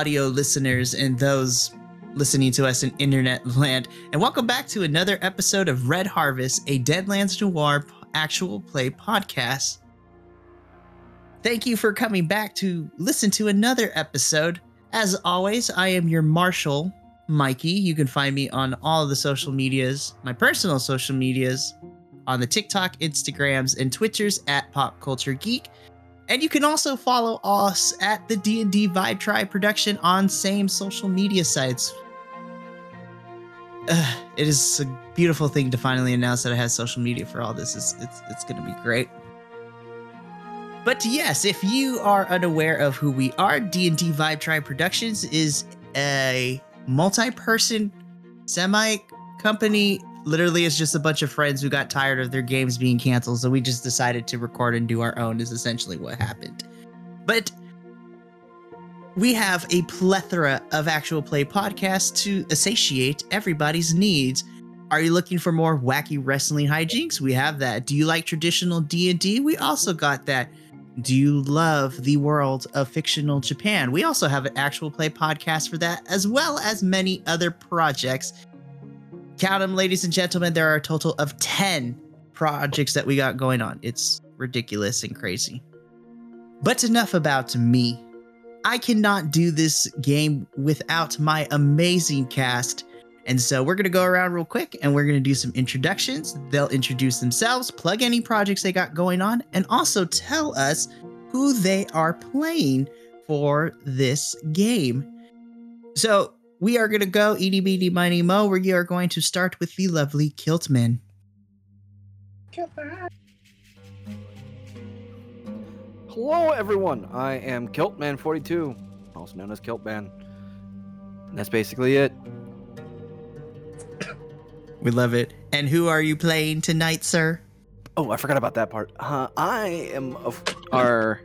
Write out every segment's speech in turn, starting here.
audio listeners and those listening to us in internet land, and welcome back to another episode of Red Harvest, a Deadlands Noir actual play podcast. Thank you for coming back to listen to another episode. As always, I am your marshal, Mikey. You can find me on all of the social medias, my personal social medias, on the TikTok, Instagrams, and Twitters at Pop Culture Geek. And you can also follow us at the D&D Vibe Tribe production on same social media sites. Uh, it is a beautiful thing to finally announce that I have social media for all this. It's it's, it's going to be great. But yes, if you are unaware of who we are, D&D Vibe Tribe Productions is a multi-person semi company literally it's just a bunch of friends who got tired of their games being canceled so we just decided to record and do our own is essentially what happened. But we have a plethora of actual play podcasts to satiate everybody's needs. Are you looking for more wacky wrestling hijinks? We have that. Do you like traditional d&d we also got that. Do you love the world of fictional japan? We also have an actual play podcast for that as well as many other projects count them, ladies and gentlemen. There are a total of 10 projects that we got going on. It's ridiculous and crazy. But enough about me. I cannot do this game without my amazing cast. And so we're going to go around real quick and we're going to do some introductions. They'll introduce themselves, plug any projects they got going on, and also tell us who they are playing for this game. So we are going to go eeny, meeny, miny, mo. We are going to start with the lovely Kiltman. Hello, everyone. I am Kiltman42, also known as Kiltman. And that's basically it. We love it. And who are you playing tonight, sir? Oh, I forgot about that part. Uh, I am of our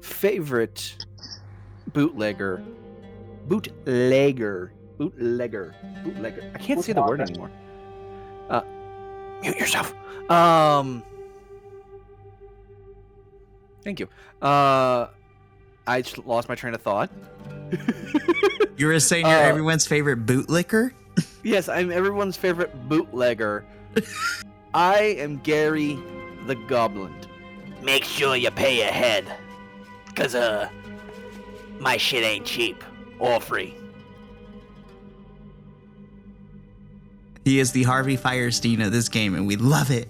favorite bootlegger, bootlegger, bootlegger, bootlegger. I can't say the word anymore. Uh, mute yourself. Um, thank you. Uh, I just lost my train of thought. You were saying you're Uh, everyone's favorite bootlicker? yes, I'm everyone's favorite bootlegger. I am Garry the Goblin. make sure you pay ahead. Cause, uh, my shit ain't cheap or free. He is the Harvey Fierstein of this game, and we love it.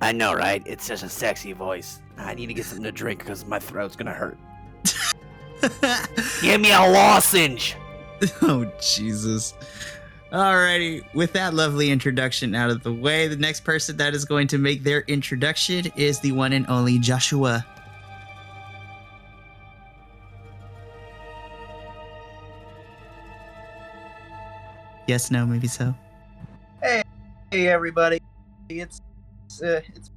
I know, right? It's such a sexy voice. I need to get something to drink because my throat's gonna hurt. Give me a lozenge! oh, Jesus. Alrighty, with that lovely introduction out of the way, the next person that is going to make their introduction is the one and only Joshua. Yes, no, maybe so. Hey hey everybody, it's uh, it's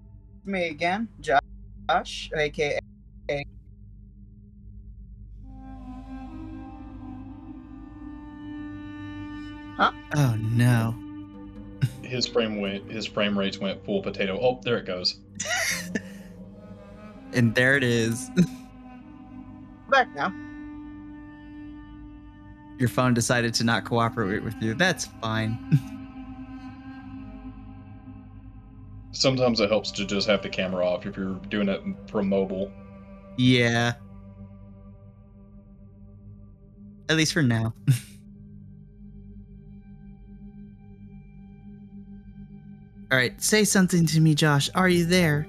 me again, Josh, aka. Oh no. his frame went his frame rates went full potato. Oh, there it goes. And there it is. Back now. Your phone decided to not cooperate with you. That's fine. Sometimes it helps to just have the camera off if you're doing it from mobile. yeah. At least for now. All right, say something to me, Josh. Are you there?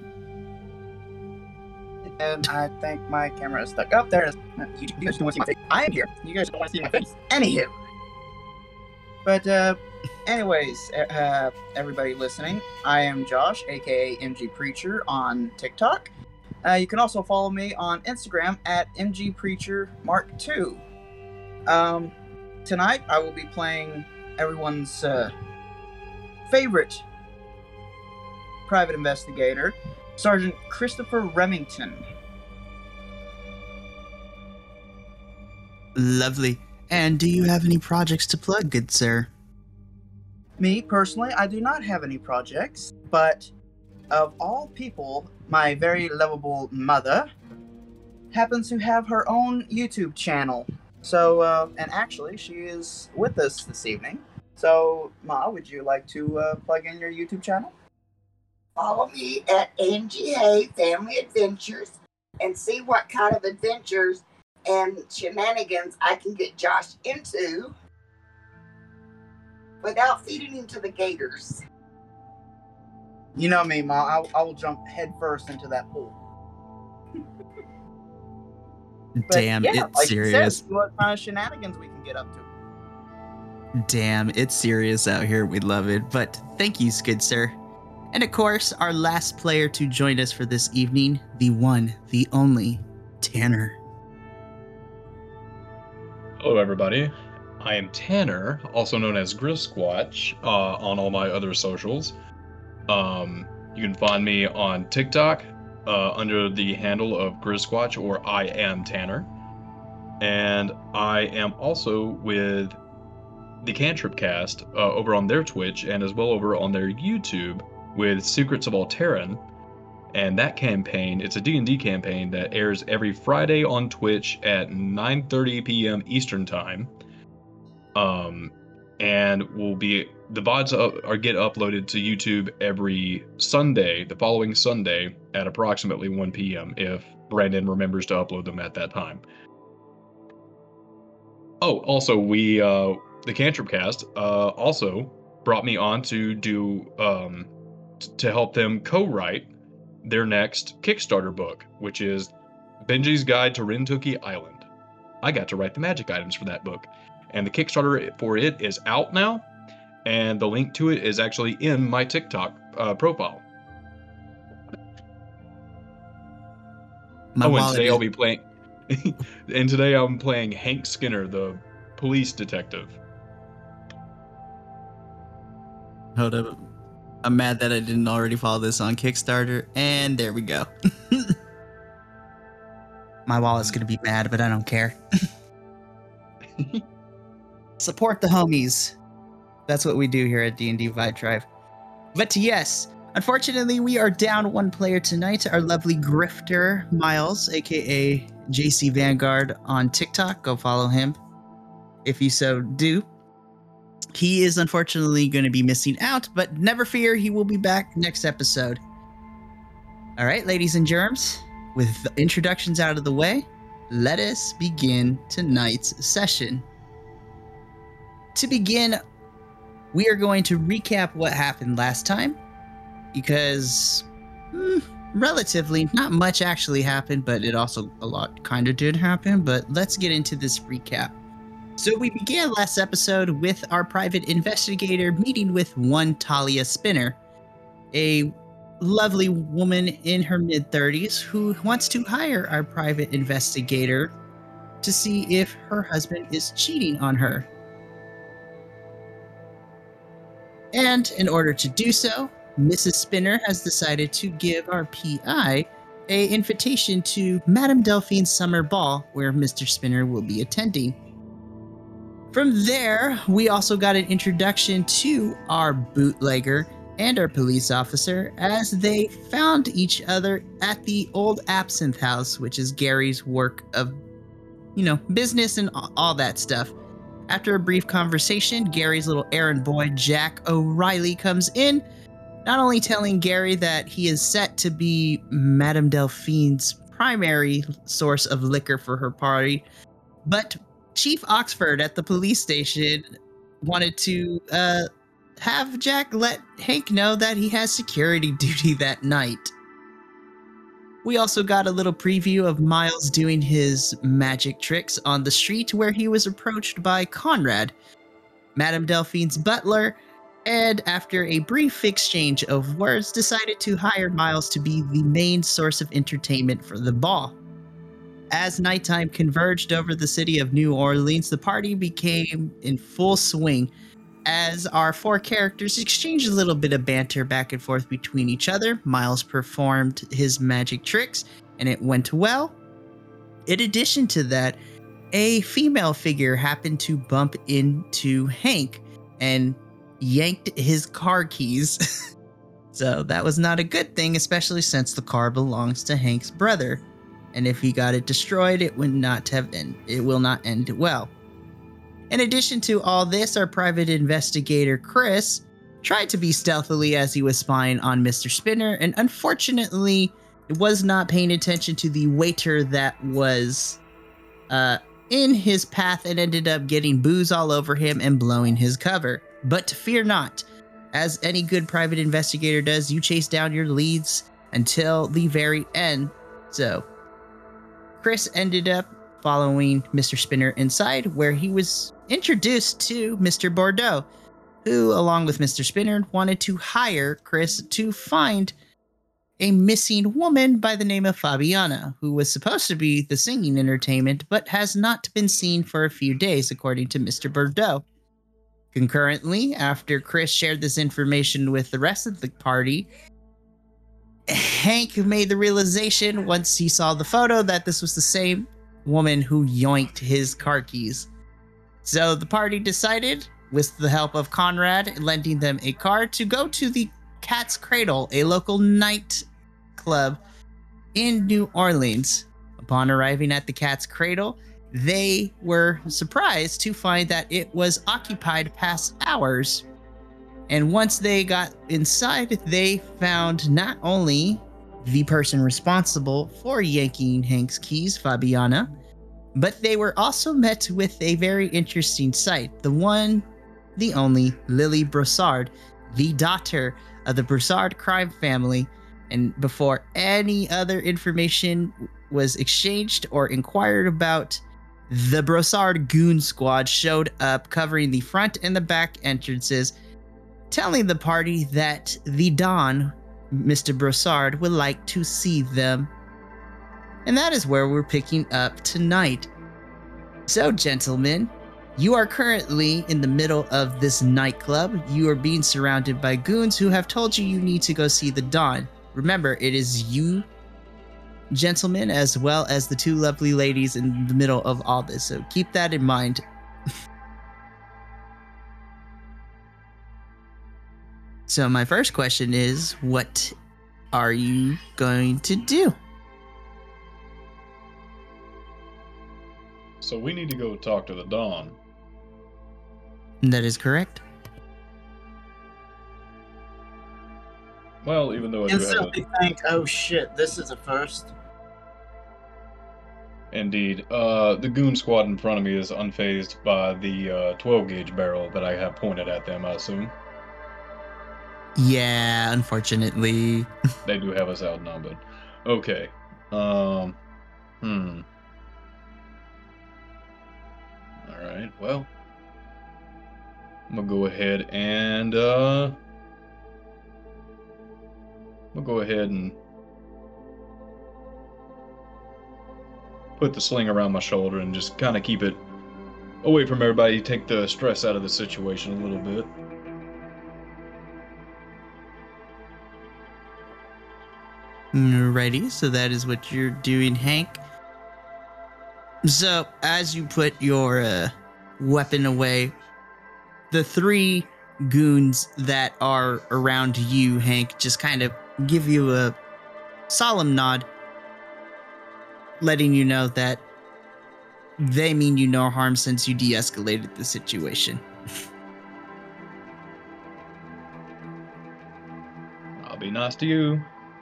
And I think my camera is stuck. Oh, there it is. You, you guys don't want to see my face. I am here. You guys don't want to see my face. Anywho. But, uh, anyways, uh, everybody listening, I am Josh, aka MG Preacher on TikTok. Uh, you can also follow me on Instagram at MG Preacher Mark Two. Um, tonight I will be playing everyone's uh, favorite private investigator, Sergeant Christopher Remington. Lovely. And do you have any projects to plug, good sir? Me personally, I do not have any projects, but of all people, my very lovable mother happens to have her own YouTube channel So, uh, and actually, she is with us this evening. So, Ma, would you like to uh, plug in your YouTube channel? Follow me at Angie Hay Family Adventures and see what kind of adventures and shenanigans I can get Josh into without feeding him to the gators. You know me, Ma. I, I will jump headfirst into that pool. But Damn, yeah, it's like you said, serious. see what kind of shenanigans we can get up to. Damn, it's serious out here. We love it. But thank you, Skid sir. And of course, our last player to join us for this evening, the one, the only, Tanner. Hello, everybody. I am Tanner, also known as Grisquatch, uh, on all my other socials. Um, you can find me on TikTok uh, under the handle of Grisquatch or I am Tanner. And I am also with the Cantrip Cast uh, over on their Twitch and as well over on their YouTube with Secrets of Alteran. And that campaign, it's a D&D campaign that airs every Friday on Twitch at 9:30 p.m. Eastern Time. Um, and will be the VODs up, are get uploaded to YouTube every Sunday, the following Sunday at approximately 1 p.m. if Brandon remembers to upload them at that time. Oh, also we uh the Cantrip Cast uh also brought me on to do um to help them co-write their next Kickstarter book, which is Benji's Guide to Rintuki Island. I got to write the magic items for that book, and the Kickstarter for it is out now, and the link to it is actually in my TikTok uh, profile. My oh, and today is- I'll be playing. and today I'm playing Hank Skinner, the police detective. Hold up. I'm mad that I didn't already follow this on Kickstarter. And there we go. My wallet's to be mad, but I don't care. Support the homies. That's what we do here at D&D Vibe Tribe. But yes, unfortunately, we are down one player tonight. Our lovely grifter, Miles, aka JC Vanguard on TikTok. Go follow him if you so do. He is unfortunately going to be missing out, but never fear, he will be back next episode. All right, ladies and germs, with the introductions out of the way, let us begin tonight's session. To begin, we are going to recap what happened last time because hmm, relatively not much actually happened, but it also a lot kind of did happen. But let's get into this recap. So we began last episode with our private investigator meeting with one Talia Spinner, a lovely woman in her mid 30s who wants to hire our private investigator to see if her husband is cheating on her. And in order to do so, Mrs. Spinner has decided to give our PI a invitation to Madame Delphine's summer ball where Mr. Spinner will be attending. From there, we also got an introduction to our bootlegger and our police officer as they found each other at the old Absinthe House, which is Garry's work of, you know, business and all that stuff. After a brief conversation, Garry's little errand boy, Jack O'Reilly, comes in, not only telling Garry that he is set to be Madame Delphine's primary source of liquor for her party, but Chief Oxford at the police station wanted to uh, have Jack let Hank know that he has security duty that night. We also got a little preview of Miles doing his magic tricks on the street where he was approached by Conrad, Madame Delphine's butler, and after a brief exchange of words, decided to hire Miles to be the main source of entertainment for the ball. As nighttime converged over the city of New Orleans, the party became in full swing as our four characters exchanged a little bit of banter back and forth between each other. Miles performed his magic tricks and it went well. In addition to that, a female figure happened to bump into Hank and yanked his car keys. so that was not a good thing, especially since the car belongs to Hank's brother. And if he got it destroyed, it would not have end. It will not end well. In addition to all this, our private investigator Chris tried to be stealthily as he was spying on Mr. Spinner, and unfortunately, was not paying attention to the waiter that was uh, in his path and ended up getting booze all over him and blowing his cover. But fear not, as any good private investigator does, you chase down your leads until the very end. So, Chris ended up following Mr. Spinner inside, where he was introduced to Mr. Bordeaux, who, along with Mr. Spinner, wanted to hire Chris to find a missing woman by the name of Fabiana, who was supposed to be the singing entertainment, but has not been seen for a few days, according to Mr. Bordeaux. Concurrently, after Chris shared this information with the rest of the party, Hank made the realization once he saw the photo that this was the same woman who yoinked his car keys. So the party decided, with the help of Conrad lending them a car, to go to the Cat's Cradle, a local night club in New Orleans. Upon arriving at the Cat's Cradle, they were surprised to find that it was occupied past hours. And once they got inside, they found not only the person responsible for yanking Hank's keys, Fabiana, but they were also met with a very interesting sight. The one, the only, Lily Broussard, the daughter of the Broussard crime family. And before any other information was exchanged or inquired about, the Broussard Goon Squad showed up covering the front and the back entrances, telling the party that the Don, Mr. Broussard, would like to see them. And that is where we're picking up tonight. So, gentlemen, you are currently in the middle of this nightclub. You are being surrounded by goons who have told you you need to go see the Don. Remember, it is you, gentlemen, as well as the two lovely ladies in the middle of all this. So keep that in mind. so, my first question is what are you going to do? So we need to go talk to the Don. That is correct. Well, even though I do have a, Instantly think, oh shit, this is a first. indeed, uh, the goon squad in front of me is unfazed by the uh, 12 gauge barrel that I have pointed at them. I assume Yeah, unfortunately. they do have us outnumbered. Okay. Um. Hmm. All right. Well, I'm gonna go ahead and uh. We'll go ahead and put the sling around my shoulder and just kind of keep it away from everybody, take the stress out of the situation a little bit. Alrighty, so that is what you're doing, Hank. So, as you put your uh, weapon away, the three goons that are around you, Hank, just kind of give you a solemn nod, letting you know that they mean you no harm since you de escalated the situation. I'll be nice to you.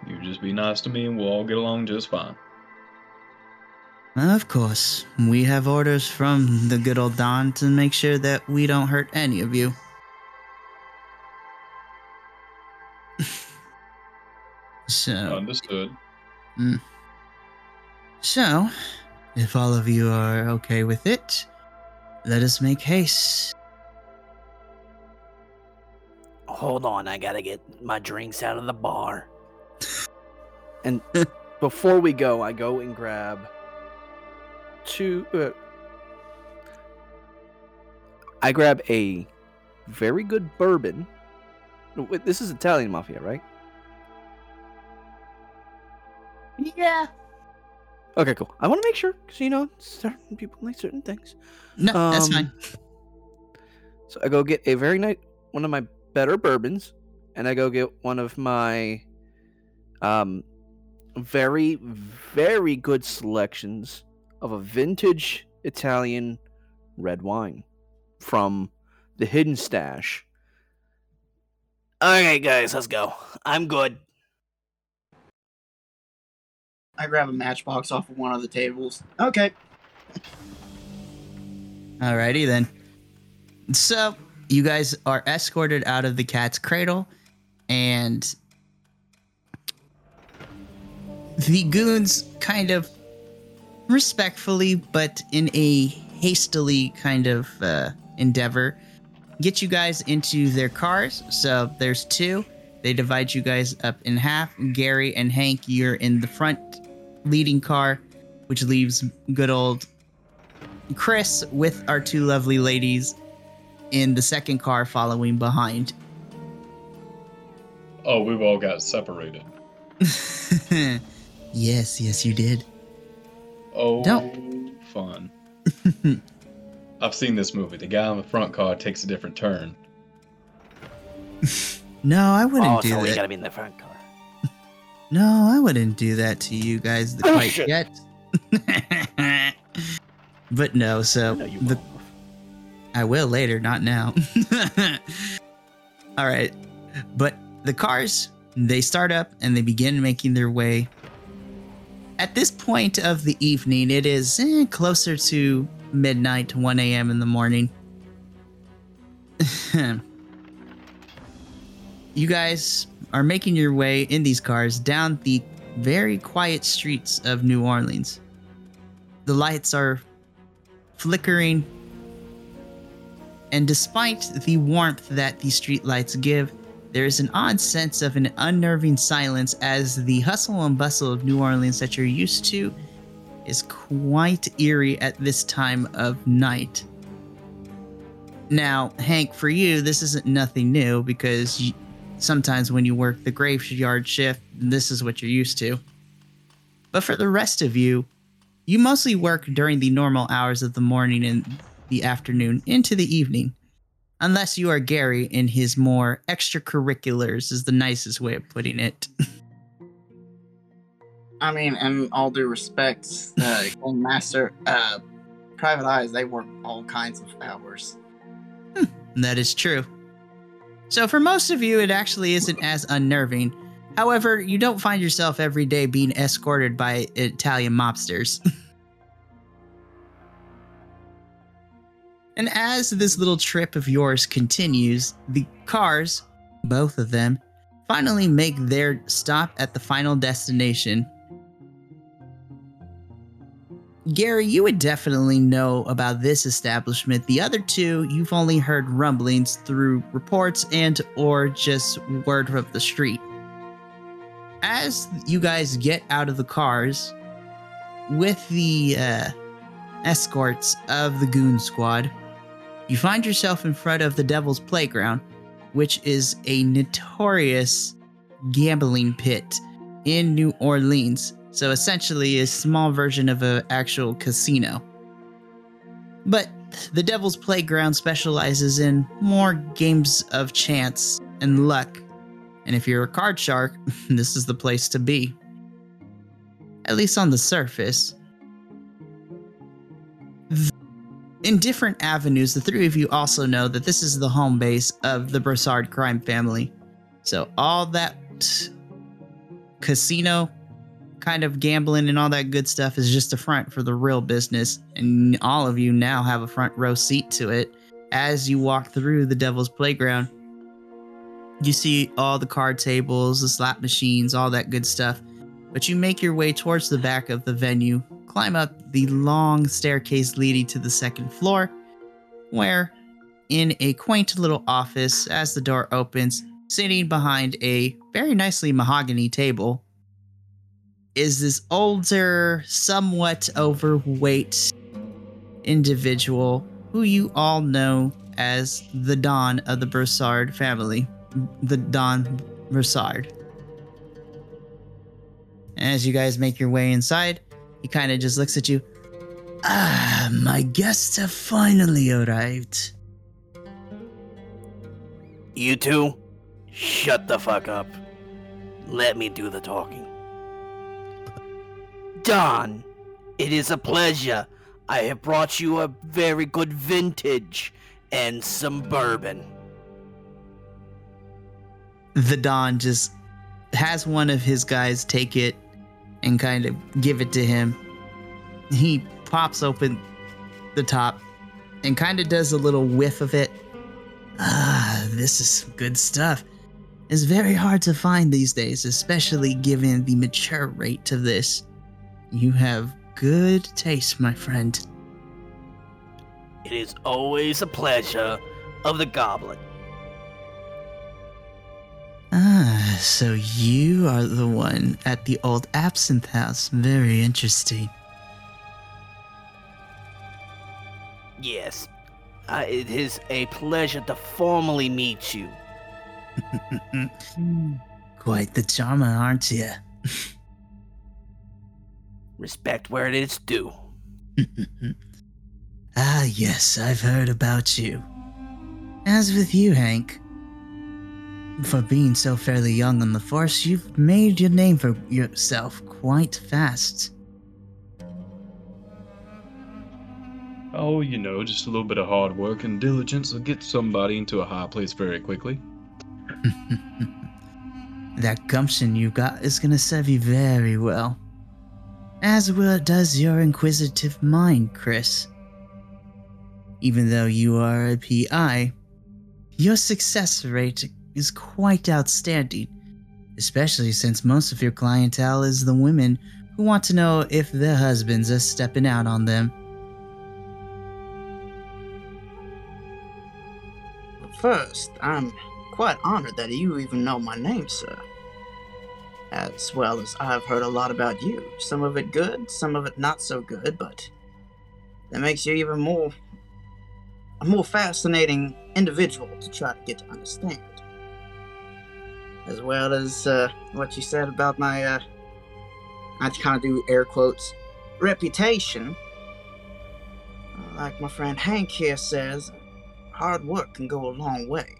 You just be nice to me, and we'll all get along just fine. Of course, we have orders from the good old Don to make sure that we don't hurt any of you. so, Understood. Mm. so, if all of you are okay with it, let us make haste. Hold on, I gotta get my drinks out of the bar. And before we go, I go and grab two. Uh, I grab a very good bourbon. Wait, This is Italian mafia, right? Yeah. Okay, cool. I want to make sure because you know certain people like certain things. No, that's Um, fine. So I go get a very nice one of my better bourbons, and I go get one of my um very, very good selections of a vintage Italian red wine from the Hidden Stash. Okay, guys, let's go. I'm good. I grab a matchbox off of one of the tables. Okay. Alrighty then. So you guys are escorted out of the cat's cradle, and the goons kind of respectfully, but in a hastily kind of uh, endeavor, get you guys into their cars. So there's two. They divide you guys up in half. Garry and Hank, you're in the front leading car, which leaves good old Chris with our two lovely ladies in the second car following behind. Oh, we've all got separated. yes, yes, you did. Oh, Don't. fun. I've seen this movie. The guy in the front car takes a different turn. No, I wouldn't oh, do so we that. gotta be in the front car. No, I wouldn't do that to you guys Oh, quite shit. yet. but no, so No, the. I will later, not now. All right. But the cars, they start up and they begin making their way. At this point of the evening, it is eh, closer to midnight, 1 a.m. in the morning. you guys are making your way in these cars down the very quiet streets of New Orleans. The lights are flickering and despite the warmth that the streetlights give, there is an odd sense of an unnerving silence as the hustle and bustle of New Orleans that you're used to is quite eerie at this time of night. Now, Hank, for you, this isn't nothing new because you, sometimes when you work the graveyard shift, this is what you're used to. But for the rest of you, you mostly work during the normal hours of the morning and the afternoon into the evening. Unless you are Garry in his more extracurriculars, is the nicest way of putting it. I mean, in all due respect, uh, Master, uh, Private Eyes, they work all kinds of hours. that is true. So, for most of you, it actually isn't as unnerving. However, you don't find yourself every day being escorted by Italian mobsters. and as this little trip of yours continues, the cars, both of them, finally make their stop at the final destination. Garry, you would definitely know about this establishment. The other two, you've only heard rumblings through reports and or just word of the street. As you guys get out of the cars with the uh, escorts of the goon squad, you find yourself in front of the Devil's Playground, which is a notorious gambling pit in New Orleans. So essentially, a small version of an actual casino. But the Devil's Playground specializes in more games of chance and luck. And if you're a card shark, this is the place to be. At least on the surface. In different avenues, the three of you also know that this is the home base of the Broussard crime family. So all that casino kind of gambling and all that good stuff is just a front for the real business. And all of you now have a front row seat to it as you walk through the Devil's Playground. You see all the card tables, the slot machines, all that good stuff. But you make your way towards the back of the venue, climb up the long staircase leading to the second floor, where, in a quaint little office, as the door opens, sitting behind a very nicely mahogany table, is this older, somewhat overweight individual who you all know as the Don of the Broussard family. The Don Broussard. As you guys make your way inside, he kind of just looks at you. Ah, my guests have finally arrived. You two, shut the fuck up. Let me do the talking. Don, it is a pleasure. I have brought you a very good vintage and some bourbon. The Don just has one of his guys take it and kind of give it to him. He pops open the top and kind of does a little whiff of it. Ah, this is good stuff. It's very hard to find these days, especially given the mature rate of this. You have good taste, my friend. It is always a pleasure of the goblet. Ah, so you are the one at the old absinthe house. Very interesting. Yes, uh, it is a pleasure to formally meet you. Quite the charmer, aren't you? Respect where it is due. ah, yes, I've heard about you. As with you, Hank, for being so fairly young on the force, you've made your name for yourself quite fast. Oh, you know, just a little bit of hard work and diligence will get somebody into a high place very quickly. that gumption you got is gonna serve you very well. As well does your inquisitive mind, Chris. Even though you are a PI, your success rate is quite outstanding, especially since most of your clientele is the women who want to know if their husbands are stepping out on them. First, I'm quite honored that you even know my name, sir. As well as I've heard a lot about you. Some of it good, some of it not so good, but that makes you even more a more fascinating individual to try to get to understand. As well as uh, what you said about my, uh, I kind of do air quotes, reputation. Like my friend Hank here says, hard work can go a long way.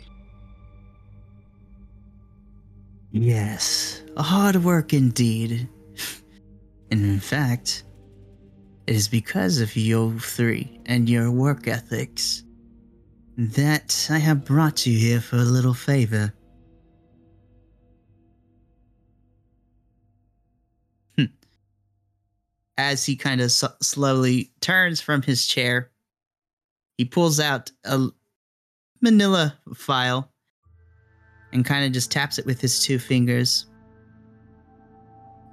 Yes, hard work indeed. and in fact, it is because of you three and your work ethics that I have brought you here for a little favor. As he kind of s- slowly turns from his chair, he pulls out a manila file and kind of just taps it with his two fingers.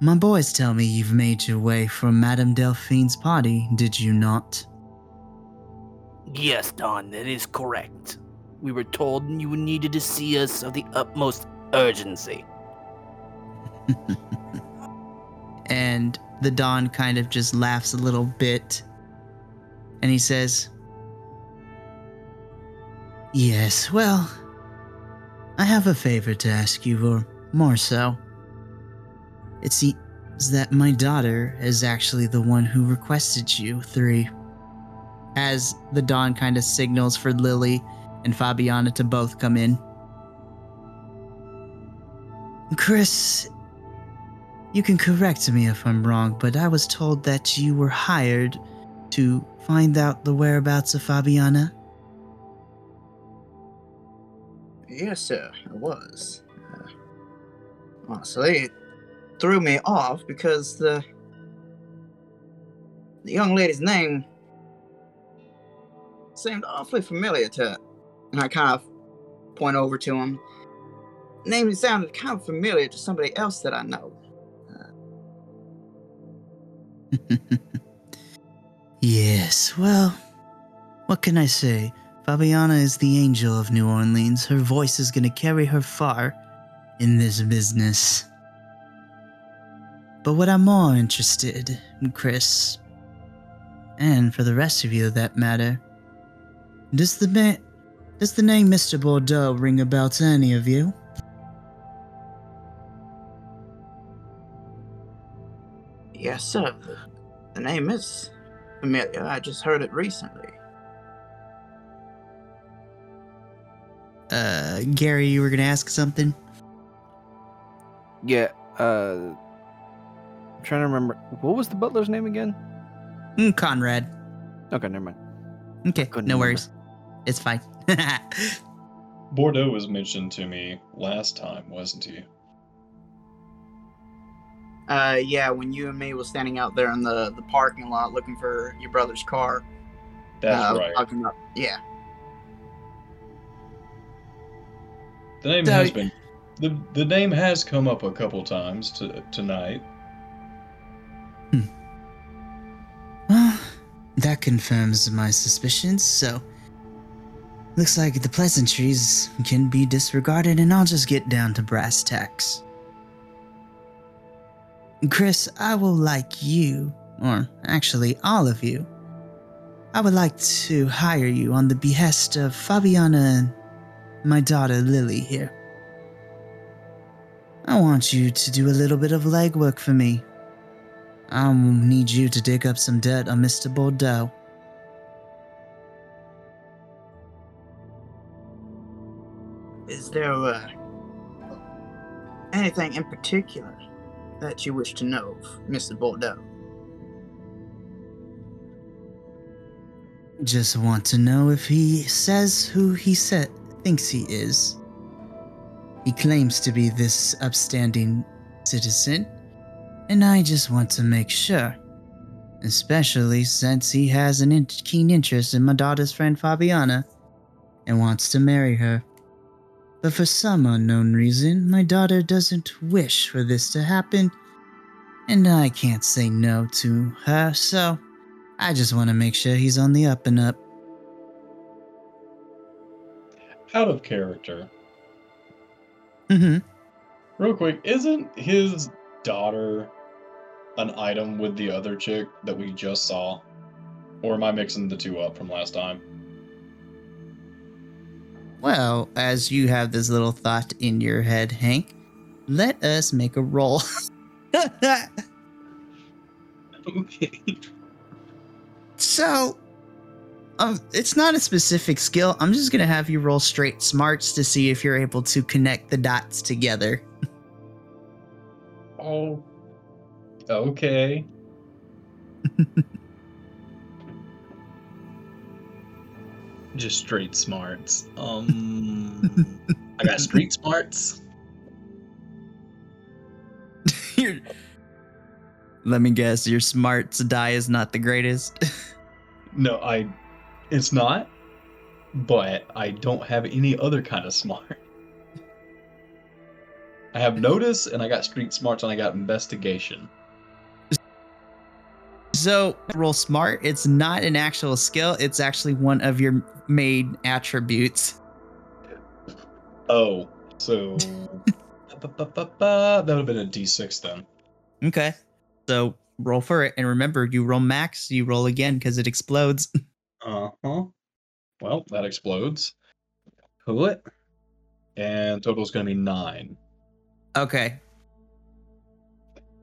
My boys tell me you've made your way from Madame Delphine's party, did you not? Yes, Don, that is correct. We were told you needed to see us of the utmost urgency. and the Don kind of just laughs a little bit and he says, Yes, well, I have a favor to ask you, or more so. It seems that my daughter is actually the one who requested you three. As the Don kind of signals for Lily and Fabiana to both come in. Chris, you can correct me if I'm wrong, but I was told that you were hired to find out the whereabouts of Fabiana. Yes, sir, I was. Uh, honestly, it threw me off because the the young lady's name seemed awfully familiar to, and I kind of point over to him. Name sounded kind of familiar to somebody else that I know. yes, well, what can I say? Fabiana is the angel of New Orleans. Her voice is going to carry her far in this business. But what I'm more interested in, Chris, and for the rest of you that matter, does the ma- does the name Mr. Bordeaux ring a bell to any of you? Yes, sir. The, the name is familiar. I just heard it recently. Uh, Garry, you were going to ask something? Yeah, uh I'm trying to remember what was the butler's name again? Mm, Conrad. Okay, never mind. Okay, couldn't no remember. worries. It's fine. Bordeaux was mentioned to me last time, wasn't he? Uh, yeah, when you and me was standing out there in the, the parking lot looking for your brother's car. That's uh, right. talking about- yeah. The name So- has been the the name has come up a couple times to, tonight. well, that confirms my suspicions, so. Looks like the pleasantries can be disregarded, and I'll just get down to brass tacks. Chris, I will like you, or actually all of you. I would like to hire you on the behest of Fabiana and my daughter Lily here. I want you to do a little bit of legwork for me. I'll need you to dig up some dirt on Mr. Bordeaux. Is there uh, anything in particular that you wish to know of Mr. Bordeaux? Just want to know if he says who he thinks he is. He claims to be this upstanding citizen, and I just want to make sure. Especially since he has an in- keen interest in my daughter's friend Fabiana and wants to marry her. But for some unknown reason, my daughter doesn't wish for this to happen, and I can't say no to her, so I just want to make sure he's on the up and up. Out of character. Mm-hmm. Real quick, isn't his daughter an item with the other chick that we just saw? Or am I mixing the two up from last time? Well, as you have this little thought in your head, Hank, let us make a roll. Okay. so, um, it's not a specific skill. I'm just gonna have you roll straight smarts to see if you're able to connect the dots together. Oh. Okay. Just straight smarts. Um I got street smarts. Your- Let me guess, your smarts die is not the greatest. No, I it's not. But I don't have any other kind of smart. I have notice and I got street smarts and I got investigation. So, roll smart. It's not an actual skill, it's actually one of your main attributes. Oh, so that would have been a D6 then. Okay. So, roll for it. And remember, you roll max, you roll again because it explodes. Uh huh. Well, that explodes. Cool it. And total is gonna be nine. Okay.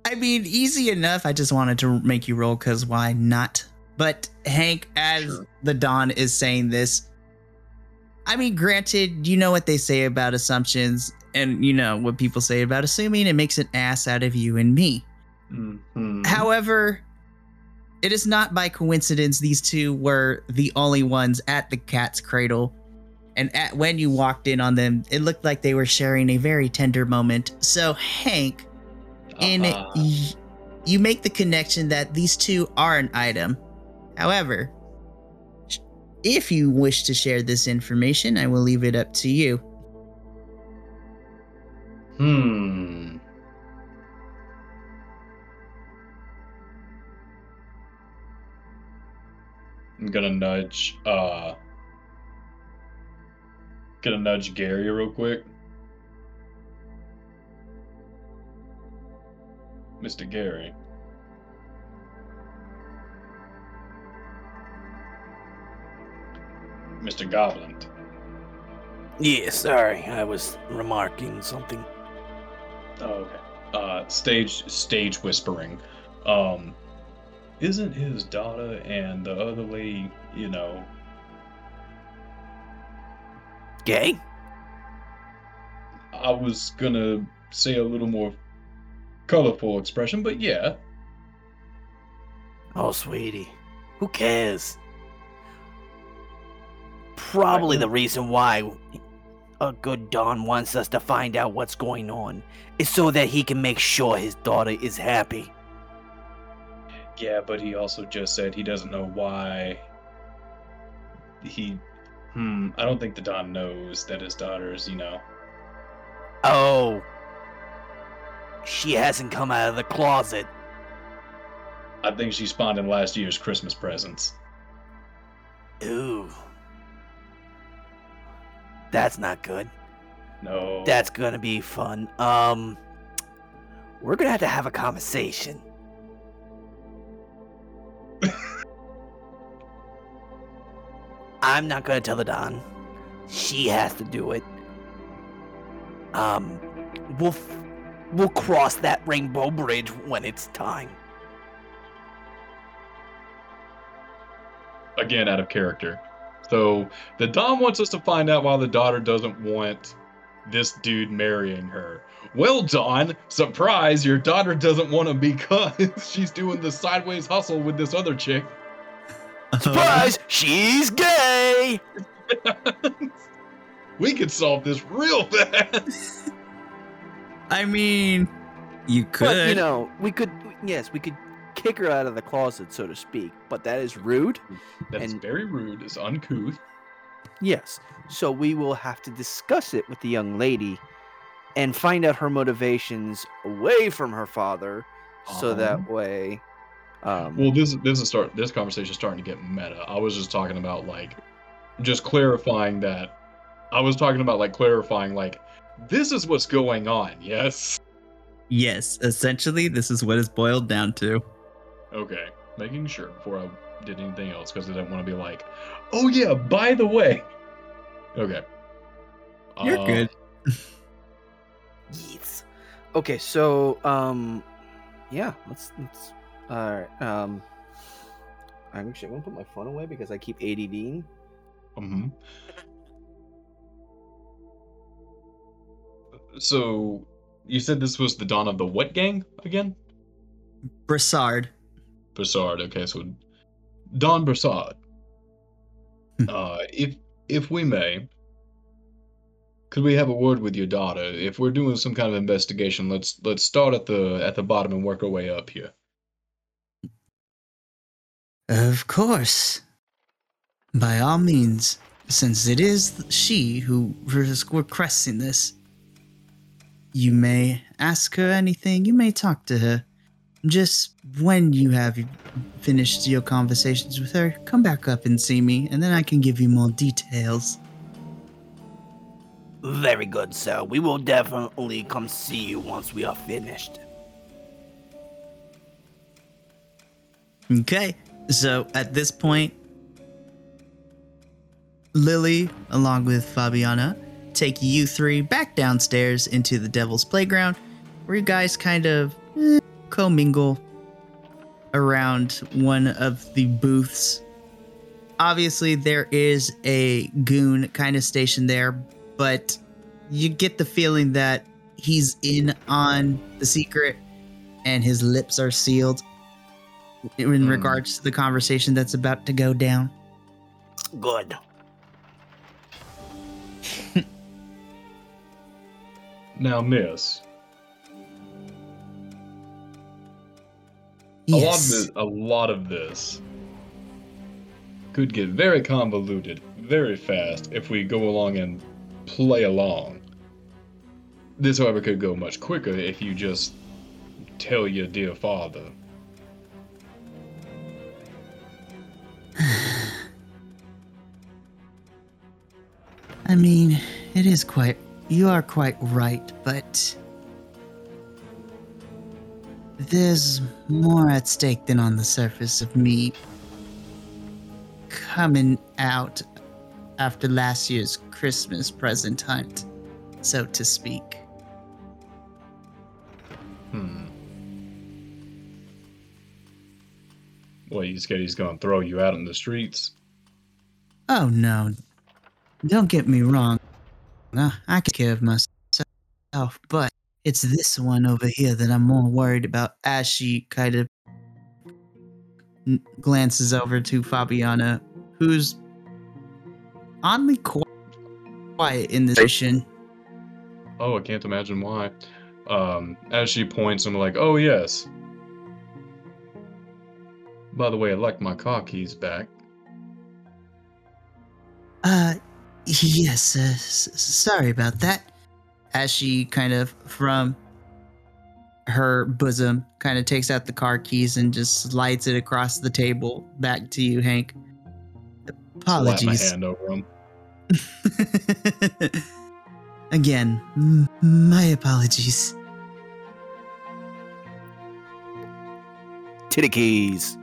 I mean, easy enough. I just wanted to make you roll because why not? But Hank, as Sure. the Don is saying this, I mean, granted, you know what they say about assumptions, and you know what people say about assuming. It makes an ass out of you and me. Mhm. However, it is not by coincidence these two were the only ones at the cat's cradle. And at, when you walked in on them, it looked like they were sharing a very tender moment. So, Hank, in Uh-huh. y- you make the connection that these two are an item. However, if you wish to share this information, I will leave it up to you. Hmm. I'm gonna nudge uh gonna nudge Garry real quick. Mr. Garry. Mr. Goblin. Yeah, sorry, I was remarking something. Oh, okay. Uh, stage stage whispering. Um, isn't his daughter and the other lady, you know? Gay? I was gonna say a little more colorful expression, but yeah, Oh, sweetie. Who cares? Probably the reason why a good Don wants us to find out what's going on is so that he can make sure his daughter is happy. Yeah, but he also just said he doesn't know why. He, hmm, I don't think the Don knows that his daughter's, you know. Oh. She hasn't come out of the closet. I think she spawned in last year's Christmas presents. Ooh. That's not good. No. That's gonna be fun. Um, we're gonna have to have a conversation. I'm not gonna tell the Don. She has to do it. Um, we'll f- we'll cross that rainbow bridge when it's time. again out of character. So the Dom wants us to find out why the daughter doesn't want this dude marrying her. Well, Don, surprise, your daughter doesn't want him because she's doing the sideways hustle with this other chick. Surprise! She's gay. we could solve this real fast. I mean, you could. But you know, we could. Yes, we could kick her out of the closet, so to speak. But that is rude. That's And- very rude. It's uncouth. Yes. So we will have to discuss it with the young lady and find out her motivations away from her father, so Uh-huh. that way. Um, Well, this this is start. This conversation is starting to get meta. I was just talking about like, just clarifying that. I was talking about like clarifying like, this is what's going on. Yes. yes, essentially, this is what it's boiled down to. Okay, making sure before I did anything else because I didn't want to be like, oh yeah, by the way. Okay. You're Uh, good. Yes. okay. So, um, yeah. Let's. let's all right. Um, I'm actually gonna put my phone away because I keep ADDing. mhm. So, you said this was the Don of the what gang again? Brassard. Brassard. Okay, so Don Brassard. Hmm. uh, if if we may, could we have a word with your daughter? If we're doing some kind of investigation, let's let's start at the at the bottom and work our way up here. Of course. By all means, since it is she who is requesting this, you may ask her anything, you may talk to her. Just when you have finished your conversations with her, come back up and see me, and then I can give you more details. Very good, sir. We will definitely come see you once we are finished. Okay, so at this point, Lily, along with Fabiana, take you three back downstairs into the Devil's Playground, where you guys kind of commingle around one of the booths. Obviously, there is a goon kind of stationed there, but you get the feeling that he's in on the secret and his lips are sealed in Hmm. regards to the conversation that's about to go down. Good. Now, Miss, a lot of this, a lot of this could get very convoluted very fast if we go along and play along. This, however, could go much quicker if you just tell your dear father. I mean, it is quite. You are quite right, but. There's more at stake than on the surface of me coming out after last year's Christmas present hunt, so to speak. Hmm. What, you scared he's gonna throw you out in the streets? Oh no. Don't get me wrong. Uh, I can take care of myself, but it's this one over here that I'm more worried about as she kind of glances over to Fabiana, who's oddly qu- quiet in this situation. Oh, I can't imagine why. Um, as she points, I'm like, oh yes. By the way, I like my car keys back. Uh, yes, uh, s- s- sorry about that. As she kind of, from her bosom, kind of takes out the car keys and just slides it across the table back to you, Hank. Slap my Apologies. hand over him. Again, m- my apologies. Titty keys.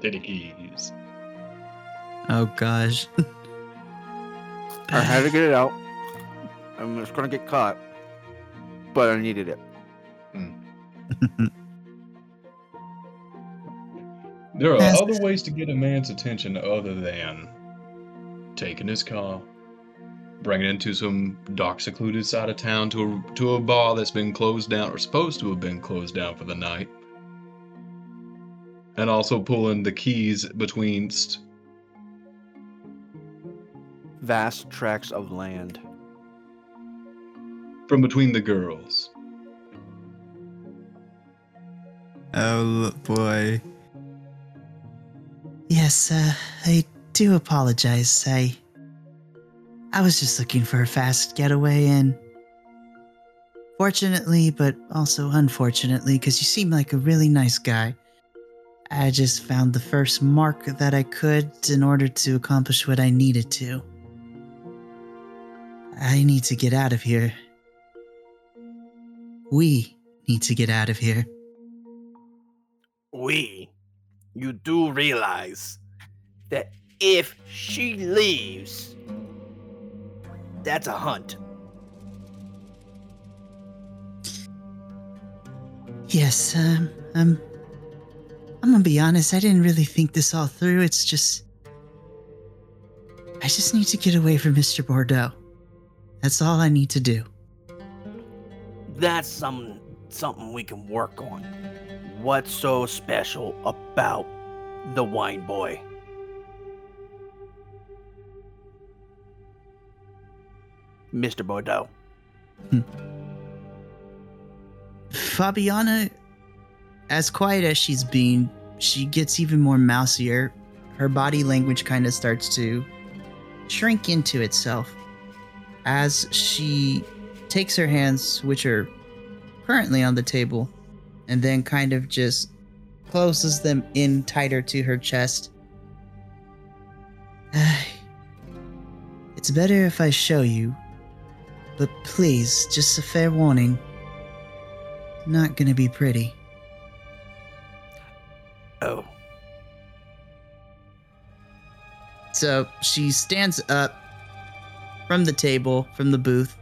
Titty keys. Oh gosh. I had to get it out. I'm just gonna get caught, but I needed it. Hmm. There are Yes. other ways to get a man's attention other than taking his car, bringing it into some dark, secluded side of town to a, to a bar that's been closed down or supposed to have been closed down for the night, and also pulling the keys between. St- Vast tracts of land. From between the girls. Oh boy. Yes, uh, I do apologize. I I was just looking for a fast getaway and fortunately, but also unfortunately, because you seem like a really nice guy. I just found the first mark that I could in order to accomplish what I needed to. I need to get out of here. We need to get out of here. We, you do realize that if she leaves, that's a hunt. Yes, um, um, I'm gonna be honest, I didn't really think this all through. It's just. I just need to get away from Mr. Bordeaux. That's all I need to do. That's some something we can work on. What's so special about the wine boy? Mr. Bordeaux. Hmm. Fabiana, as quiet as she's been, she gets even more mousier. Her body language kind of starts to shrink into itself as she takes her hands, which are currently on the table, and then kind of just closes them in tighter to her chest. It's better if I show you, but please, just a fair warning not gonna be pretty. Oh, So she stands up from the table, from the booth,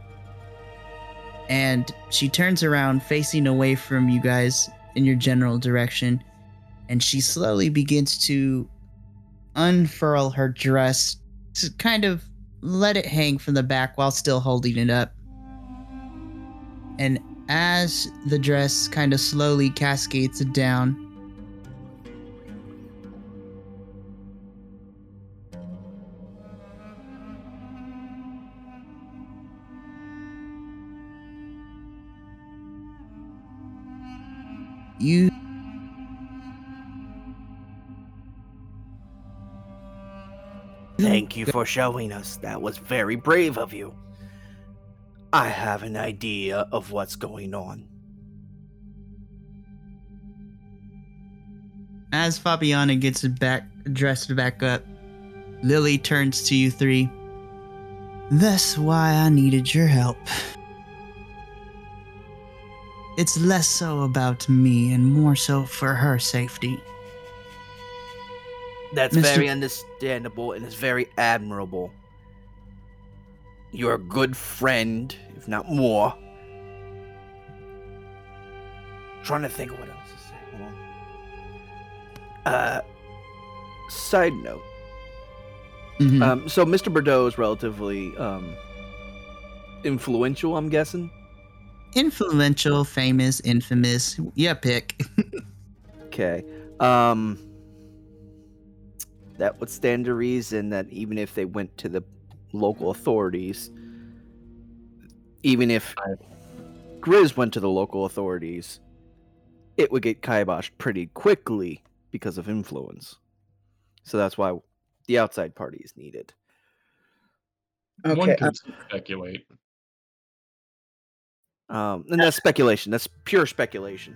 and she turns around facing away from you guys in your general direction, and she slowly begins to unfurl her dress to kind of let it hang from the back while still holding it up. And as the dress kind of slowly cascades down, you thank you for showing us. That was very brave of you. I have an idea of what's going on. As Fabiana gets back dressed back up, Lily turns to you three. That's why I needed your help. It's less so about me and more so for her safety. That's Mr. very understandable and it's very admirable. You're a good friend, if not more. Trying to think of what else to say. Hold on. Uh, side note. Mhm. Um, so Mr. Bordeaux is relatively um, influential, I'm guessing. Influential, famous, infamous. Yeah, pick. Okay. Um, that would stand to reason that even if they went to the local authorities, even if Grizz went to the local authorities, it would get kiboshed pretty quickly because of influence. So that's why the outside party is needed. One Okay, could uh, speculate. Um, and that's speculation. That's pure speculation.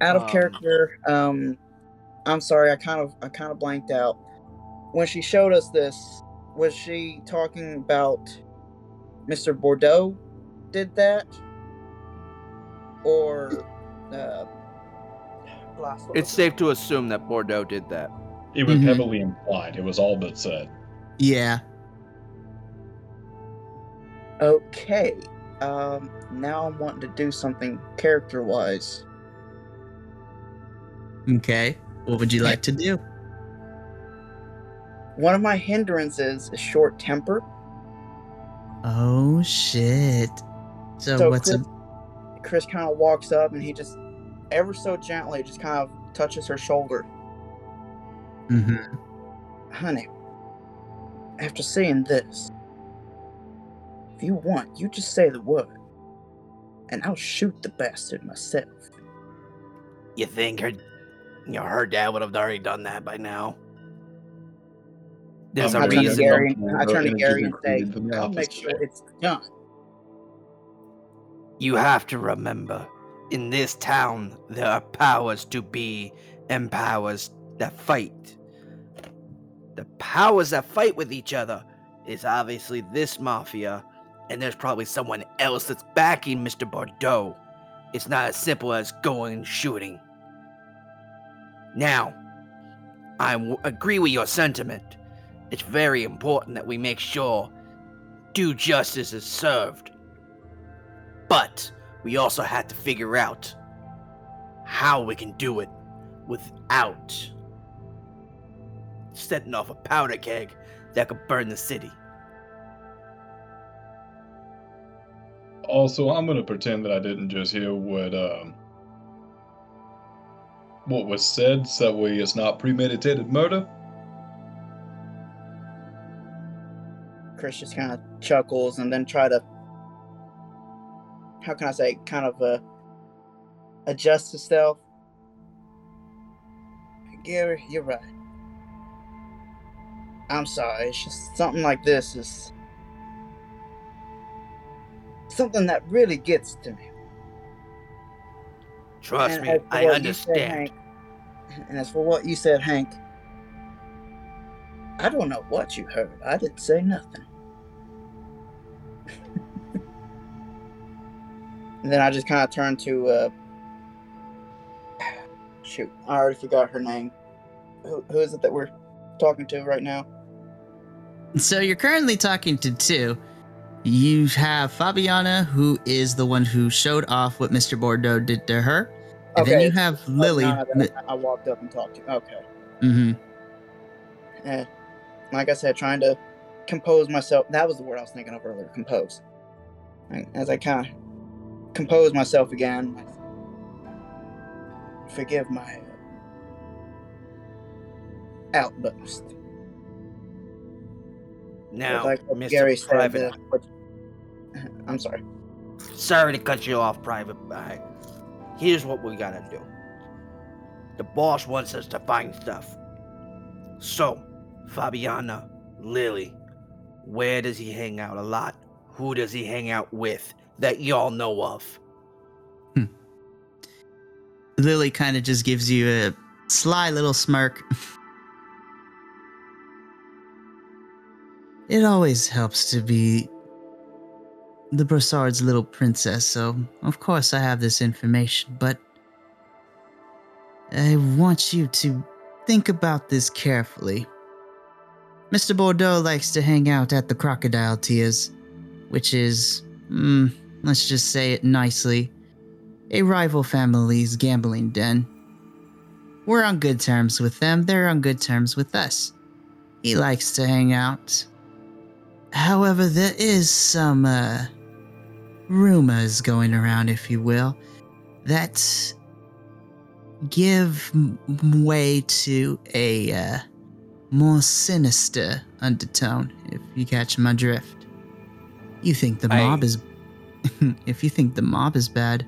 out of Um, character. Um, I'm sorry, I kind of I kind of blanked out. When she showed us this, was she talking about Mr. Bordeaux did that, or uh. It's safe to assume that Bordeaux did that. It was Mhm. heavily implied. It was all but said. Yeah. okay. Um, now I'm wanting to do something character wise. Okay. What would you like to do? One of my hindrances is short temper. Oh shit. So, So what's a Chris, Chris kind of walks up and he just ever so gently just kind of touches her shoulder. Mm-hmm. Honey, after seeing this, if you want, you just say the word, and I'll shoot the bastard myself. You think her, you know, her dad would have already done that by now? There's I'm a I turn to reason reason. Garry, don't I turn to energy Garry and say, recruited from the I'll make sure it's done. You have to remember, in this town, there are powers to be and powers that fight. The powers that fight with each other is obviously this mafia, and there's probably someone else that's backing Mr. Bordeaux. It's not as simple as going shooting. Now, I w- agree with your sentiment. It's very important that we make sure due justice is served. But we also have to figure out how we can do it without setting off a powder keg that could burn the city. Also, I'm gonna pretend that I didn't just hear what um what was said, so that way it's not premeditated murder. Chris just kind of chuckles and then try to, how can I say, kind of uh, adjust himself. Garry, you're right. I'm sorry. It's just something like this is something that really gets to me. Trust And me, I what you said, understand. Hank- and as for what you said, Hank, I don't know what you heard. I didn't say nothing. and then I just kind of turned to, uh, shoot, I already forgot her name. Who, who is it that we're talking to right now? So you're currently talking to two. You have Fabiana, who is the one who showed off what Mr. Bordeaux did to her. And then you have Oh, Lily. now that I I walked up and talked to. Okay. hmm Eh, like I said, trying to compose myself. That was the word I was thinking of earlier. Compose. And as I kind of compose myself again, forgive my outburst. Now, like Mr. Garry said. Private, uh, I'm sorry. sorry to cut you off, Private Eye. Here's what we gotta do. The boss wants us to find stuff. So, Fabiana, Lily, where does he hang out a lot? Who does he hang out with that y'all know of? Lily kind of just gives you a sly little smirk. It always helps to be the Brassard's little princess, so of course I have this information, but I want you to think about this carefully. Mr. Bordeaux likes to hang out at the Crocodile Tears, which is, mm, let's just say it nicely, a rival family's gambling den. We're on good terms with them, they're on good terms with us. He likes to hang out. However, there is some, uh, rumors going around, if you will, that give m- way to a, uh, more sinister undertone, if you catch my drift. You think the I- mob is. if you think the mob is bad.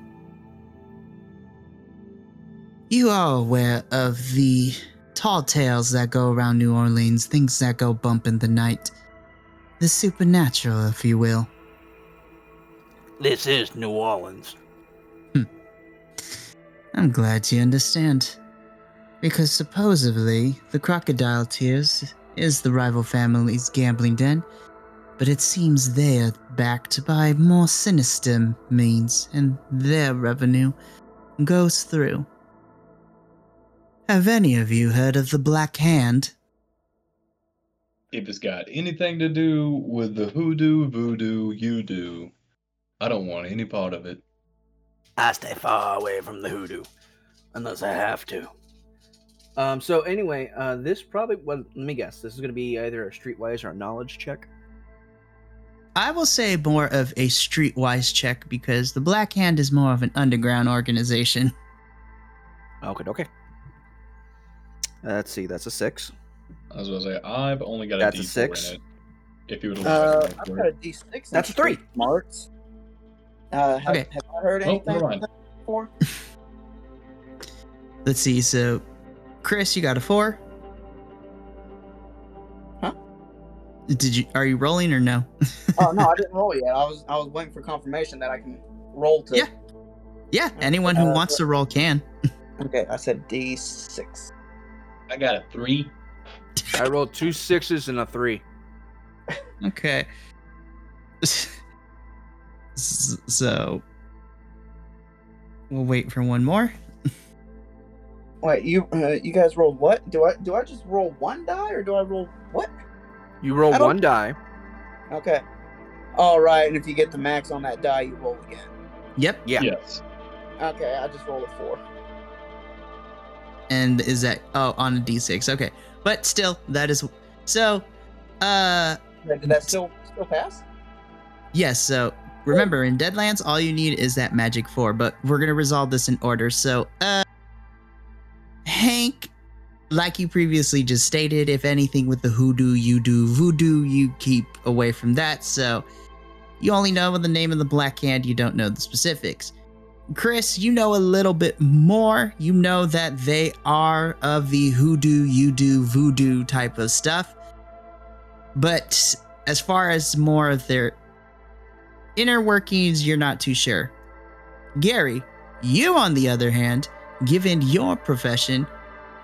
You are aware of the tall tales that go around New Orleans, things that go bump in the night. The supernatural, if you will. This is New Orleans. Hmm. I'm glad you understand. Because supposedly, the Crocodile Tears is the rival family's gambling den, but it seems they are backed by more sinister means, and their revenue goes through. Have any of you heard of the Black Hand? If it's got anything to do with the hoodoo, voodoo, you do, I don't want any part of it. I stay far away from the hoodoo, unless I have to. Um. So anyway, uh, this probably. Well, let me guess. This is going to be either a streetwise or a knowledge check. I will say more of a streetwise check because the Black Hand is more of an underground organization. Okay. Okay. Let's see. That's a six. I was gonna say I've only got a That's a D4 six. in it. If you would Uh, like I've got a D6. That's a three. Smarts. Uh, have, Okay. have I heard Oh, anything never mind. before? Let's see. So, Chris, you got a four. Huh? Did you? Are you rolling or no? oh no, I didn't roll yet. I was I was waiting for confirmation that I can roll to. Yeah. yeah. Anyone who Uh, wants to roll can. Okay, I said D6. I got a three. I rolled two sixes and a three. Okay. So, we'll wait for one more. Wait, you uh, you guys rolled what? Do I do I just roll one die or do I roll what? You roll one die. Okay. All right, and if you get the max on that die, you roll again. Yep. Yeah. Yes. Okay, I just rolled a four. And is that oh on a d6? Okay, but still that is so. Uh, Did that still still pass? Yes, so remember in Deadlands, all you need is that magic four, but we're gonna resolve this in order. So, uh, Hank, like you previously just stated, if anything with the hoodoo, you do voodoo, you keep away from that. So, you only know the name of the Black Hand, you don't know the specifics. Chris, you know a little bit more. You know that they are of the hoodoo, you do voodoo type of stuff. But as far as more of their inner workings, you're not too sure. Garry, you, on the other hand, given your profession,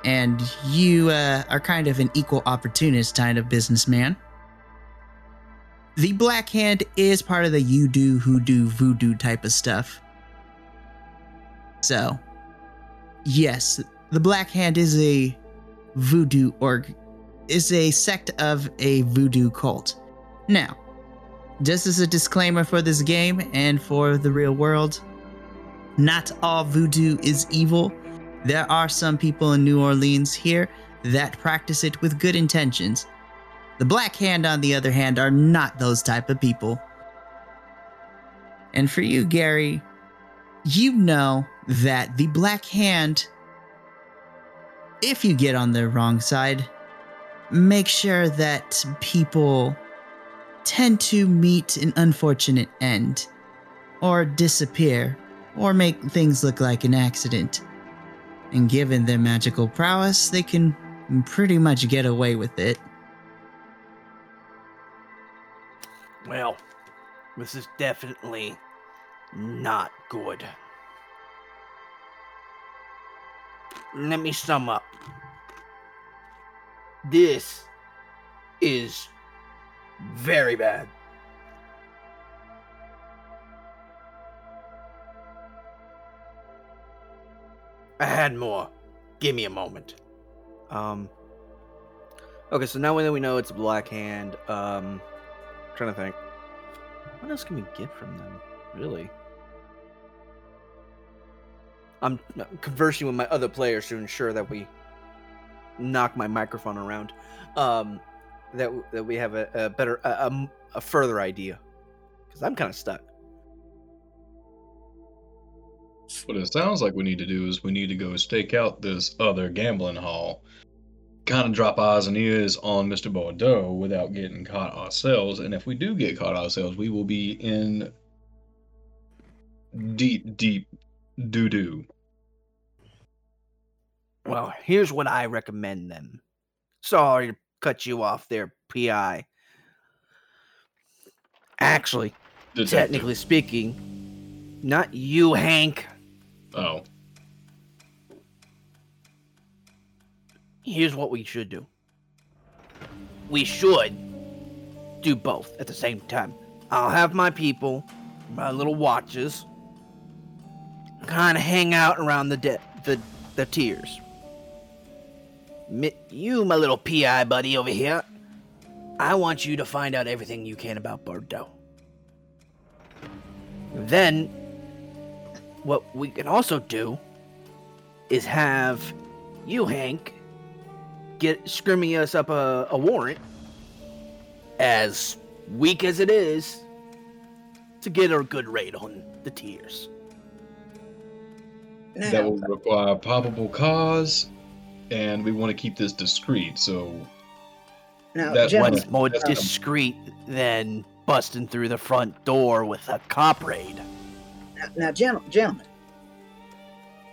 and you uh, are kind of an equal opportunist kind of businessman, the Black Hand is part of the you do, hoodoo, voodoo type of stuff. So, yes, the Black Hand is a voodoo org, is a sect of a voodoo cult. Now, just as a disclaimer for this game and for the real world, not all voodoo is evil. There are some people in New Orleans here that practice it with good intentions. The Black Hand, on the other hand, are not those type of people. And for you, Garry, you know that the Black Hand, if you get on the wrong side, make sure that people tend to meet an unfortunate end, or disappear, or make things look like an accident. And given their magical prowess, they can pretty much get away with it. Well, this is definitely not good. Let me sum up. This is very bad. I had more. Give me a moment. Um. Okay, so now that we know it's a black hand, um, trying to think, what else can we get from them? Really? I'm conversing with my other players to ensure that we knock my microphone around. Um, that that we have a, a better, a further idea, because I'm kind of stuck. What it sounds like we need to do is we need to go stake out this other gambling hall. kind of drop eyes and ears on Mr. Bordeaux without getting caught ourselves. And if we do get caught ourselves, we will be in deep, deep doo doo. Well, here's what I recommend then. Sorry to cut you off there, PI. Actually, technically speaking, not you, Hank. Oh. Here's what we should do. We should do both at the same time. I'll have my people, my little watches, kind of hang out around the de- the the Tears. Mi- You, my little PI buddy over here, I want you to find out everything you can about Bordeaux. Then, what we can also do is have you, Hank, get screaming us up a, a warrant, as weak as it is, to get a good rate on the Tears. That will require probable cause, and we want to keep this discreet. So now, That's gentlemen, What's more that's- discreet than busting through the front door with a cop raid? now, now gentle- gentlemen,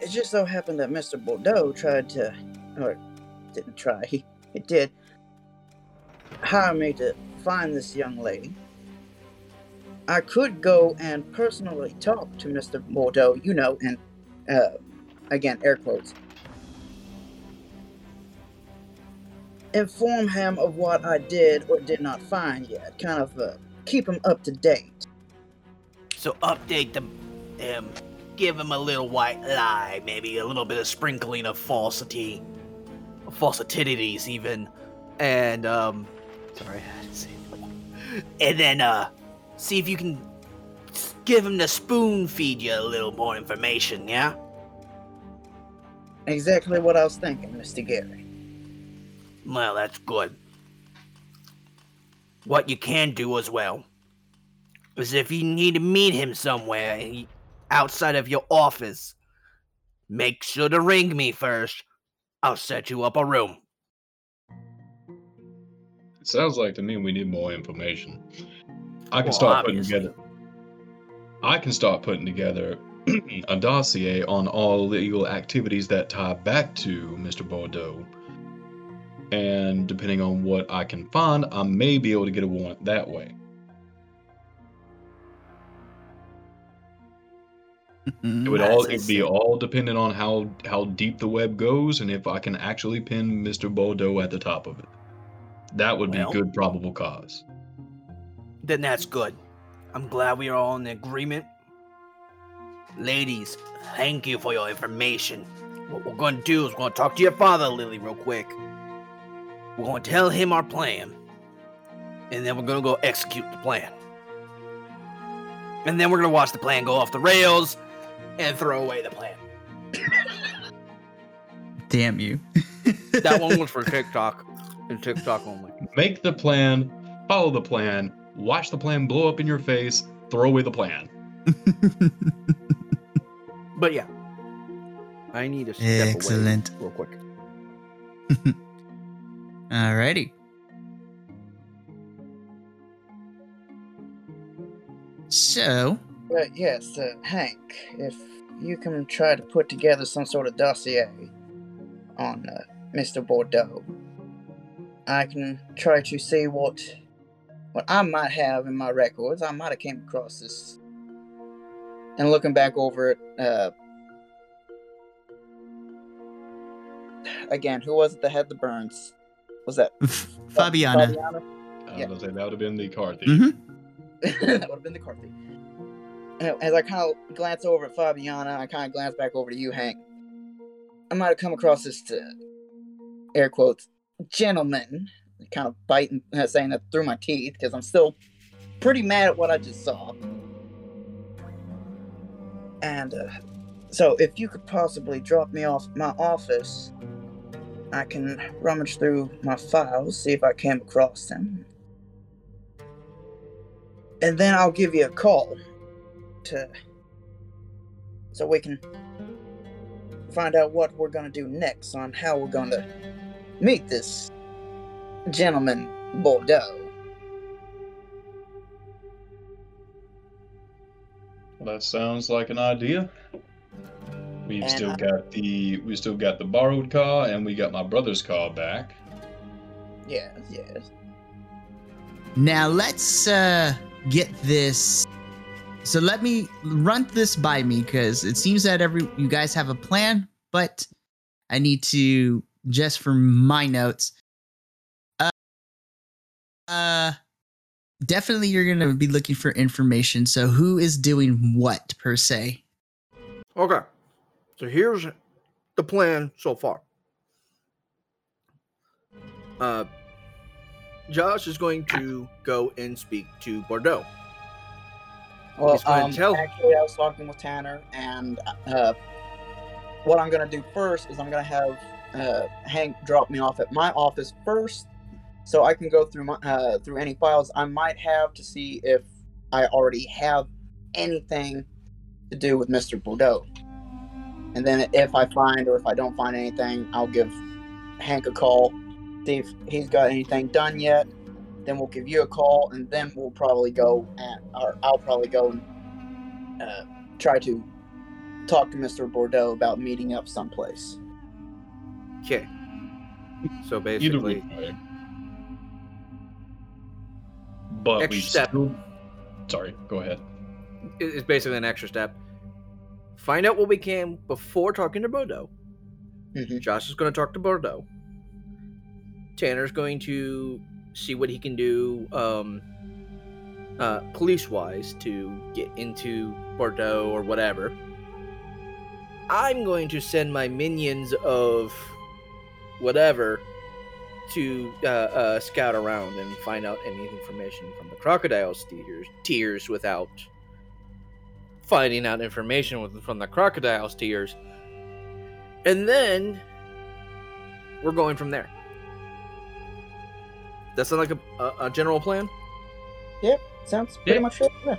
it just so happened that Mr. Bordeaux tried to, or didn't try, he, he did hire me to find this young lady. I could go and personally talk to Mr. Bordeaux, you know, and uh, again, air quotes. Inform him of what I did or did not find yet. Kind of uh, keep him up to date. So update them, him, give him a little white lie, maybe a little bit of sprinkling of falsity, falsitidities even, and um, sorry, I to say and then uh, see if you can give him to spoon feed you a little more information, yeah? Exactly what I was thinking, Mr. Garry. Well, that's good. What you can do as well is if you need to meet him somewhere outside of your office, make sure to ring me first. I'll set you up a room. it sounds like to me we need more information. I can Well, start obviously. putting together. I can start putting together a dossier on all legal activities that tie back to Mr. Bordeaux. And depending on what I can find, I may be able to get a warrant that way. It would all—it'd be all dependent on how how deep the web goes and if I can actually pin Mr. Bordeaux at the top of it. That would be good probable cause. Then that's good. I'm glad we are all in agreement. Ladies, thank you for your information. What we're going to do is we're going to talk to your father, Lily, real quick. We're going to tell him our plan. And then we're going to go execute the plan. And then we're going to watch the plan go off the rails and throw away the plan. Damn you. That one was for TikTok and TikTok only. Make the plan, follow the plan, watch the plan blow up in your face, throw away the plan. But yeah, I need to step Excellent. away real quick. Alrighty. So, But yes, uh, Hank, if you can try to put together some sort of dossier on uh, Mr. Bordeaux, I can try to see what what I might have in my records. I might have came across this, and looking back over it, uh, again, who was it that had the burns? Was that Fabiana. Fabiana? I Yeah. was gonna say that would have been the car thief. Mhm. that would have been the car thief. As I kind of glance over at Fabiana, I kind of glance back over to you, Hank. I might have come across this, to, air quotes, gentleman, kind of biting, saying that through my teeth because I'm still pretty mad at what I just saw. And uh, so, if you could possibly drop me off my office, I can rummage through my files, see if I came across them, and then I'll give you a call to so we can find out what we're gonna do next on how we're gonna meet this gentleman, Bordeaux. Well, that sounds like an idea. We've And still I- got the we still got the borrowed car, and we got my brother's car back. Yes, yes. Now let's uh get this. So let me run this by me because it seems that every you guys have a plan, but I need to just for my notes. Uh, definitely you're gonna be looking for information. So who is doing what per se? Okay. So here's the plan so far. Uh, Josh is going to go and speak to Bordeaux. Well, He's gonna um, tell- actually, I was talking with Tanner, and uh, what I'm gonna do first is I'm gonna have uh, Hank drop me off at my office first, so I can go through my uh, through any files I might have to see if I already have anything to do with Mr. Bordeaux. And then if I find or if I don't find anything, I'll give Hank a call, see if he's got anything done yet. Then we'll give you a call, and then we'll probably go and or I'll probably go and uh, try to talk to Mr. Bordeaux about meeting up someplace. Okay. So basically, way. But Extra we step. still. Sorry, go ahead. it's basically an extra step. Find out what we can before talking to Bordeaux. Mhm. Josh is going to talk to Bordeaux. Tanner's going to see what he can do um, uh, police wise to get into Bordeaux or whatever. I'm going to send my minions of whatever to uh, uh, scout around and find out any information from the crocodile's tears, tears without finding out information with, from the crocodile's tears. And then we're going from there. That sound like a, a, a general plan? Yep, sounds pretty Yeah. much it. Yeah.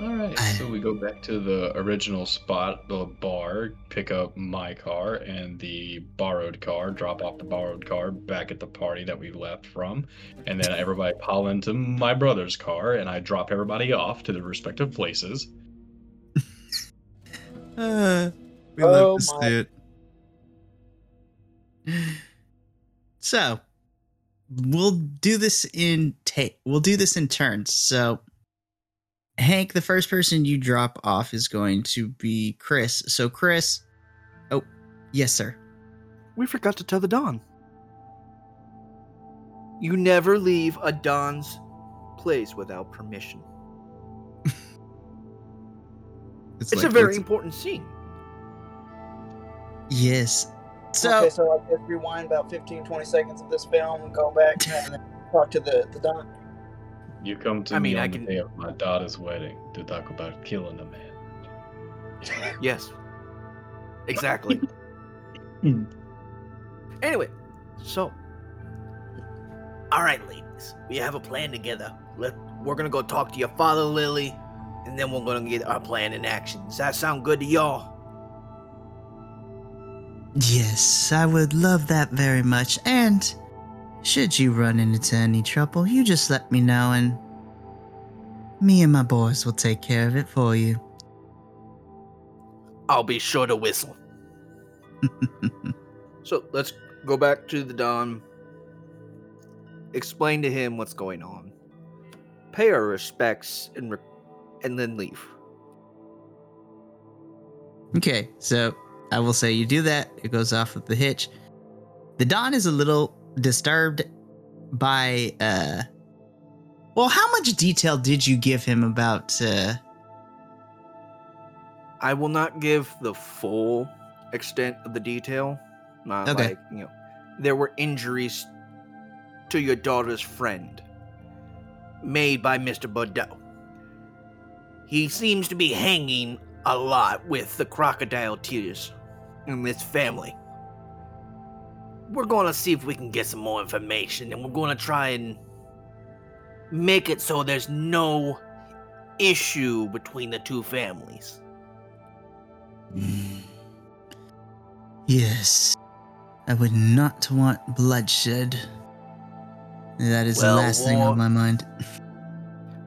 All right, so we go back to the original spot, the bar, pick up my car and the borrowed car, drop off the borrowed car back at the party that we left from, and then everybody pile into my brother's car, and I drop everybody off to their respective places. Uh, we Oh love to my- see it. So, we'll do this in take. We'll do this in turns. So, Hank, the first person you drop off is going to be Chris. So, Chris. Oh, yes, sir. We forgot to tell the Don. You never leave a Don's place without permission. It's a like- very important scene. yes. So, okay, so like just rewind about 15, 20 seconds of this film, and go back and talk to the the Don. You come to I me mean, on I the can- day of my daughter's wedding to talk about killing a man. Yes. Exactly. anyway, so all right, ladies, we have a plan together. Let we're gonna go talk to your father, Lily, and then we're gonna get our plan in action. Does that sound good to y'all? yes, I would love that very much. And should you run into any trouble, you just let me know, and me and my boys will take care of it for you. I'll be sure to whistle. So let's go back to the Don. Explain to him what's going on. Pay our respects and re- and then leave. Okay, so I will say you do that. It goes off with the hitch. The Don is a little disturbed by uh well, how much detail did you give him about uh I will not give the full extent of the detail. Not Okay. like, you know, there were injuries to your daughter's friend made by Mr. Bordeaux. He seems to be hanging a lot with the crocodile tears in this family. We're going to see if we can get some more information and we're going to try and make it so there's no issue between the two families. Yes. I would not want bloodshed. That is Well, the last thing on my mind.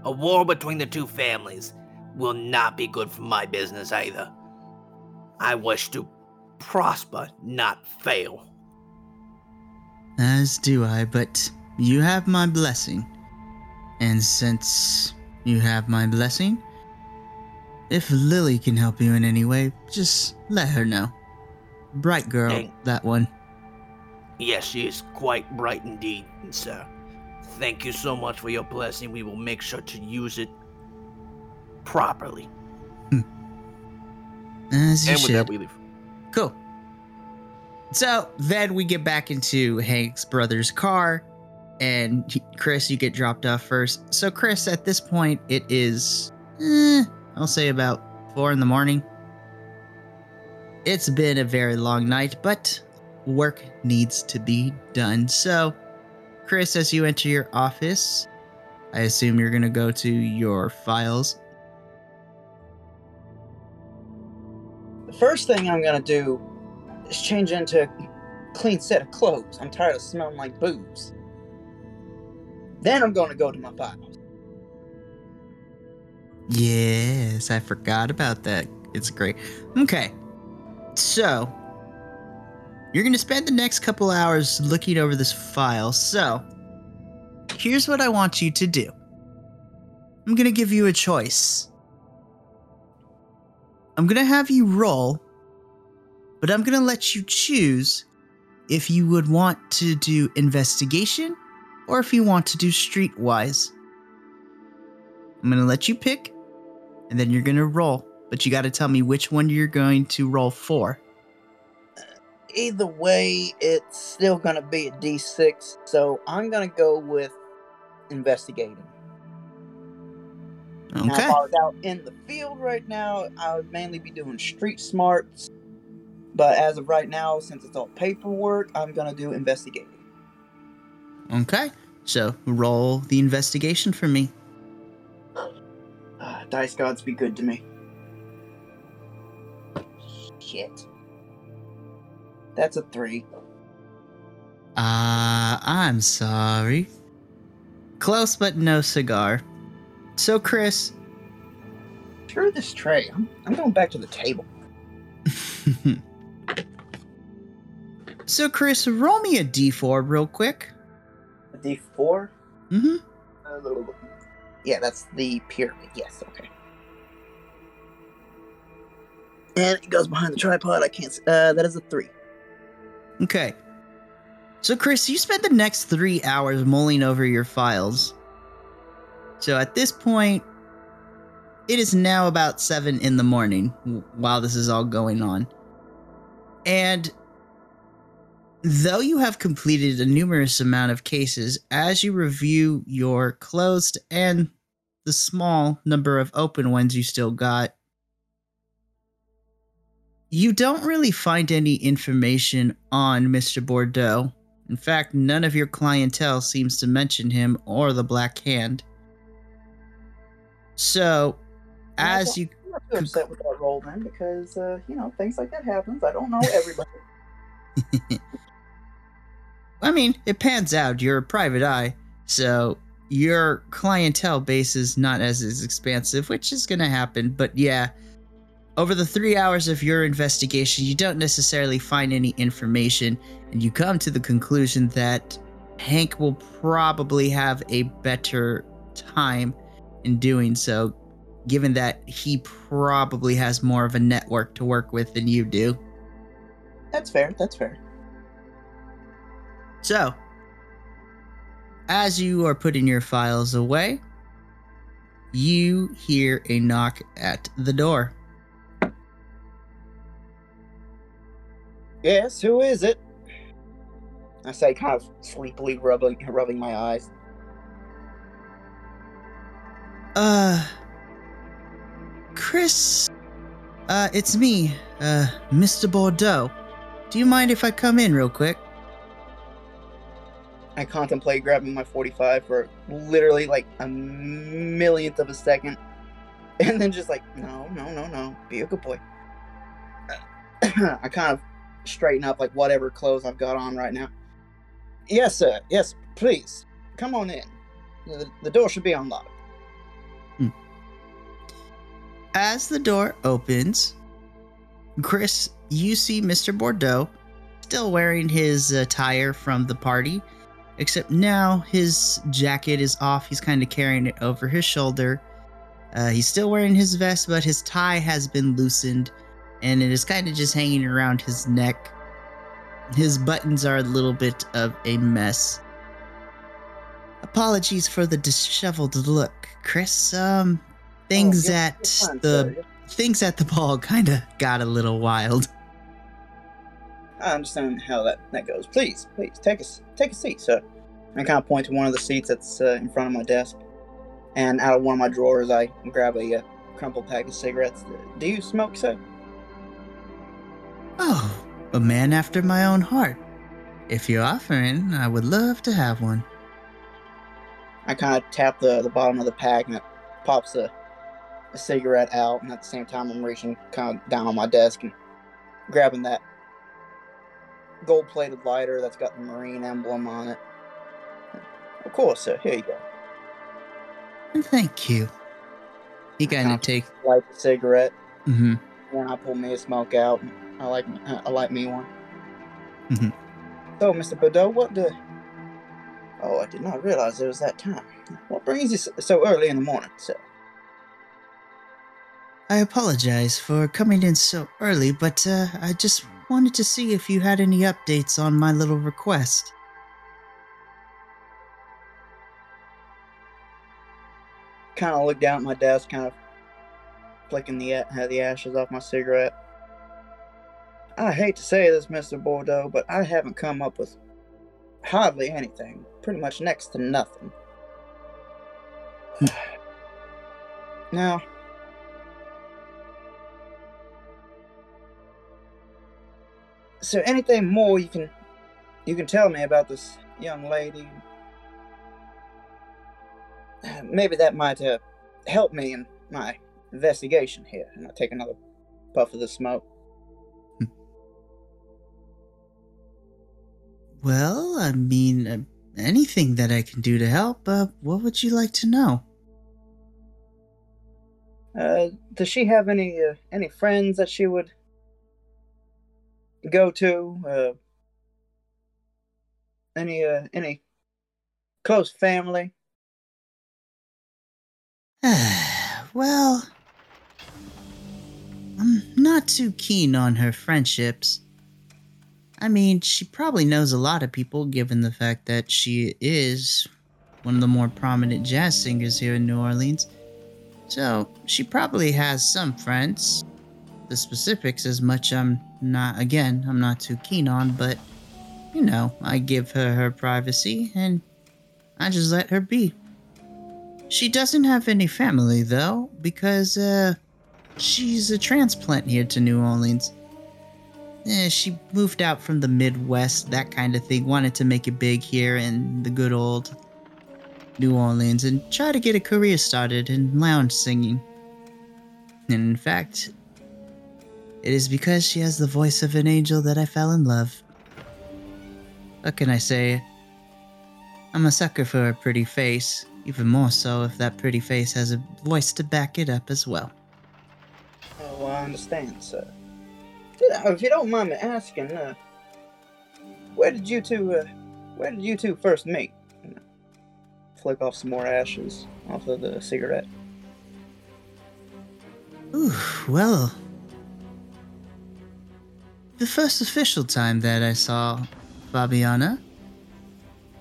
A war between the two families will not be good for my business either. I wish to prosper, not fail. As do I, but you have my blessing. And since you have my blessing, if Lily can help you in any way, just let her know. Bright girl, Dang. that one. Yes, she is quite bright indeed, sir. Thank you so much for your blessing. We will make sure to use it properly. Hmm. As you and with should. that, we leave. Cool. So then we get back into Hank's brother's car, and he- Chris, you get dropped off first. So, Chris, at this point, it is, eh, I'll say about four in the morning. It's been a very long night, but work needs to be done. So, Chris, as you enter your office, I assume you're going to go to your files. The first thing I'm gonna do is change into a clean set of clothes. I'm tired of smelling like booze. Then I'm gonna go to my files. Yes, I forgot about that. It's great. Okay. So, you're going to spend the next couple hours looking over this file. So, here's what I want you to do I'm going to give you a choice. I'm going to have you roll, but I'm going to let you choose if you would want to do investigation or if you want to do streetwise. I'm going to let you pick and then you're gonna roll. But you got to tell me which one you're going to roll for. Uh, either way, it's still gonna be a D6, so I'm gonna go with investigating. Now, Okay. if I was out in the field right now, I would mainly be doing street smarts. But as of right now, since it's all paperwork, I'm gonna do investigating. Okay. So roll the investigation for me. Ah, dice gods be good to me. Shit. That's a three. Uh, I'm sorry. Close, but no cigar. So, Chris. Screw this tray. I'm, I'm going back to the table. so, Chris, roll me a d4 real quick. A D4. Mm-hmm. Uh, Yeah, that's the pyramid. Yes, okay. And it goes behind the tripod. I can't. Uh, that is a three. Okay. So, Chris, you spent the next three hours mulling over your files. So, at this point, it is now about seven in the morning while this is all going on. And though you have completed a numerous amount of cases, as you review your closed and the small number of open ones you still got, you don't really find any information on Mr. Bordeaux. In fact, none of your clientele seems to mention him or the Black Hand. So, as you I'm not too upset with that role then, because uh, you know things like that happens. I don't know everybody. I mean, it pans out. You're a private eye, so your clientele base is not as, expansive, which is going to happen. But yeah, over the three hours of your investigation, you don't necessarily find any information, and you come to the conclusion that Hank will probably have a better time in doing so, given that he probably has more of a network to work with than you do. That's fair. That's fair. So, as you are putting your files away, you hear a knock at the door. Yes, who is it? I say, kind of sleepily rubbing rubbing my eyes. Uh, Chris, uh, it's me, uh, Mr. Bordeaux. Do you mind if I come in real quick? I contemplate grabbing my 45 for literally like a millionth of a second. And then just like, no, no, no, no. Be a good boy. I kind of straighten up like whatever clothes I've got on right now. Yes, sir. Yes, please. Come on in. The, the door should be unlocked. Hmm. As the door opens, Chris, you see Mr. Bordeaux still wearing his attire from the party, except now his jacket is off. He's kind of carrying it over his shoulder. Uh, he's still wearing his vest, but his tie has been loosened and it is kind of just hanging around his neck. His buttons are a little bit of a mess. Apologies for the disheveled look, Chris. Um, things Oh, at the things at the ball kind of got a little wild. I understand how that, that goes. Please, please take a take a seat, sir. I kind of point to one of the seats that's uh, in front of my desk, and out of one of my drawers, I grab a uh, crumpled pack of cigarettes. Do you smoke, sir? Oh, a man after my own heart. If you're offering, I would love to have one. I kind of tap the, the bottom of the pack, and it pops a, a cigarette out, and at the same time, I'm reaching kind of down on my desk and grabbing that gold-plated lighter that's got the marine emblem on it. Of course, sir. Here you go. Thank you. He kind of take. Light the cigarette. Mm-hmm. Then I pull me a smoke out. I like I like me one. Mm-hmm. So, Mr. Bordeaux, what the? Oh, I did not realize it was that time. What brings you so- so early in the morning, sir? I apologize for coming in so early, but uh, I just wanted to see if you had any updates on my little request. Kind of looked down at my desk, kind of flicking the the ashes off my cigarette. I hate to say this, Mr. Bordeaux, but I haven't come up with hardly anything. Pretty much next to nothing. now, is there anything more you can you can tell me about this young lady? Maybe that might uh, help me in my investigation here. And I take another puff of the smoke. Well, I mean, uh, anything that I can do to help. Uh, what would you like to know? Uh, does she have any uh, any friends that she would go to? Uh, any uh, any close family? well, I'm not too keen on her friendships. I mean, she probably knows a lot of people given the fact that she is one of the more prominent jazz singers here in New Orleans. So, she probably has some friends. The specifics, as much I'm not, again, I'm not too keen on, but you know, I give her her privacy and I just let her be. She doesn't have any family though, because uh she's a transplant here to New Orleans. Eh, she moved out from the Midwest, that kind of thing, wanted to make it big here in the good old New Orleans and try to get a career started in lounge singing. And in fact, it is because she has the voice of an angel that I fell in love. What can I say? I'm a sucker for a pretty face, even more so if that pretty face has a voice to back it up as well. Oh, I understand, sir. If you don't mind me asking, uh, where did you two, uh, where did you two first meet? Flick off some more ashes off of the cigarette. Ooh, well. The first official time that I saw Fabiana,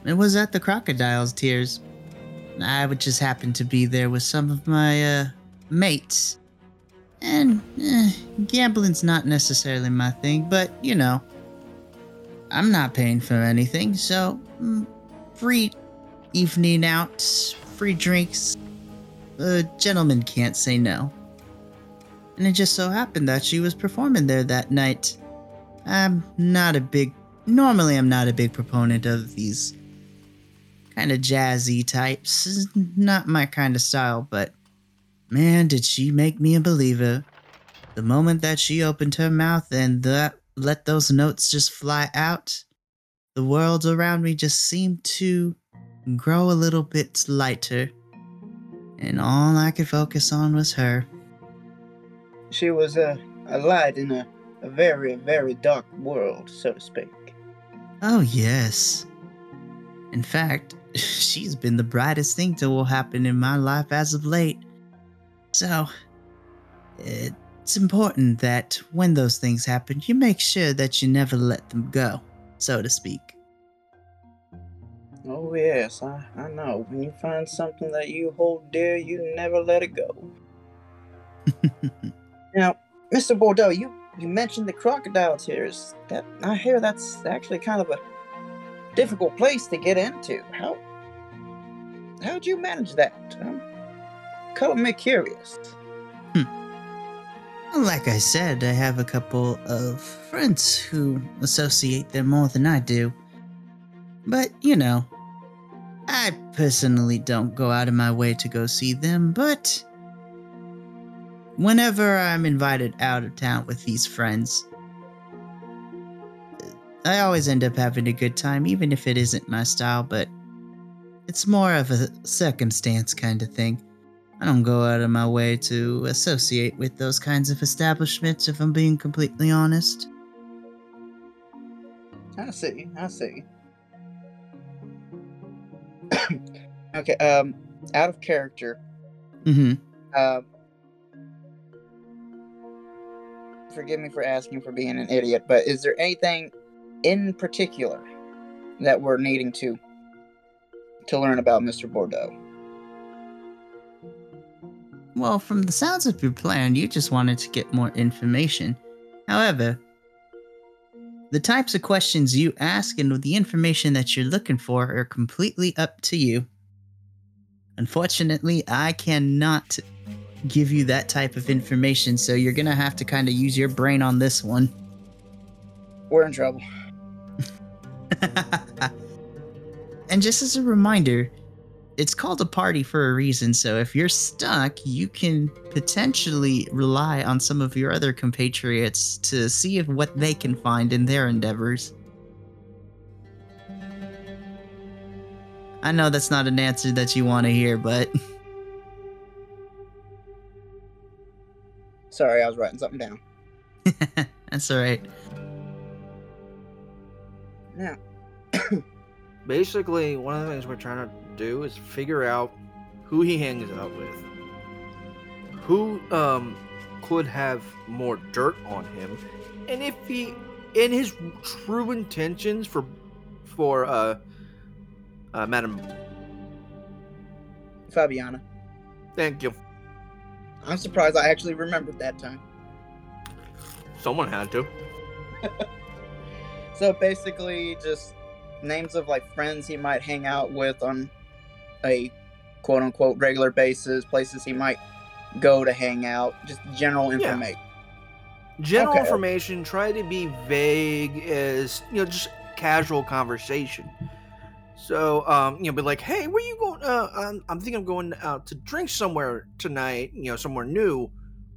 it was at the Crocodile's Tears. I would just happen to be there with some of my uh, mates. And eh, gambling's not necessarily my thing, but you know, I'm not paying for anything, so mm, free evening out, free drinks. A gentleman can't say no. And it just so happened that she was performing there that night. I'm not a big. Normally, I'm not a big proponent of these kind of jazzy types. Not my kind of style, but man, did she make me a believer. The moment that she opened her mouth and let those notes just fly out, the world around me just seemed to grow a little bit lighter. And all I could focus on was her. She was a, a light in a, a very, very dark world, so to speak. Oh, yes. In fact, she's been the brightest thing that will happen in my life as of late. So, it's important that when those things happen, you make sure that you never let them go, so to speak. Oh, yes, I, I know. When you find something that you hold dear, you never let it go. Now, Mr. Bordeaux, you, you mentioned the crocodile tears. That I hear that's actually kind of a difficult place to get into. How how'd you manage that? Um, color me curious. like I said, I have a couple of friends who associate them more than I do. But, you know, I personally don't go out of my way to go see them, but whenever I'm invited out of town with these friends, I always end up having a good time, even if it isn't my style, but it's more of a circumstance kind of thing. I don't go out of my way to associate with those kinds of establishments, if I'm being completely honest. I see. I see. okay. Um, out of character. Mm-hmm. Um, forgive me for asking for being an idiot, but is there anything in particular that we're needing to to learn about Mr. Bordeaux? Well, from the sounds of your plan, you just wanted to get more information. However, the types of questions you ask and the information that you're looking for are completely up to you. Unfortunately, I cannot give you that type of information, so you're gonna have to kind of use your brain on this one. We're in trouble. and just as a reminder, it's called a party for a reason. So if you're stuck, you can potentially rely on some of your other compatriots to see if what they can find in their endeavors. I know that's not an answer that you want to hear, but Sorry, I was writing something down. that's all right. Now, Basically, one of the things we're trying to do is figure out who he hangs out with, who um could have more dirt on him, and if he, in his true intentions for, for uh, uh, Madam. Fabiana, Thank you. I'm surprised I actually remembered that time. Someone had to. So basically, just names of like friends he might hang out with on a quote unquote regular basis, places he might go to hang out, just general Yeah. information. General Okay. information. Try to be vague as you know, just casual conversation. So, um, you know, be like, "Hey, where you going? Uh, I'm, I'm thinking of going out to drink somewhere tonight. You know, somewhere new.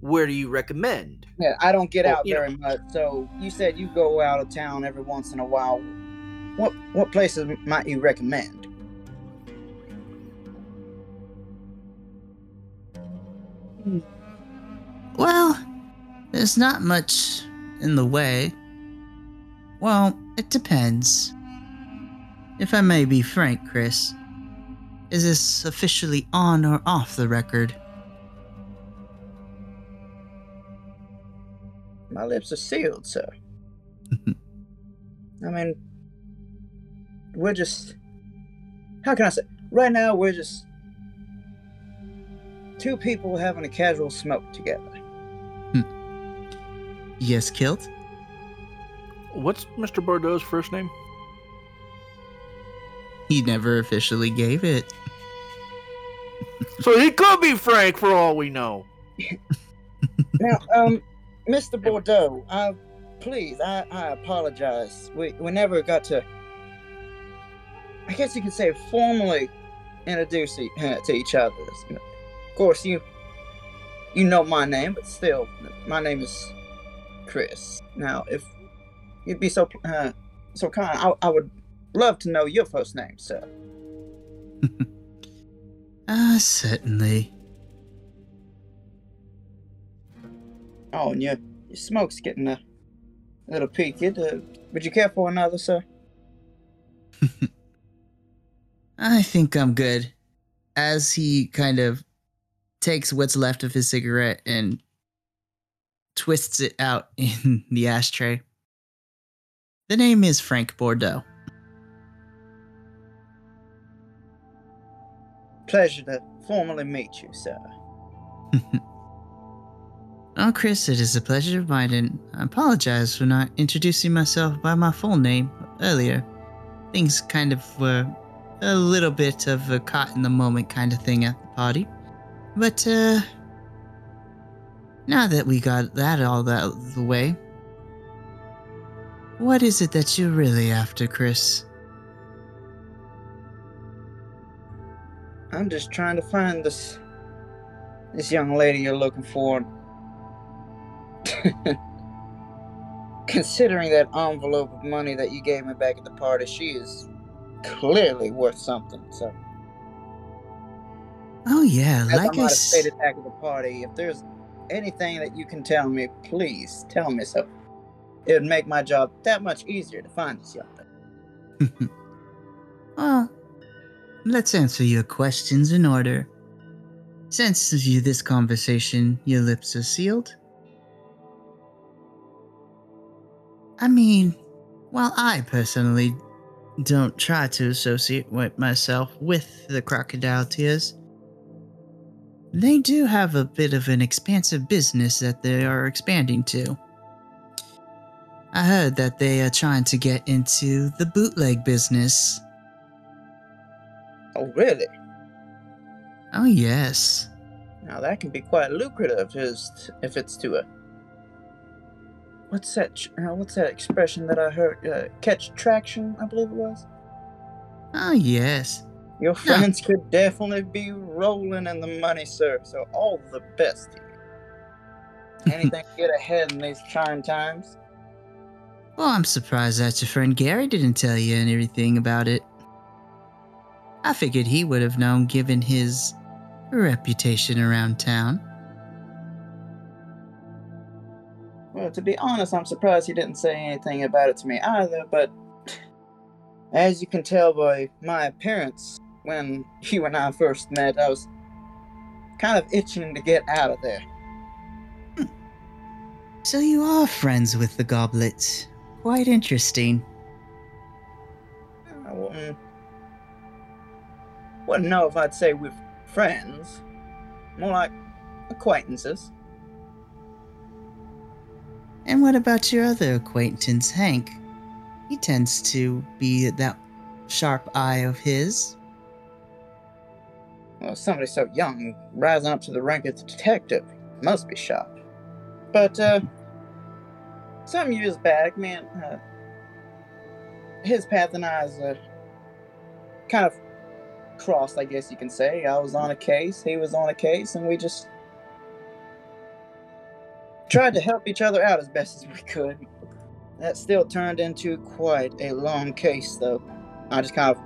Where do you recommend?" Yeah, I don't get Well, out you know- very much. So you said you go out of town every once in a while. What what places might you recommend? Well, there's not much in the way. Well, it depends. If I may be frank, Chris, is this officially on or off the record? My lips are sealed, sir. I mean, we're just. How can I say? Right now, we're just two people having a casual smoke together. Hmm. Yes, Kilt? What's Mr. Bordeaux's first name? He never officially gave it. So he could be Frank for all we know. Now, um, Mr. Bordeaux, uh, please, I, I apologize. We we never got to. I guess you could say formally introduce e- to each other. Of course, you you know my name, but still, my name is Chris. Now, if you'd be so uh, so kind, I, I would love to know your first name, sir. Ah, certainly. Oh, and your your smoke's getting a little peaked. Uh, would you care for another, sir? I think I'm good. As he kind of takes what's left of his cigarette and twists it out in the ashtray. The name is Frank Bordeaux. Pleasure to formally meet you, sir. Oh, Chris, it is a pleasure of mine, and I apologize for not introducing myself by my full name earlier. Things kind of were a little bit of a caught in the moment kind of thing at the party. But, uh, now that we got that all out of the way, what is it that you're really after, Chris? I'm just trying to find this this young lady you're looking for. Considering that envelope of money that you gave me back at the party, she is clearly worth something. So, Oh, yeah, as like I I might have s- stated back at the party, if there's anything that you can tell me, please tell me so. It would make my job that much easier to find this young lady. well, let's answer your questions in order. Since you this conversation, your lips are sealed. I mean, while I personally don't try to associate myself with the crocodile tears, they do have a bit of an expansive business that they are expanding to. I heard that they are trying to get into the bootleg business. Oh, really? Oh, yes. Now that can be quite lucrative, just if it's to a. What's that? Uh, what's that expression that I heard? Uh, catch traction, I believe it was. Oh, yes. Your friends could definitely be rolling in the money, sir. So all the best to you. Anything to get ahead in these trying times. Well, I'm surprised that your friend Garry didn't tell you anything about it. I figured he would have known given his reputation around town. Well, to be honest, I'm surprised he didn't say anything about it to me either. But as you can tell by my appearance, when you and I first met, I was kind of itching to get out of there. Hmm. So you are friends with the goblets. Quite interesting. I wouldn't, wouldn't know if I'd say we're friends. More like acquaintances. And what about your other acquaintance, Hank? He tends to be that sharp eye of his. Well, somebody so young, rising up to the rank of detective, must be sharp. But, uh, some years back, man, uh, his path and I's, uh, kind of crossed, I guess you can say. I was on a case, he was on a case, and we just tried to help each other out as best as we could. That still turned into quite a long case, though. I just kind of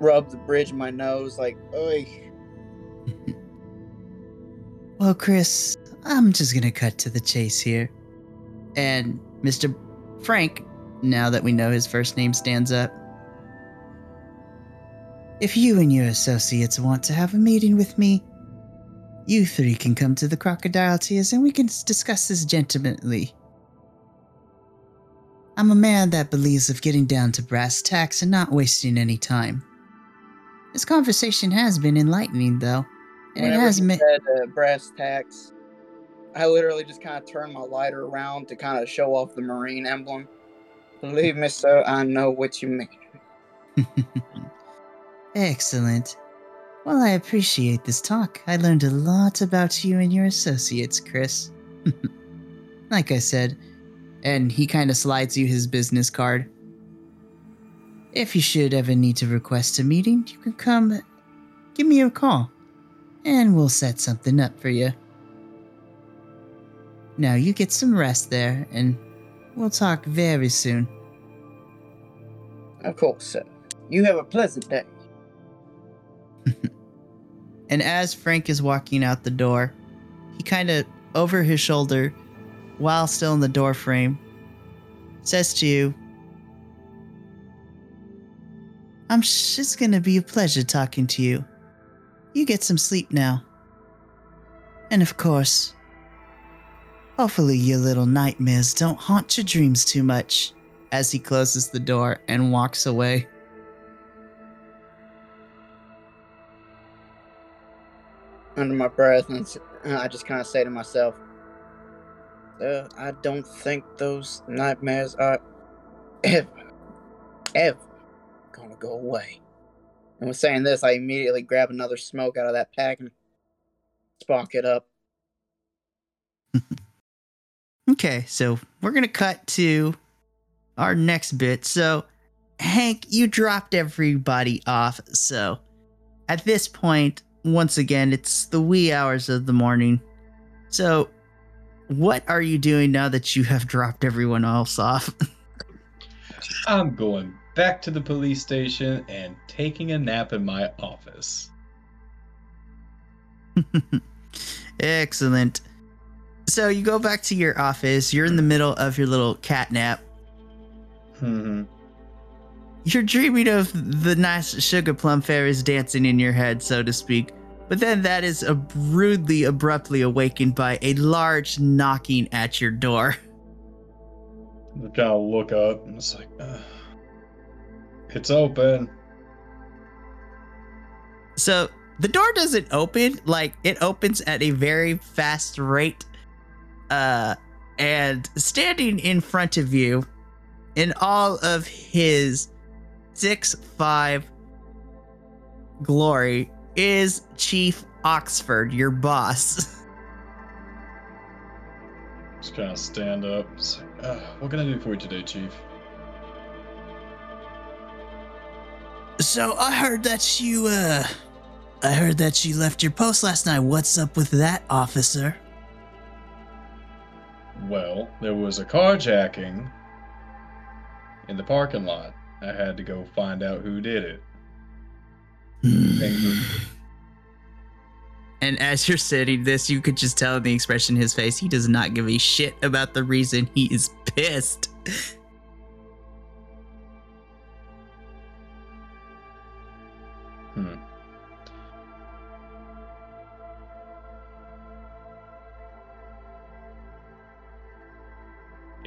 rubbed the bridge of my nose, like, oi. Well, Chris, I'm just gonna cut to the chase here. And Mr. Frank, now that we know his first name, stands up. If you and your associates want to have a meeting with me, you three can come to the Crocodile Tears and we can discuss this gentlemanly. I'm a man that believes of getting down to brass tacks and not wasting any time. This conversation has been enlightening, though, and it Whenever has he meant. said uh, brass tacks, I literally just kind of turned my lighter around to kind of show off the marine emblem. Believe me, sir, I know what you mean. Excellent. Well, I appreciate this talk. I learned a lot about you and your associates, Chris. like I said, and he kind of slides you his business card. If you should ever need to request a meeting, you can come give me a call and we'll set something up for you. Now you get some rest there and we'll talk very soon. Of course, sir. You have a pleasant day. And as Frank is walking out the door, he kind of over his shoulder, while still in the door frame, says to you, I'm it's gonna be a pleasure talking to you. You get some sleep now. And of course, hopefully your little nightmares don't haunt your dreams too much. As he closes the door and walks away. Under my breath, and I just kind of say to myself, uh, I don't think those nightmares are ever, ever gonna go away. And with saying this, I immediately grab another smoke out of that pack and spark it up. Okay, so we're gonna cut to our next bit. So, Hank, you dropped everybody off. So, at this point, once again, it's the wee hours of the morning. So, what are you doing now that you have dropped everyone else off? I'm going back to the police station and taking a nap in my office. Excellent. So, you go back to your office. You're in the middle of your little cat nap. hmm You're dreaming of the nice sugar plum fairies dancing in your head, so to speak. But then that is rudely, abruptly awakened by a large knocking at your door. I kind of look up and it's like, Ugh. it's open. So the door doesn't open, like it opens at a very fast rate. Uh, and standing in front of you, in all of his six five glory, is Chief Oxford, your boss. Just kind of stand up. Like, Ugh, what can I do for you today, Chief? So I heard that you, uh, I heard that you left your post last night. What's up with that, officer? Well, there was a carjacking in the parking lot. I had to go find out who did it. And as you're sitting this, you could just tell in the expression in his face, he does not give a shit about the reason he is pissed. Hmm.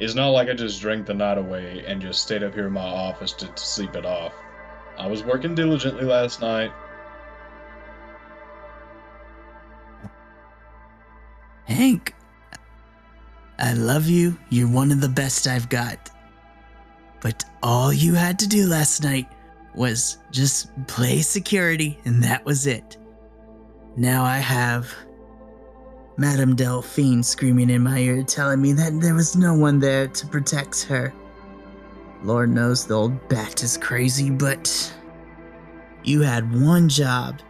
It's not like I just drank the night away and just stayed up here in my office to, to sleep it off. I was working diligently last night. Hank, I love you. You're one of the best I've got. But all you had to do last night was just play security, and that was it. Now I have Madame Delphine screaming in my ear, telling me that there was no one there to protect her. Lord knows the old bat is crazy, but you had one job.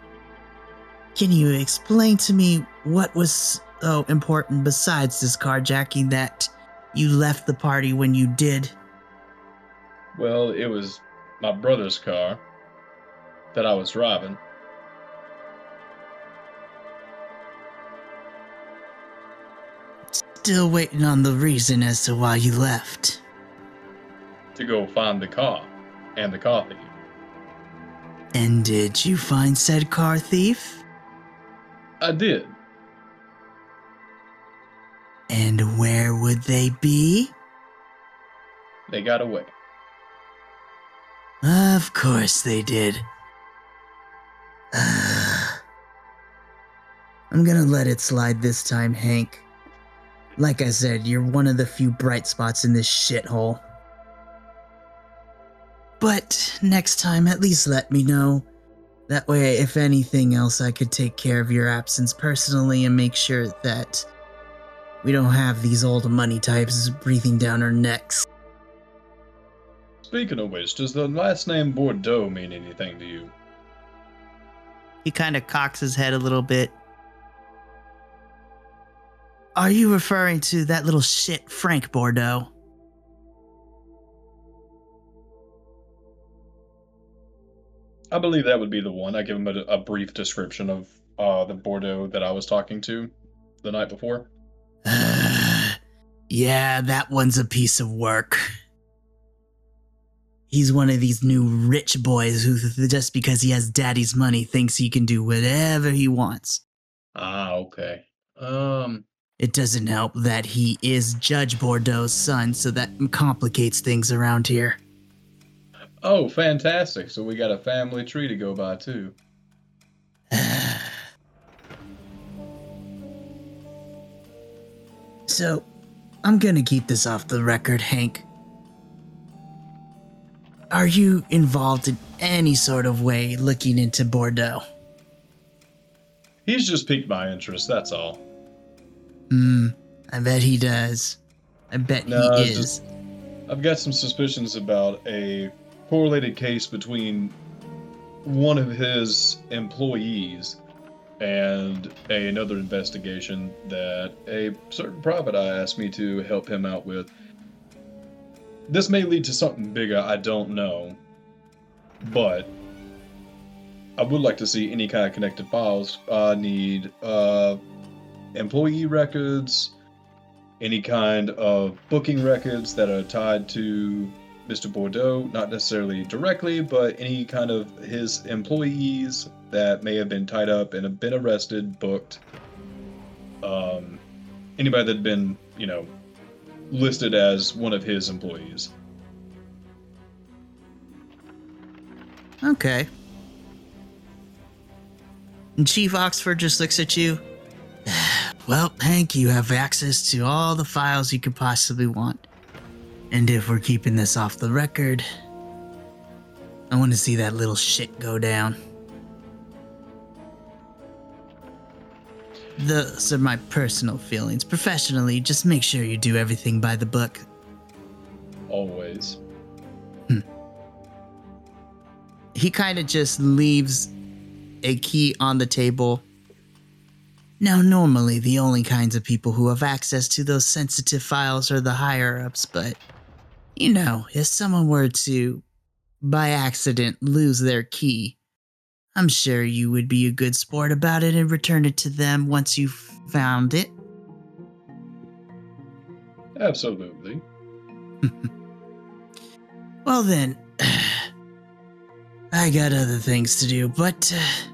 Can you explain to me what was so important besides this carjacking that you left the party when you did? Well, it was my brother's car that I was driving. Still waiting on the reason as to why you left. to go find the car and the car thief. And did you find said car thief? I did. And where would they be? They got away. Of course they did. I'm gonna let it slide this time, Hank. Like I said, you're one of the few bright spots in this shithole. But next time, at least let me know. That way, if anything else, I could take care of your absence personally and make sure that we don't have these old money types breathing down our necks. Speaking of which, does the last name Bordeaux mean anything to you? He kind of cocks his head a little bit. Are you referring to that little shit, Frank Bordeaux? I believe that would be the one. I give him a, a brief description of uh, the Bordeaux that I was talking to the night before. yeah, that one's a piece of work. He's one of these new rich boys who, just because he has daddy's money, thinks he can do whatever he wants. Ah, okay. Um, it doesn't help that he is Judge Bordeaux's son, so that complicates things around here. oh, fantastic. So we got a family tree to go by too. so, I'm gonna keep this off the record, Hank. Are you involved in any sort of way looking into Bordeaux? He's just piqued my interest. That's all. Hmm, I bet he does. I bet No, he is. just- I've got some suspicions about a correlated case between one of his employees and a, another investigation that a certain private eye asked me to help him out with. This may lead to something bigger, I don't know. But I would like to see any kind of connected files. I need uh, employee records, any kind of booking records that are tied to Mr. Bordeaux, not necessarily directly, but any kind of his employees that may have been tied up and have been arrested, booked. Um, anybody that had been, you know, listed as one of his employees. Okay. And Chief Oxford just looks at you. Well, Hank, you have access to all the files you could possibly want. And if we're keeping this off the record, I want to see that little shit go down. Those are my personal feelings. Professionally, just make sure you do everything by the book. Always. Hmm. he kind of just leaves a key on the table. Now, normally, the only kinds of people who have access to those sensitive files are the higher ups, but you know, if someone were to, by accident, lose their key, I'm sure you would be a good sport about it and return it to them once you found it. Absolutely. Well, then, I got other things to do, but uh,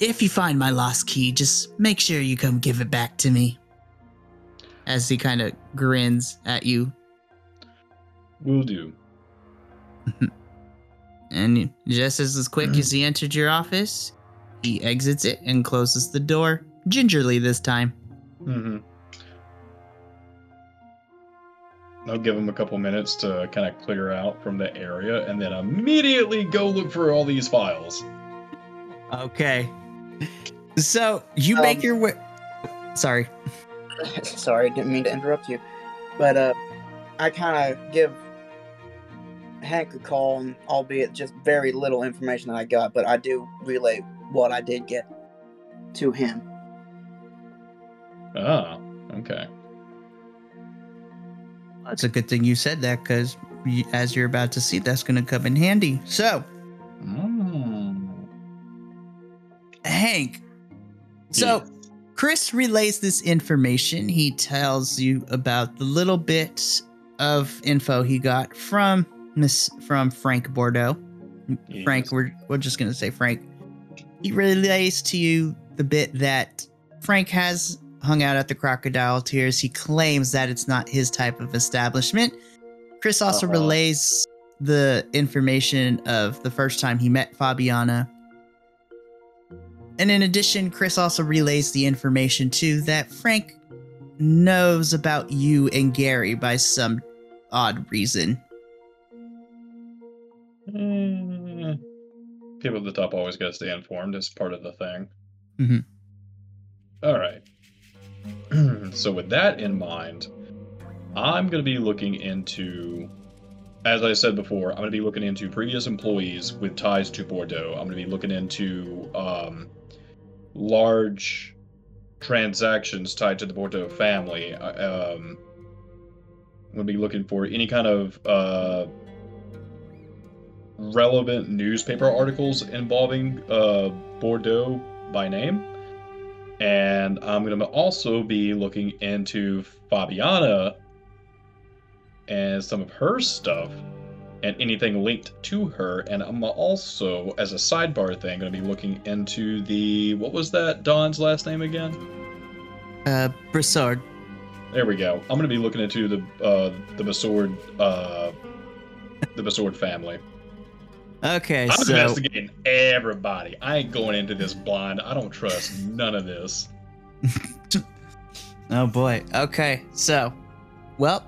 if you find my lost key, just make sure you come give it back to me. As he kind of grins at you, Will do. and just as as quick as he entered your office, he exits it and closes the door gingerly this time. Mm-hmm. I'll give him a couple minutes to kind of clear out from the area and then immediately go look for all these files. Okay. So you Um, make your way. Sorry. Sorry, didn't mean to interrupt you. But uh I kind of give Hank a call, and albeit just very little information that I got, but I do relay what I did get to him. Oh, okay. That's a good thing you said that because, as you're about to see, that's going to come in handy. So, Mm. Hank. So, Chris relays this information. He tells you about the little bit of info he got from Miss from Frank Bordeaux. Frank, we're we're just gonna say Frank. He relays to you the bit that Frank has hung out at the Crocodile Tears. He claims that it's not his type of establishment. Chris also Uh-huh. relays the information of the first time he met Fabiana. And in addition, Chris also relays the information too that Frank knows about you and Garry by some odd reason. Mm. People at the top always got to stay informed. It's part of the thing. Mhm. All right. so with that in mind, I'm going to be looking into, as I said before, I'm going to be looking into previous employees with ties to Bordeaux. I'm going to be looking into um, large transactions tied to the Bordeaux family. Uh, Um, I'm going to be looking for any kind of uh, relevant newspaper articles involving uh, Bordeaux by name. And I'm going to also be looking into Fabiana and some of her stuff and anything linked to her. And I'm also, as a sidebar thing, going to be looking into the what was that Don's last name again? Uh, Broussard. There we go. I'm going to be looking into the uh, the Bassord uh, the Bassord family. Okay, I'm so investigating everybody. I ain't going into this blind. I don't trust none of this. oh boy. Okay, so well,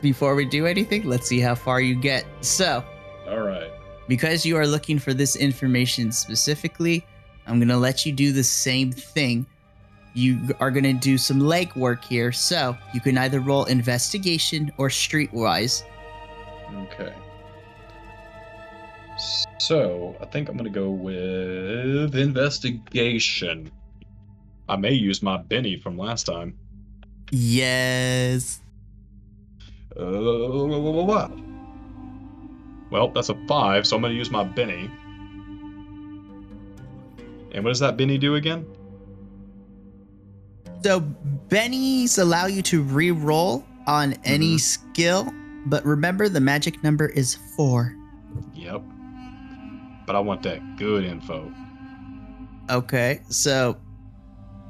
before we do anything, let's see how far you get. So, All right. because you are looking for this information specifically, I'm going to let you do the same thing. You are going to do some legwork here. So, you can either roll investigation or streetwise. Okay. So I think I'm gonna go with investigation. I may use my Benny from last time. Yes. Uh, well, that's a five, so I'm gonna use my Benny. And what does that Benny do again? So, bennies allow you to re roll on any Mhm. skill, but remember the magic number is four. Yep. But I want that good info. Okay, so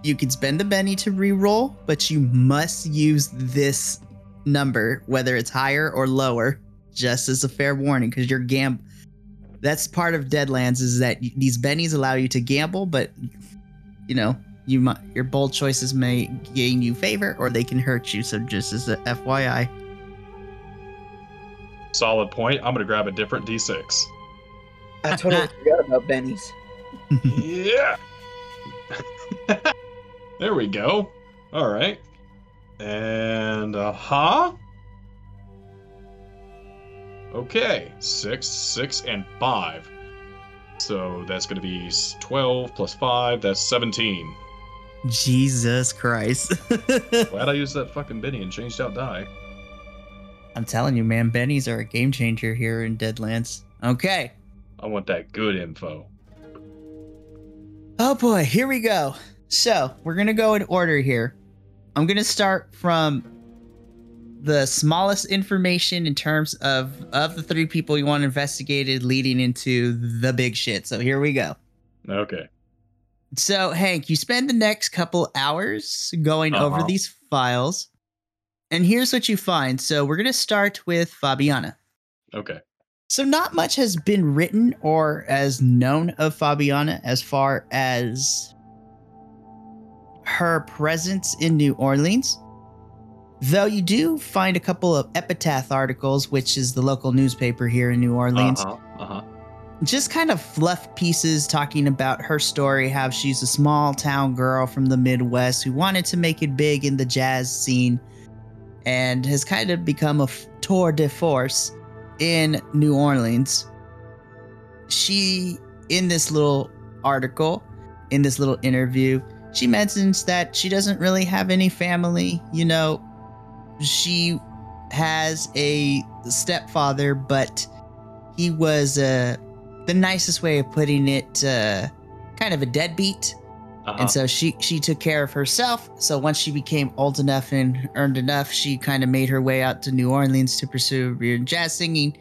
you can spend the Benny to re-roll, but you must use this number, whether it's higher or lower, just as a fair warning, because you're gam. That's part of Deadlands is that these bennies allow you to gamble, but you know you might your bold choices may gain you favor or they can hurt you. So just as a FYI. Solid point. I'm gonna grab a different D6. I totally forgot about bennies. yeah. there we go. All right. And uh huh. Okay, six, six, and five. So that's gonna be twelve plus five. That's seventeen. Jesus Christ. Glad I used that fucking Benny and changed out die. I'm telling you, man, bennies are a game changer here in Deadlands. Okay. I want that good info. Oh boy, here we go. So we're gonna go in order here. I'm gonna start from the smallest information in terms of of the three people you want investigated, leading into the big shit. So here we go. Okay. So Hank, you spend the next couple hours going over Uh-huh. these files, and here's what you find. So we're gonna start with Fabiana. Okay. So not much has been written or as known of Fabiana as far as her presence in New Orleans. Though you do find a couple of epitaph articles, which is the local newspaper here in New Orleans, Uh huh. Uh huh. just kind of fluff pieces talking about her story, how she's a small town girl from the Midwest who wanted to make it big in the jazz scene and has kind of become a f- tour de force in New Orleans. She, in this little article, in this little interview, she mentions that she doesn't really have any family. You know, she has a stepfather, but he was uh, the nicest way of putting it, uh, kind of a deadbeat. Uh-huh. And so she she took care of herself. So once she became old enough and earned enough, she kind of made her way out to New Orleans to pursue a career in jazz singing.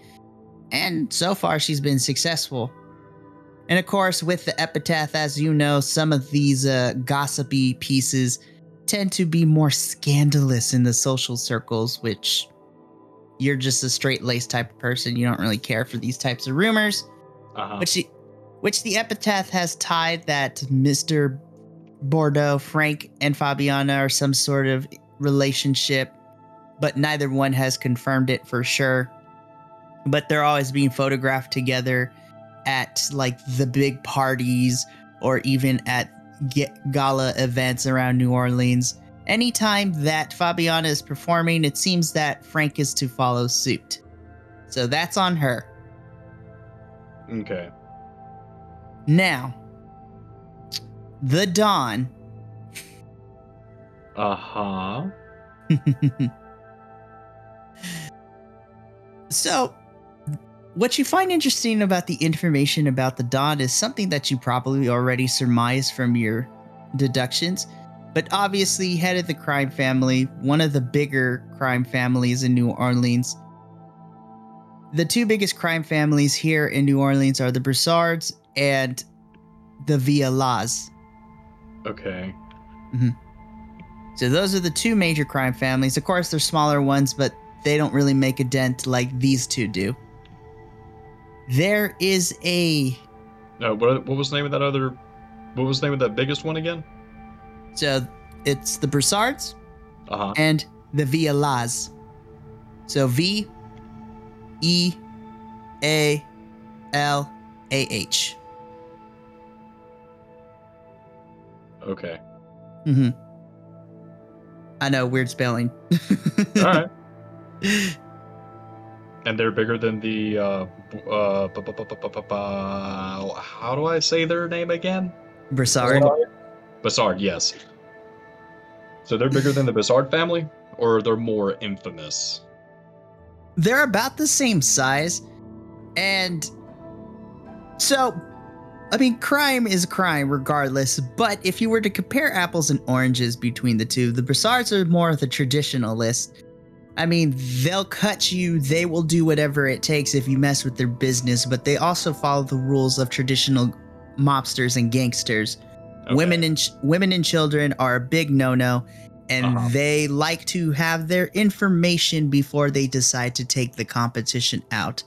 And so far, she's been successful. And of course, with the epitaph, as you know, some of these uh, gossipy pieces tend to be more scandalous in the social circles, which you're just a straight laced type of person. You don't really care for these types of rumors uh-huh. which the, which the epitaph has tied that Mr. Bordeaux, Frank, and Fabiana are some sort of relationship, but neither one has confirmed it for sure. But they're always being photographed together at like the big parties or even at gala events around New Orleans. Anytime that Fabiana is performing, it seems that Frank is to follow suit. So that's on her. Okay. Now, the Don. Uh huh. so, what you find interesting about the information about the Don is something that you probably already surmised from your deductions. But obviously, head of the crime family, one of the bigger crime families in New Orleans. The two biggest crime families here in New Orleans are the Broussards and the Vialas. Okay. Mm-hmm. So those are the two major crime families. Of course, they're smaller ones, but they don't really make a dent like these two do. There is a No, what what was the name of that other? What was the name of that biggest one again? so it's the Broussards Uh huh. and the Vialas. So V E A L A H. Okay. Mm-hmm. I know, weird spelling. All right. And they're bigger than the. Uh, uh, how do I say their name again? Broussard. Bassard, yes. So they're bigger than the Bassard family, or they're more infamous. they're about the same size and so i mean crime is crime regardless but if you were to compare apples and oranges between the two the Broussards are more of the traditionalist i mean they'll cut you they will do whatever it takes if you mess with their business but they also follow the rules of traditional mobsters and gangsters Okay. Women and ch- women and children are a big no-no, and Uh-huh. they like to have their information before they decide to take the competition out.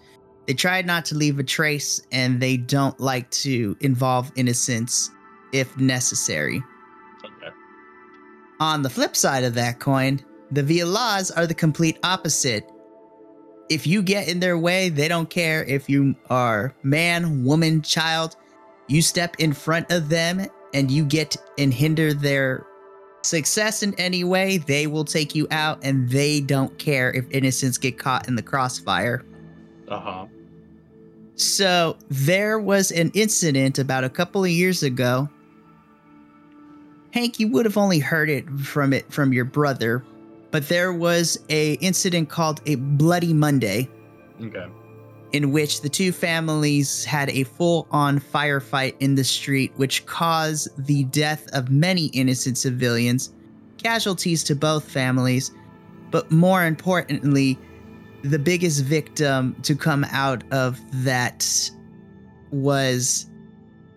They try not to leave a trace, and they don't like to involve innocents if necessary. Okay. On the flip side of that coin, the Vialas are the complete opposite. If you get in their way, they don't care if you are man, woman, child. You step in front of them and you get and hinder their success in any way, they will take you out and they don't care if innocents get caught in the crossfire. Uh huh. So there was an incident about a couple of years ago. Hank, you would have only heard it from it from your brother, but there was a incident called a Bloody Monday Okay. in which the two families had a full-on firefight in the street which caused the death of many innocent civilians, casualties to both families, but more importantly, the biggest victim to come out of that was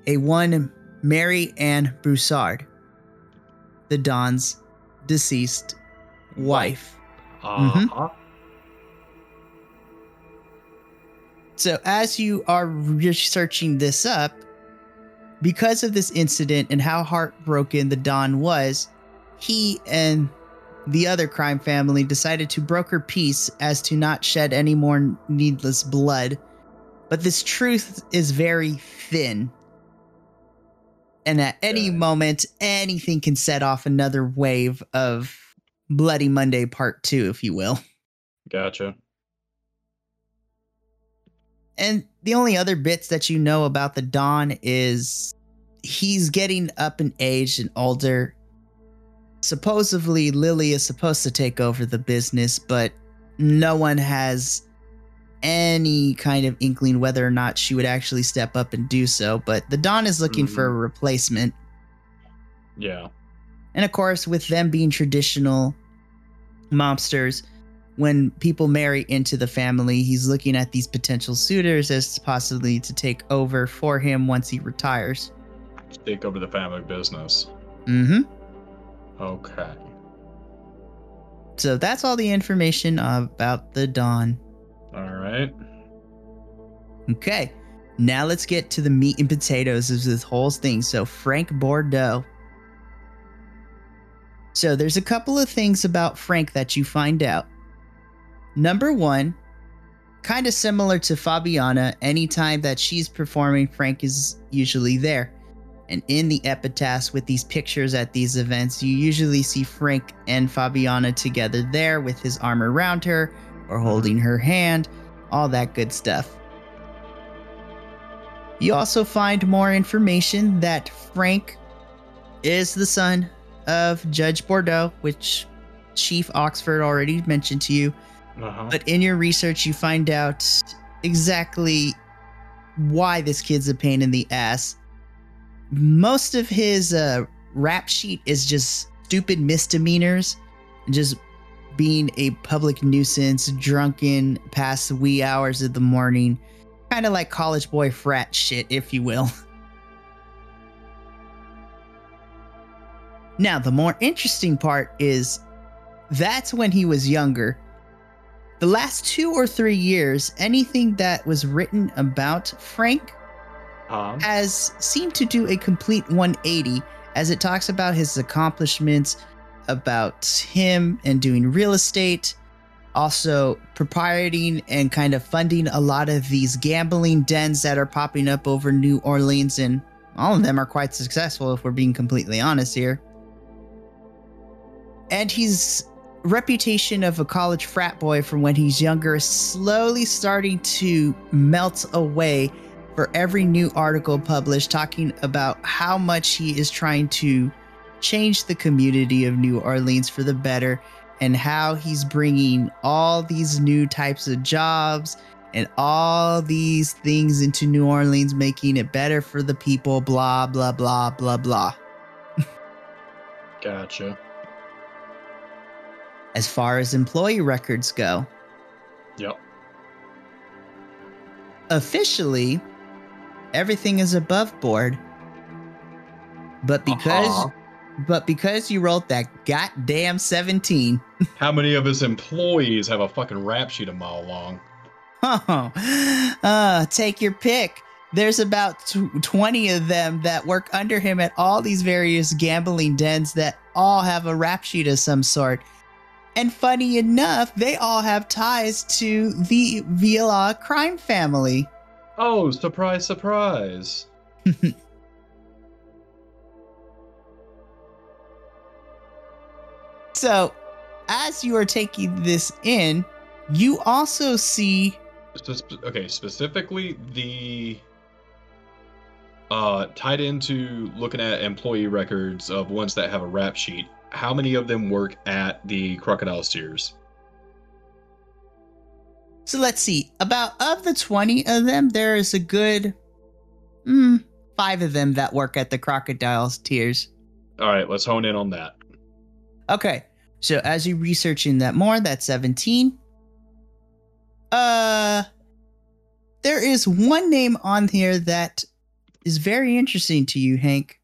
a one Mary Ann Broussard, the Don's deceased wife. Uh huh. So, as you are researching this up, because of this incident and how heartbroken the Don was, he and the other crime family decided to broker peace as to not shed any more needless blood. But this truth is very thin. And at any moment, anything can set off another wave of Bloody Monday Part 2, if you will. Gotcha. And the only other bits that you know about the Don is he's getting up in age and older. Supposedly, Lily is supposed to take over the business, but no one has any kind of inkling whether or not she would actually step up and do so. But the Don is looking for a hmm. replacement. Yeah. And of course, with them being traditional mobsters, when people marry into the family, he's looking at these potential suitors as possibly to take over for him once he retires. Take over the family business. Mm-hmm. Okay. So that's all the information about the Don. All right. Okay. Now let's get to the meat and potatoes of this whole thing. So Frank Bordeaux. So there's a couple of things about Frank that you find out. Number one, kind of similar to Fabiana, anytime that she's performing, Frank is usually there. And in the epitaphs with these pictures at these events, you usually see Frank and Fabiana together there with his arm around her or holding her hand, all that good stuff. You also find more information that Frank is the son of Judge Bordeaux, which Chief Oxford already mentioned to you. Uh huh. But in your research, you find out exactly why this kid's a pain in the ass. Most of his uh, rap sheet is just stupid misdemeanors, just being a public nuisance, drunken past the wee hours of the morning, kind of like college boy frat shit, if you will. Now, the more interesting part is that's when he was younger. The last two or three years, anything that was written about Frank Um, has seemed to do a complete 180 as it talks about his accomplishments, about him and doing real estate, also proprieting and kind of funding a lot of these gambling dens that are popping up over New Orleans, and all of them are quite successful if we're being completely honest here. And his reputation of a college frat boy from when he's younger is slowly starting to melt away for every new article published talking about how much he is trying to change the community of New Orleans for the better and how he's bringing all these new types of jobs and all these things into New Orleans, making it better for the people, blah, blah, blah, blah, blah. gotcha. As far as employee records go, Yep. officially, everything is above board. But because Uh-huh. but because you rolled that goddamn 17, How many of his employees have a fucking rap sheet a mile long? oh, uh, take your pick. There's about tw 20 of them that work under him at all these various gambling dens that all have a rap sheet of some sort. And funny enough, they all have ties to the Viala crime family. Oh, surprise, surprise. So, as you are taking this in, you also see okay, specifically the uh tied into looking at employee records of ones that have a rap sheet. How many of them work at the Crocodile Tears? So let's see. About of the 20 of them, there is a good mm, five of them that work at the Crocodile's Tears. All right, let's hone in on that. Okay. So as you researching that more, that's 17. Uh there is one name on here that is very interesting to you, Hank.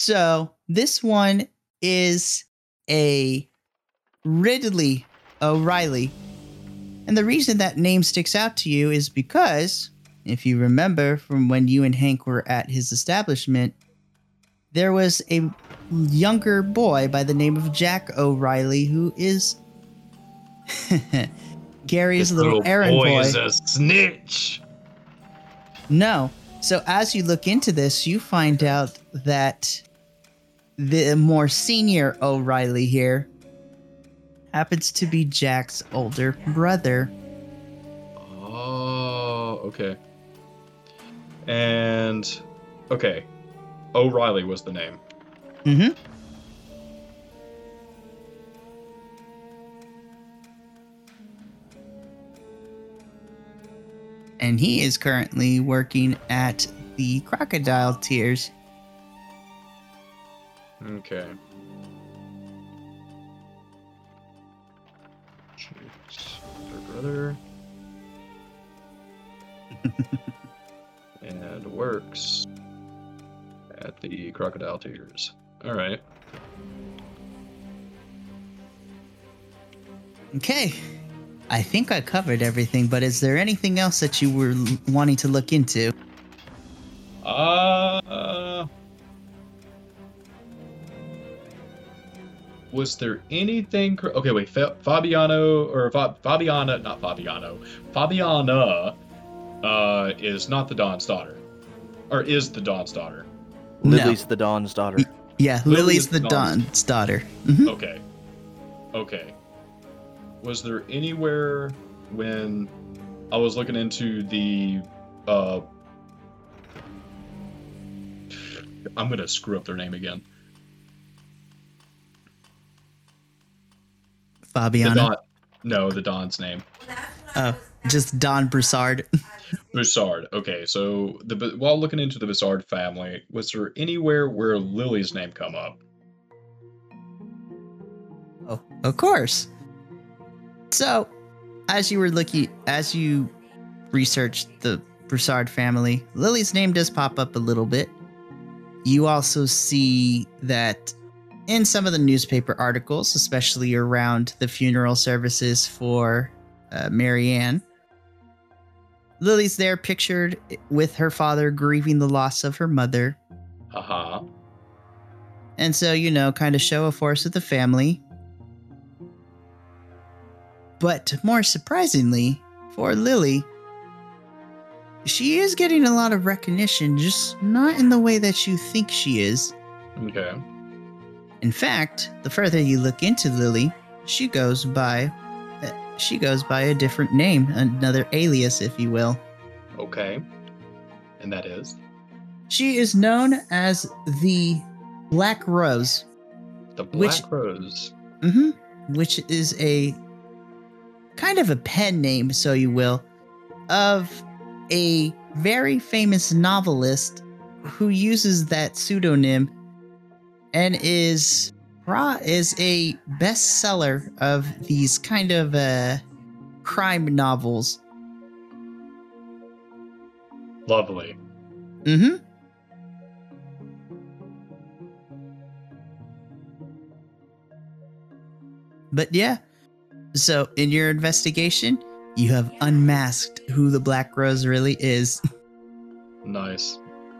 So, this one is a Ridley O'Reilly. And the reason that name sticks out to you is because, if you remember from when you and Hank were at his establishment, there was a younger boy by the name of Jack O'Reilly who is Garry's This little, errand boy, boy. is a snitch. No. So as you look into this, you find out that the more senior O'Reilly here happens to be Jack's older brother. Oh, okay. And okay, O'Reilly was the name. Mm-hmm. And he is currently working at the Crocodile Tears. Okay. Shoots her brother. and works at the Crocodile Tears. All right. Okay. I think I covered everything, but is there anything else that you were wanting to look into? Was there anything? cr- Okay, wait. Fa- Fabiano or Fa- Fabiana, not Fabiano. Fabiana uh, is not the Don's daughter, or is the Don's daughter. No. Lily's the Don's daughter. Yeah, Lily Lily's the the Don's daughter. Mhm. Okay. Okay. Was there anywhere when I was looking into the uh I'm gonna screw up their name again. The Fabiana. Don no, the Don's name. Oh. just Don Broussard. Broussard. Okay, so the while looking into the Broussard family, was there anywhere where Lily's name come up? Oh, of course. So, as you were looking, as you researched the Broussard family, Lily's name does pop up a little bit. You also see that in some of the newspaper articles, especially around the funeral services for uh, Marianne, Lily's there pictured with her father grieving the loss of her mother. Haha. And so, you know, kind of show a force of the family. But more surprisingly, for Lily, she is getting a lot of recognition, just not in the way that you think she is. Okay. In fact, the further you look into Lily, she goes by uh, she goes by a different name, another alias if you will. Okay. And that is She is known as the Black Rose, the Black Which- Rose. hmm which is a kind of a pen name, so you will, of a very famous novelist who uses that pseudonym and is ra is a bestseller of these kind of uh, crime novels. Lovely. Mm-hmm. But yeah, so in your investigation, you have unmasked who the Black Rose really is. Nice.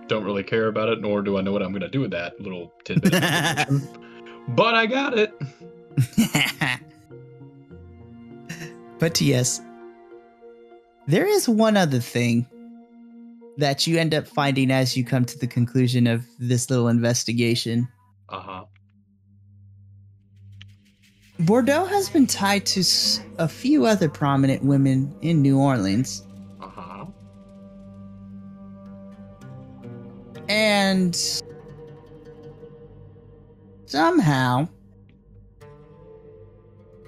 Don't really care about it, nor do I know what I'm going to do with that little tidbit. but I got it. but yes, there is one other thing that you end up finding as you come to the conclusion of this little investigation. Uh huh. Bordeaux has been tied to a few other prominent women in New Orleans, and somehow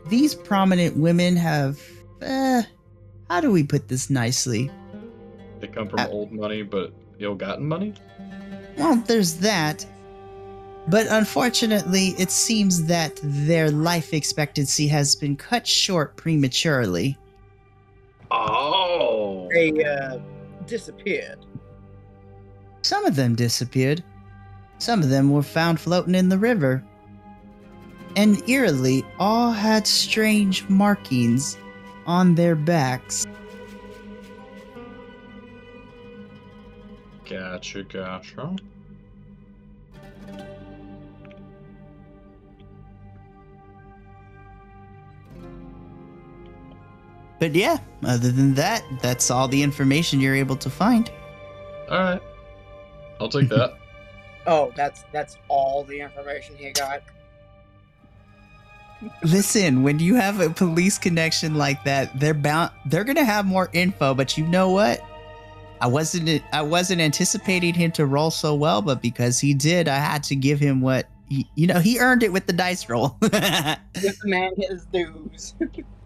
these prominent women have. Uh, how do we put this nicely? They come from Uh, old money, but ill-gotten money. Well, there's that. But unfortunately, it seems that their life expectancy has been cut short prematurely. Oh. They uh, disappeared. Some of them disappeared. Some of them were found floating in the river. And eerily, all had strange markings on their backs. Gotcha, gotcha. But yeah, other than that, that's all the information you're able to find. All right. I'll take that. Oh, that's that's all the information he got. Listen, when you have a police connection like that, they're bound they're going to have more info, but you know what? I wasn't I wasn't anticipating him to roll so well, but because he did, I had to give him what he, you know, he earned it with the dice roll. this man his dues.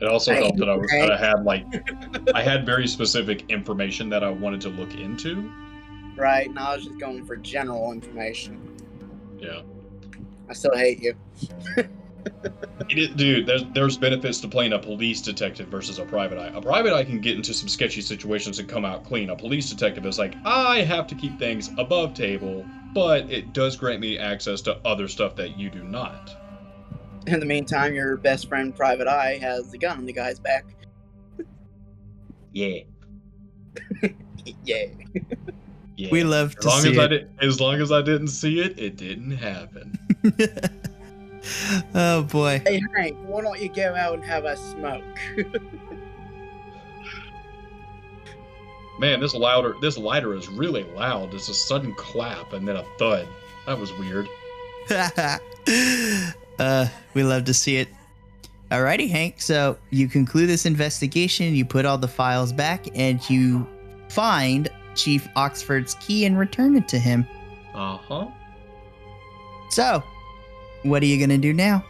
It also helped that I, was, that I had like I had very specific information that I wanted to look into. right, now I was just going for general information. Yeah. I still hate you. Is- dude, there's there's benefits to playing a police detective versus a private eye. A private eye can get into some sketchy situations and come out clean. A police detective is like, I have to keep things above table, but it does grant me access to other stuff that you do not. In the meantime, your best friend Private Eye has the gun on the guy's back. Yeah. Yeah. Yeah. we love as to long see as I it. did, as long as I didn't see it, it didn't happen. oh boy. Hey Hank, why don't you go out and have a smoke? Man, this louder this lighter is really loud. It's a sudden clap and then a thud. That was weird. Uh, we love to see it. Alrighty, Hank. So you conclude this investigation, you put all the files back, and you find Chief Oxford's key and return it to him. Uh-huh. So, what are you gonna do now?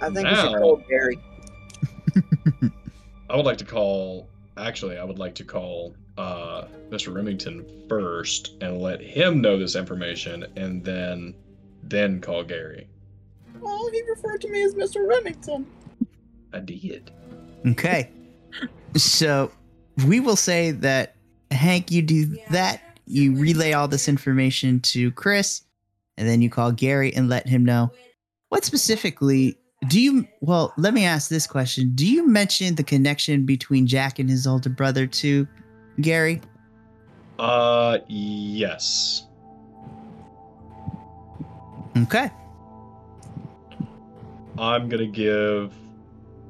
I think we should call Garry. I would like to call. Actually, I would like to call uh, Mr. Remington first and let him know this information, and then then call Garry. Well, he referred to me as Mr. Remington. I did. Okay. so we will say that Hank, you do that. You relay all this information to Chris, and then you call Garry and let him know. What specifically do you? Well, let me ask this question: Do you mention the connection between Jack and his older brother to Garry? Uh, yes. Okay. I'm gonna give.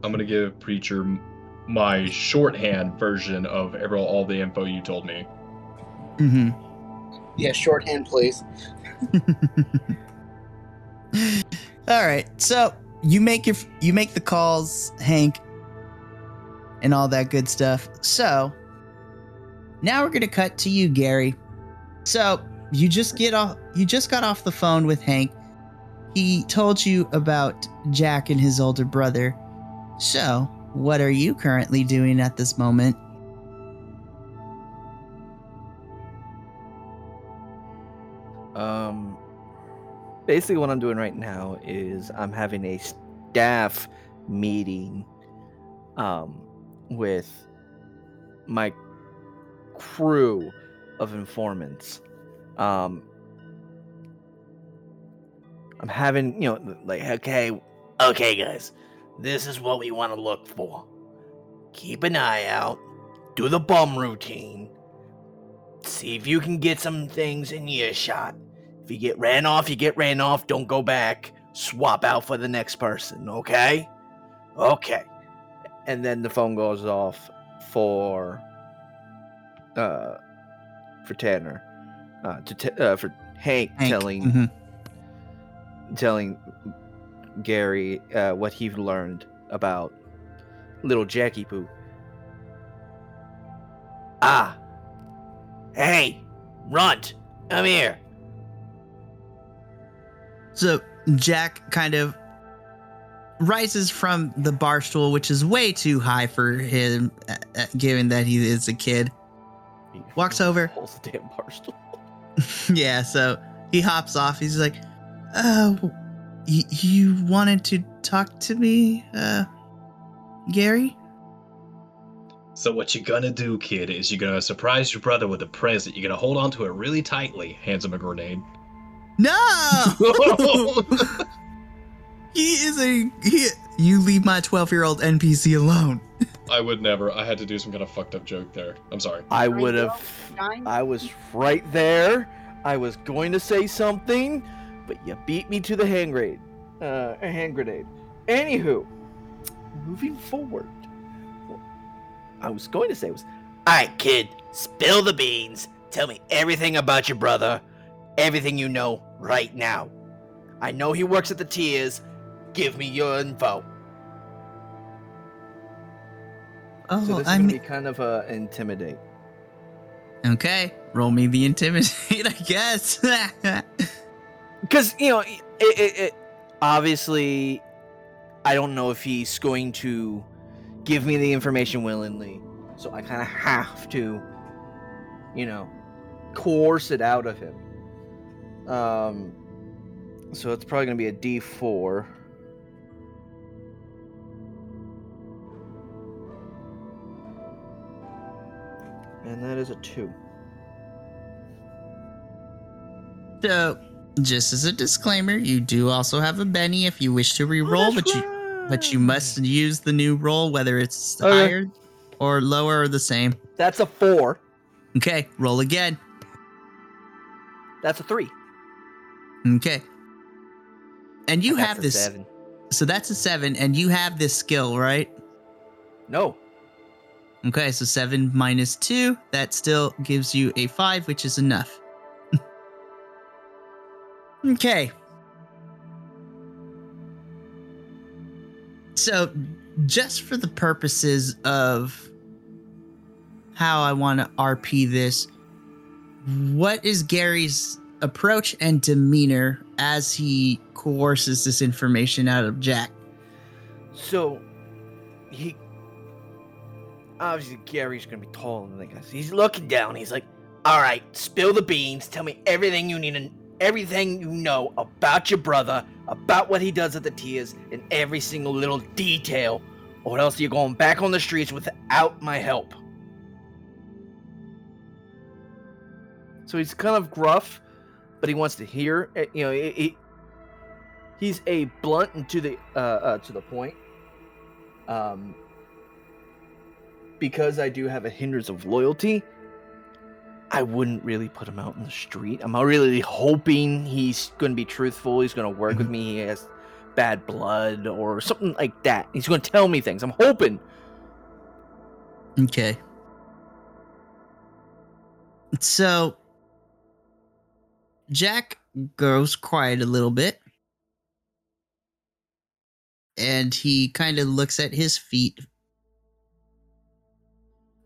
I'm gonna give Preacher my shorthand version of every, all the info you told me. Mm-hmm. Yeah, shorthand, please. all right. So you make your you make the calls, Hank, and all that good stuff. So now we're gonna cut to you, Garry. So you just get off you just got off the phone with Hank. He told you about Jack and his older brother. So, what are you currently doing at this moment? Um, basically, what I'm doing right now is I'm having a staff meeting, um, with my crew of informants. Um, I'm having, you know, like, okay, Okay, guys, this is what we want to look for. Keep an eye out, do the bum routine, see if you can get some things in earshot. If you get ran off, you get ran off, don't go back. Swap out for the next person, okay? Okay. and then the phone goes off for, uh, for Tanner, uh, to t- uh, for Hank, Hank. telling Mhm. telling Garry uh, what he learned about little Jackie Pooh. Ah. Hey, Runt, come here. So Jack kind of rises from the bar stool, which is way too high for him, uh, uh, given that he is a kid. He Walks over. Pulls the damn barstool. yeah, so he hops off. He's like, "Oh, y- you wanted to talk to me, uh, Garry?" So what you're gonna do, kid, is you're gonna surprise your brother with a present. You're gonna hold on to it really tightly. Hands him a grenade. No, he is a. He, you leave my twelve-year-old NPC alone. I would never. I had to do some kind of fucked up joke there. I'm sorry. I would have. I was right there. I was going to say something, but you beat me to the hand grenade. Uh, a hand grenade. Anywho, moving forward, what I was going to say was Alright, kid, spill the beans. Tell me everything about your brother. Everything you know right now. I know he works at the Tears. Give me your info. Oh, so. This is going to be kind of uh, intimidate. okay. Roll me the intimidate, I guess. because you know it, it, it obviously i don't know if he's going to give me the information willingly so i kind of have to you know coerce it out of him um so it's probably going to be a d4 and that is a 2 So, just as a disclaimer, you do also have a Benny if you wish to re-roll, oh, but you but you must use the new roll, whether it's oh, Okay. higher or lower or the same. that's a 4 Okay, roll again. that's a 3 Okay. And you That's have this. 7 So that's a seven, and you have this skill, right? no Okay, so seven minus two, that still gives you a five, which is enough. okay. So, just for the purposes of how I want to RP this, what is Garry's approach and demeanor as he coerces this information out of Jack? So, he obviously Garry's gonna be taller than guy. He's looking down. He's like, "All right, spill the beans. Tell me everything you need to, everything you know about your brother, about what he does at the Tears, and every single little detail, or else you're going back on the streets without my help." So he's kind of gruff, but he wants to hear. eh, You know, he, he- he's a blunt and to the uh, uh, to the point. Um, because I do have a hindrance of loyalty, I wouldn't really put him out in the street. I'm really hoping he's going to be truthful. He's going to work with mm-hmm. me. He has bad blood or something like that. He's going to tell me things. I'm hoping. Okay. So Jack goes quiet a little bit. And he kind of looks at his feet.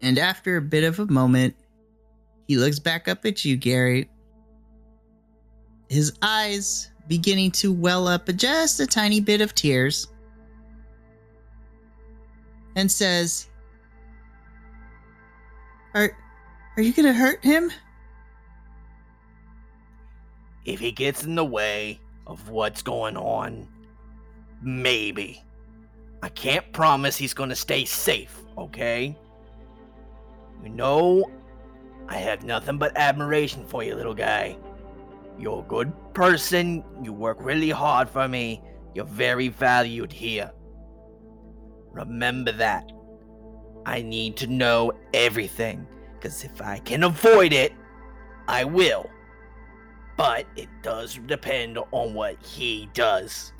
And after a bit of a moment, he looks back up at you, Garry. His eyes beginning to well up just a tiny bit of tears. And says, are are you gonna hurt him? If he gets in the way of what's going on, maybe. I can't promise he's to stay safe, okay? You know, I have nothing but admiration for you, little guy. You're a good person. You work really hard for me. You're very valued here. Remember that. I need to know everything, because if I can avoid it, I will. But it does depend on what he does.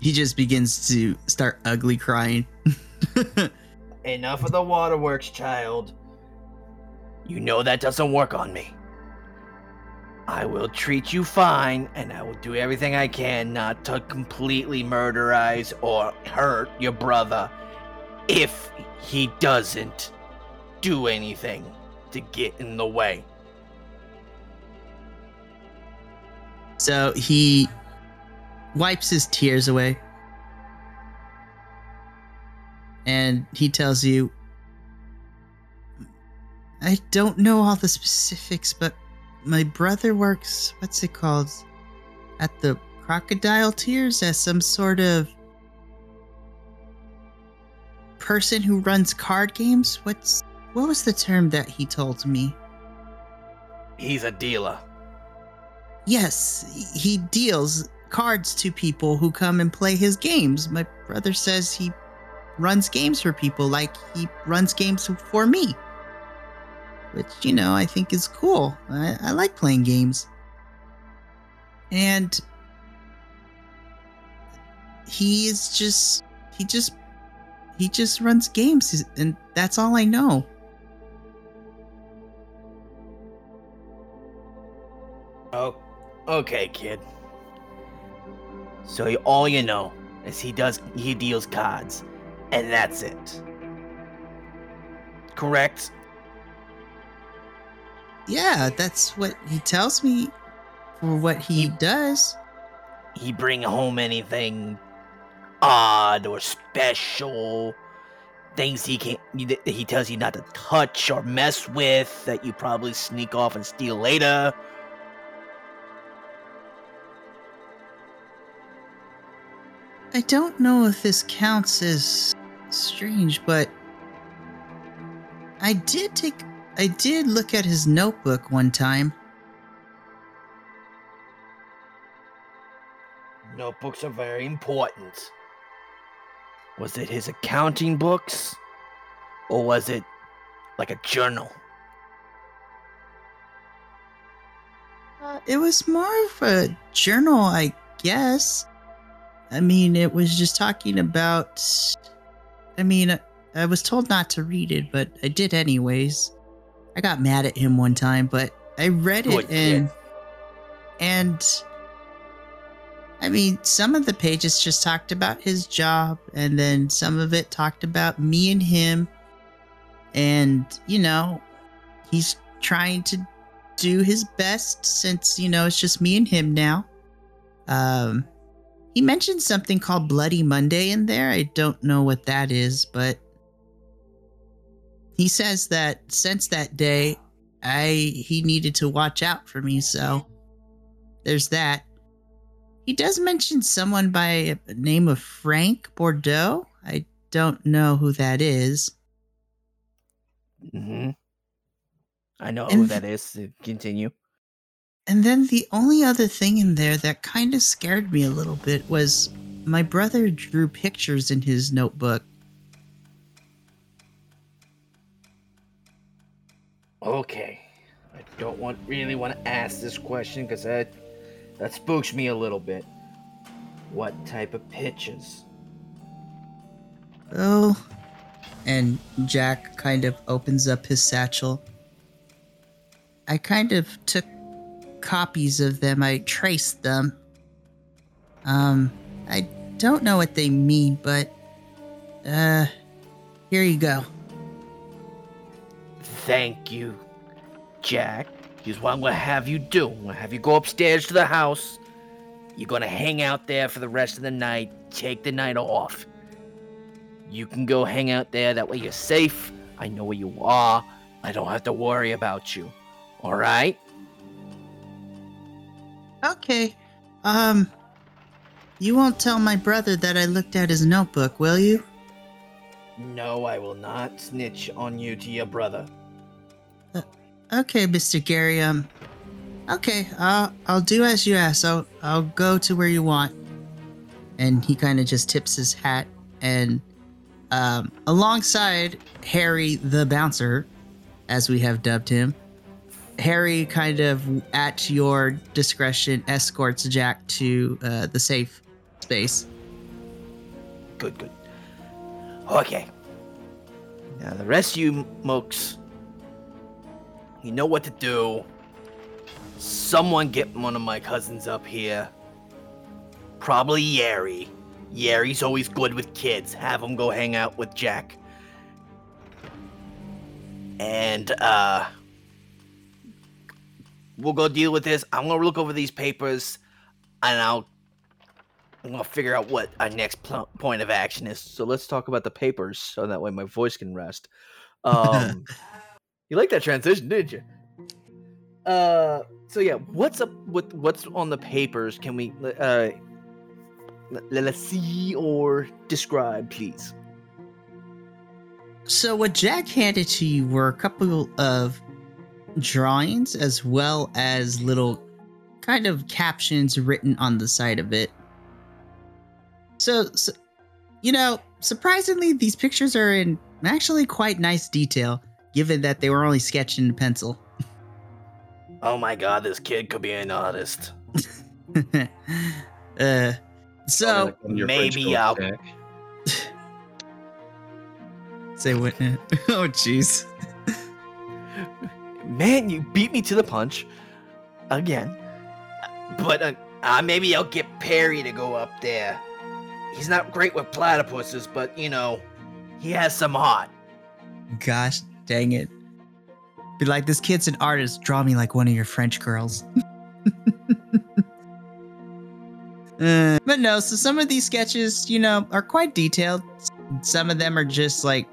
He just begins to start ugly crying. Enough of the waterworks, child. You know that doesn't work on me. I will treat you fine, and I will do everything I can not to completely murderize or hurt your brother if he doesn't do anything to get in the way. so he wipes his tears away. And he tells you I don't know all the specifics, but my brother works what's it called? At the Crocodile Tears as some sort of person who runs card games. What's what was the term that he told me? He's a dealer. Yes, he deals cards to people who come and play his games. My brother says he runs games for people like he runs games for me. Which, you know, I think is cool. I, I like playing games. And he is just he just he just runs games and that's all I know. Oh, okay, kid. So all you know is he does he deals cards, and that's it. Correct? Yeah, that's what he tells me for what he does. He bring home anything odd or special, things he can he tells you not to touch or mess with that you probably sneak off and steal later. I don't know if this counts as strange, but I did take I did look at his notebook one time. Notebooks are very important. Was it his accounting books? Or was it like a journal? Uh, it was more of a journal, I guess. I mean, it was just talking about I mean, I was told not to read it, but I did anyways. I got mad at him one time, but I read it Good and and I mean, some of the pages just talked about his job, and then some of it talked about me and him. And, you know, he's trying to do his best since, you know, it's just me and him now. Um, he mentioned something called Bloody Monday in there. I don't know what that is, but he says that since that day, I he needed to watch out for me. So there's that. He does mention someone by the name of Frank Bordeaux. I don't know who that is. hmm I know And who that is. Continue. And then the only other thing in there that kind of scared me a little bit was my brother drew pictures in his notebook. Okay. I don't want really want to ask this question because that that spooks me a little bit. What type of pictures? Oh. And Jack kind of opens up his satchel. I kind of took copies of them. I traced them. Um, I don't know what they mean, but uh here you go. Thank you, Jack. Here's what I'm gonna have you do. I'm gonna have you go upstairs to the house. You're gonna hang out there for the rest of the night. Take the night off. You can go hang out there. That way you're safe. I know where you are. I don't have to worry about you. All right? Okay. Um you won't tell my brother that I looked at his notebook, will you? No, I will not snitch on you to your brother. Okay, Mr. Garry. Um Okay, I'll I'll do as you ask. I'll I'll go to where you want. And he kind of just tips his hat and um alongside Harry the bouncer, as we have dubbed him, Harry kind of at your discretion escorts Jack to uh, the safe space. Good, good. Okay. Now the rest of you mooks, you know what to do. Someone get one of my cousins up here. Probably Yeri. Yeri's always good with kids. Have him go hang out with Jack. And uh we'll go deal with this. I'm gonna look over these papers and I'll I'm gonna figure out what our next pl- point of action is. So let's talk about the papers, so that way my voice can rest. Um, you like that transition, didn't you? Uh, so yeah, what's up with what's on the papers? Can we uh, let us see or describe, please? So what Jack handed to you were a couple of drawings as well as little kind of captions written on the side of it. So, so you know, surprisingly these pictures are in actually quite nice detail given that they were only sketched in pencil. Oh my god, this kid could be an artist. uh so Like one of your French maybe I'll- say what oh jeez. Man, you beat me to the punch again. But uh, uh, maybe I'll get Perry to go up there. He's not great with platypuses, but you know, he has some heart. Gosh dang it. Be like, this kid's an artist. Draw me like one of your French girls. Uh, but no, so some of these sketches, you know, are quite detailed. Some of them are just like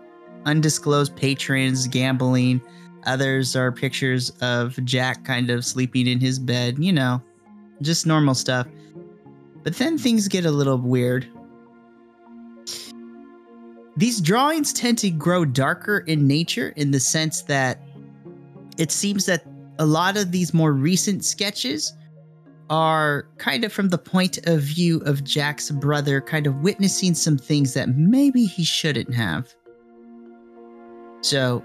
undisclosed patrons gambling. Others are pictures of Jack kind of sleeping in his bed, you know, just normal stuff. But then things get a little weird. These drawings tend to grow darker in nature in the sense that it seems that a lot of these more recent sketches are kind of from the point of view of Jack's brother, kind of witnessing some things that maybe he shouldn't have. So,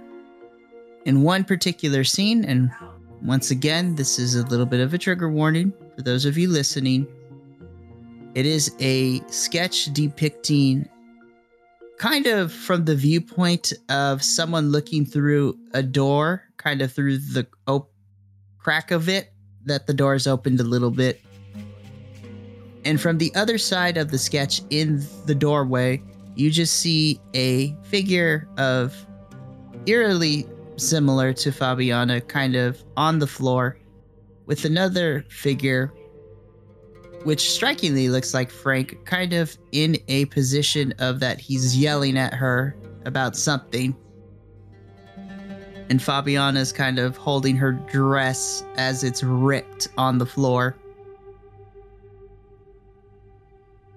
in one particular scene, and once again, this is a little bit of a trigger warning for those of you listening, it is a sketch depicting kind of from the viewpoint of someone looking through a door, kind of through the op- crack of it, that the door is opened a little bit. And from the other side of the sketch in the doorway, you just see a figure of eerily similar to Fabiana, kind of on the floor, with another figure which strikingly looks like Frank, kind of in a position of that he's yelling at her about something. And Fabiana's kind of holding her dress as it's ripped on the floor.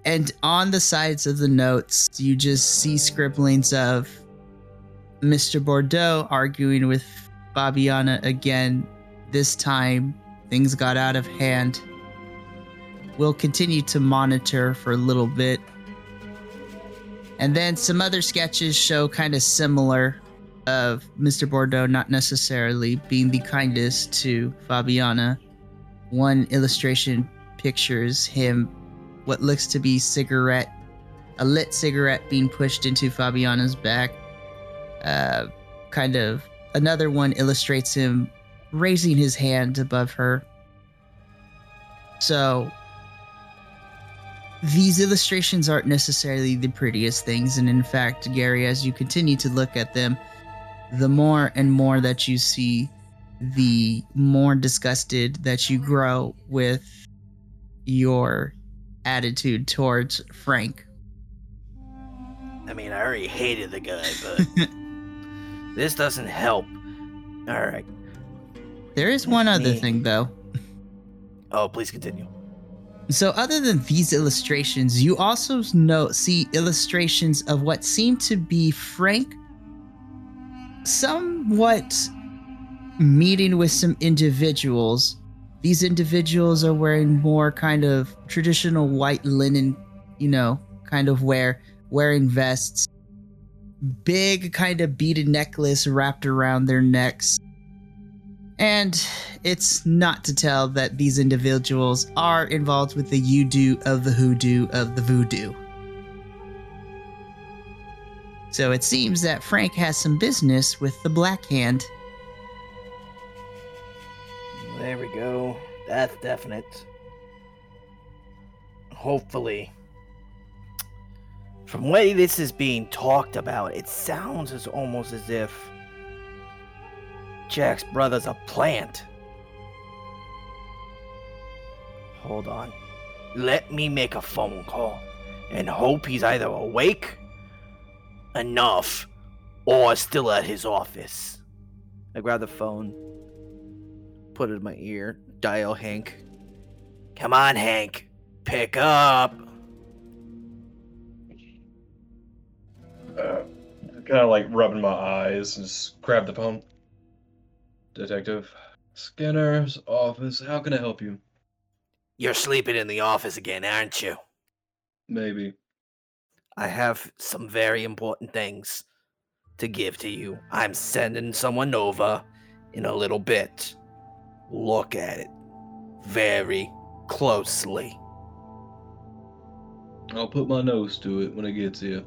And on the sides of the notes, you just see scribblings of Mr. Bordeaux arguing with Fabiana again. This time, things got out of hand. We'll continue to monitor for a little bit. And then some other sketches show kind of similar of Mr. Bordeaux not necessarily being the kindest to Fabiana. One illustration pictures him what looks to be cigarette a lit cigarette being pushed into Fabiana's back. Uh, kind of another one illustrates him raising his hand above her. So these illustrations aren't necessarily the prettiest things, and in fact, Garry, as you continue to look at them, the more and more that you see, the more disgusted that you grow with your attitude towards Frank. I mean, I already hated the guy, but this doesn't help. All right. There is one other Me. thing, though. Oh, please continue. So, other than these illustrations, you also know see illustrations of what seem to be Frank somewhat meeting with some individuals. These individuals are wearing more kind of traditional white linen, you know, kind of wear, wearing vests, big kind of beaded necklace wrapped around their necks. And it's not to tell that these individuals are involved with the you-do of the hoodoo of the voodoo. So it seems that Frank has some business with the Black Hand. There we go. That's definite. Hopefully. From the way this is being talked about, it sounds as almost as if Jack's brother's a plant. Hold on. Let me make a phone call and hope he's either awake enough or still at his office. I grab the phone, put it in my ear, dial Hank. Come on, Hank. Pick up. Kind of like rubbing my eyes and just grab the phone. Detective Skinner's office. How can I help you? You're sleeping in the office again, aren't you? Maybe. I have some very important things to give to you. I'm sending someone over in a little bit. Look at it very closely. I'll put my nose to it when it gets here.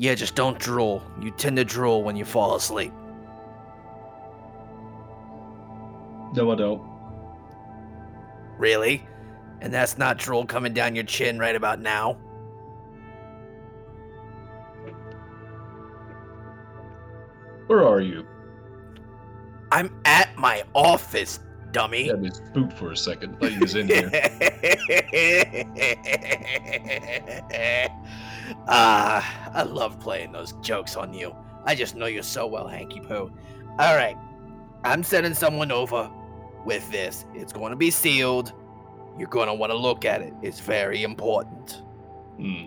Yeah, just don't drool. You tend to drool when you fall asleep. No, I don't. Really? And that's not drool coming down your chin right about now? Where are you? I'm at my office, dummy. Me spooked for a second. Thought you was in here. Ah, I love playing those jokes on you. I just know you so well, Hanky Poo. All right, I'm sending someone over with this. It's going to be sealed. You're going to want to look at it. It's very important. Hmm.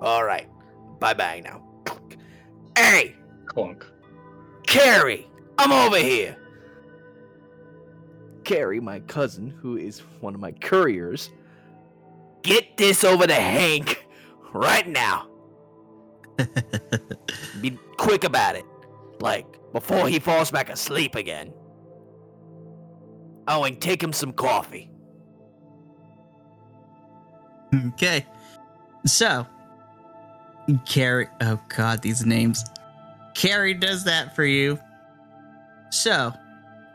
All right, bye bye now. Hey, Clunk. Carrie, I'm over here. Carrie, my cousin, who is one of my couriers, Get this over to Hank right now. Be quick about it. Like, before he falls back asleep again. Oh, and take him some coffee. Okay. So, Carrie. Oh, God, these names. Carrie does that for you. So,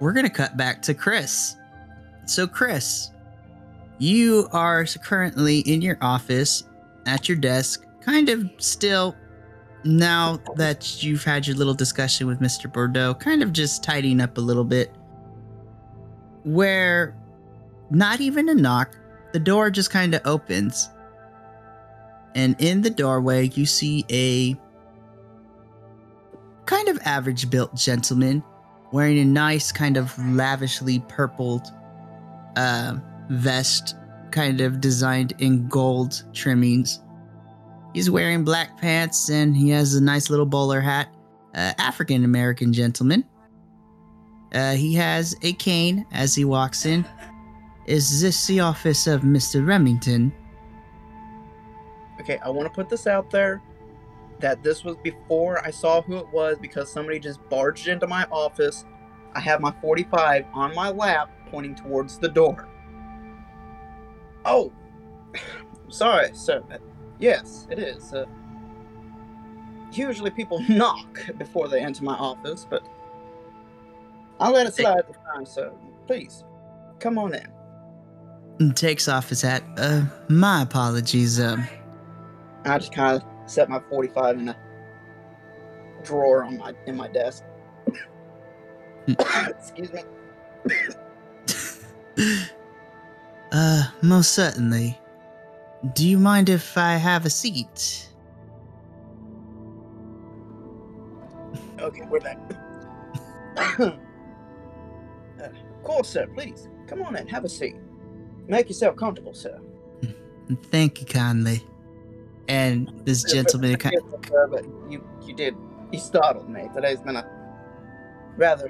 we're going to cut back to Chris. So, Chris, you are currently in your office at your desk, kind of still, now that you've had your little discussion with Mr. Bordeaux, kind of just tidying up a little bit. Where not even a knock, the door just kind of opens. And in the doorway, you see a kind of average built gentleman wearing a nice, kind of lavishly purpled uh, vest, kind of designed in gold trimmings. He's wearing black pants and he has a nice little bowler hat. Uh, African American gentleman. Uh, he has a cane as he walks in. Is this the office of Mr. Remington? Okay, I want to put this out there that this was before I saw who it was because somebody just barged into my office. I have my 45 on my lap pointing towards the door. Oh, sorry, sir. Yes, it is. Uh, usually people knock before they enter my office, but I'll let it slide this time, so please, come on in. Takes off his hat. Uh, my apologies. Um, I just kind of set my 45 in a drawer on my in my desk. Excuse me. uh, most certainly. Do you mind if I have a seat? Okay, we're back. uh, of course, sir. Please come on in. Have a seat. Make yourself comfortable, sir. Thank you kindly. And this gentleman kind but you you did you startled me. Today's been a rather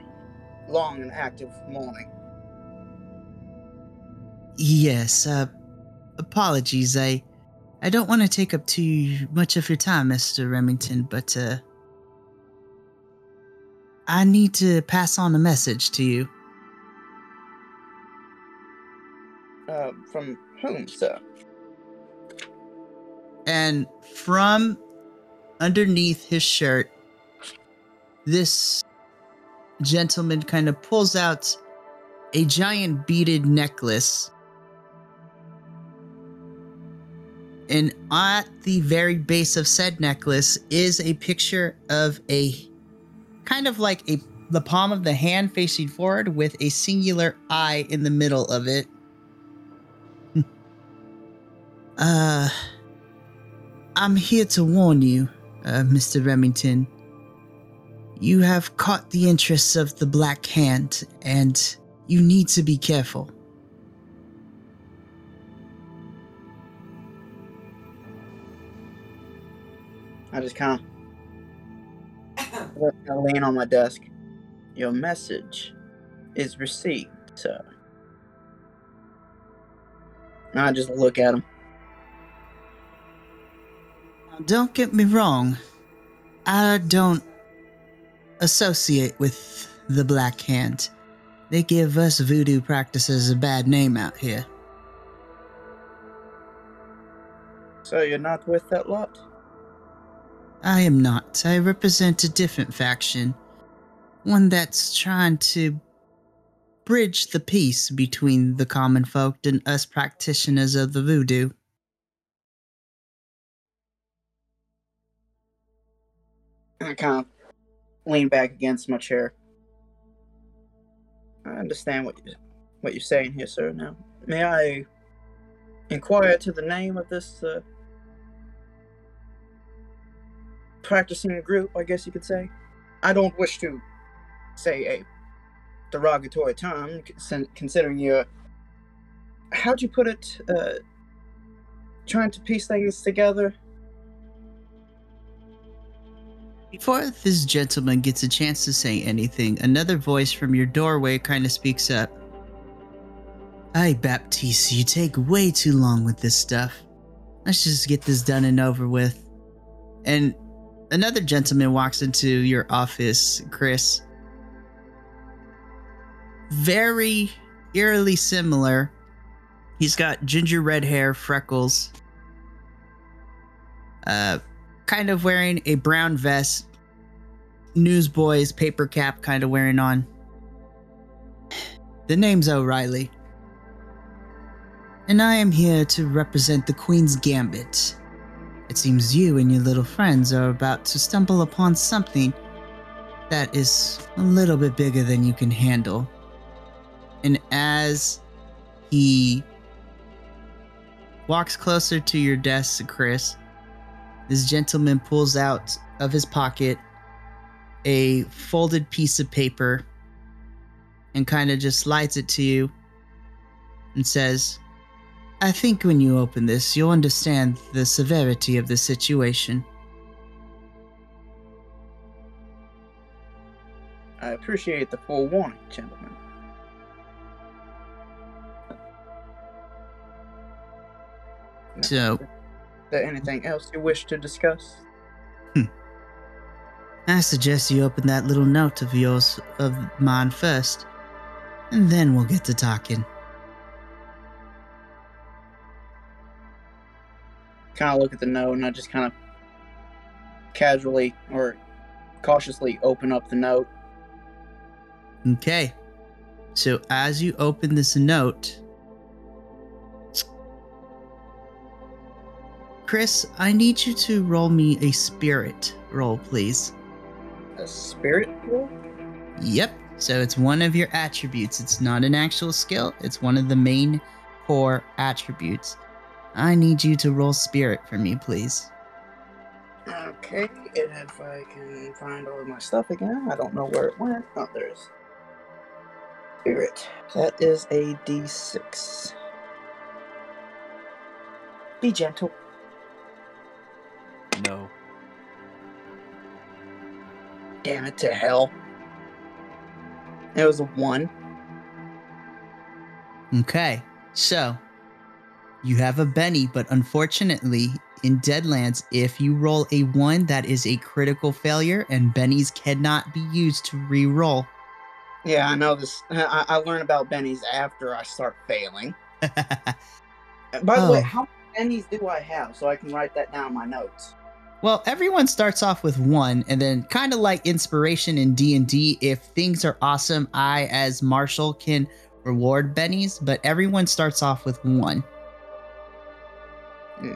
long and active morning. Yes, uh apologies. I I don't want to take up too much of your time, Mr. Remington, but uh I need to pass on a message to you. Uh, from whom, sir? And from underneath his shirt, this gentleman kind of pulls out a giant beaded necklace. And at the very base of said necklace is a picture of a kind of like a the palm of the hand facing forward with a singular eye in the middle of it. uh I'm here to warn you, uh, Mr. Remington. You have caught the interests of the Black Hand, and you need to be careful. I just kind of lean on my desk. Your message is received, sir. And I just look at him. Don't get me wrong. I don't associate with the Black Hand. They give us voodoo practices a bad name out here. So you're not with that lot? I am not. I represent a different faction. One that's trying to bridge the peace between the common folk and us practitioners of the voodoo. I kind of lean back against my chair. I understand what you what you're saying here, sir. Now, may I inquire to the name of this uh, practicing group? I guess you could say. I don't wish to say a derogatory term, considering you're. How'd you put it? Uh, trying to piece things together. Before this gentleman gets a chance to say anything, another voice from your doorway kind of speaks up. Hey, Baptiste, you take way too long with this stuff. Let's just get this done and over with. And another gentleman walks into your office, Chris. Very eerily similar. He's got ginger red hair, freckles. Uh, kind of wearing a brown vest, newsboy's paper cap kind of wearing on. The name's O'Reilly. And I am here to represent the Queen's Gambit. It seems you and your little friends are about to stumble upon something that is a little bit bigger than you can handle. And as he walks closer to your desk, Chris. This gentleman pulls out of his pocket a folded piece of paper and kind of just slides it to you and says, I think when you open this, you'll understand the severity of the situation. I appreciate the forewarning, gentlemen. So, there anything else you wish to discuss? Hmm. I suggest you open that little note of yours, of mine first, and then we'll get to talking. Kind of look at the note and I just kind of casually or cautiously open up the note. Okay. So as you open this note, Chris, I need you to roll me a spirit roll, please. A spirit roll? Yep. So it's one of your attributes. It's not an actual skill, it's one of the main core attributes. I need you to roll spirit for me, please. Okay, and if I can find all of my stuff again. I don't know where it went. Oh, there's spirit. That is a d6. Be gentle. Damn it to hell. It was a one. Okay. So you have a Benny, but unfortunately, in Deadlands, if you roll a one, that is a critical failure, and Bennies cannot be used to re-roll. Yeah, I know this. I, I learn about bennies after I start failing. By the way, Oh. how many bennies do I have so I can write that down in my notes? Well, everyone starts off with one, and then kind of like inspiration in D and D. If things are awesome, I, as Marshall, can reward bennies, but everyone starts off with one. Hmm.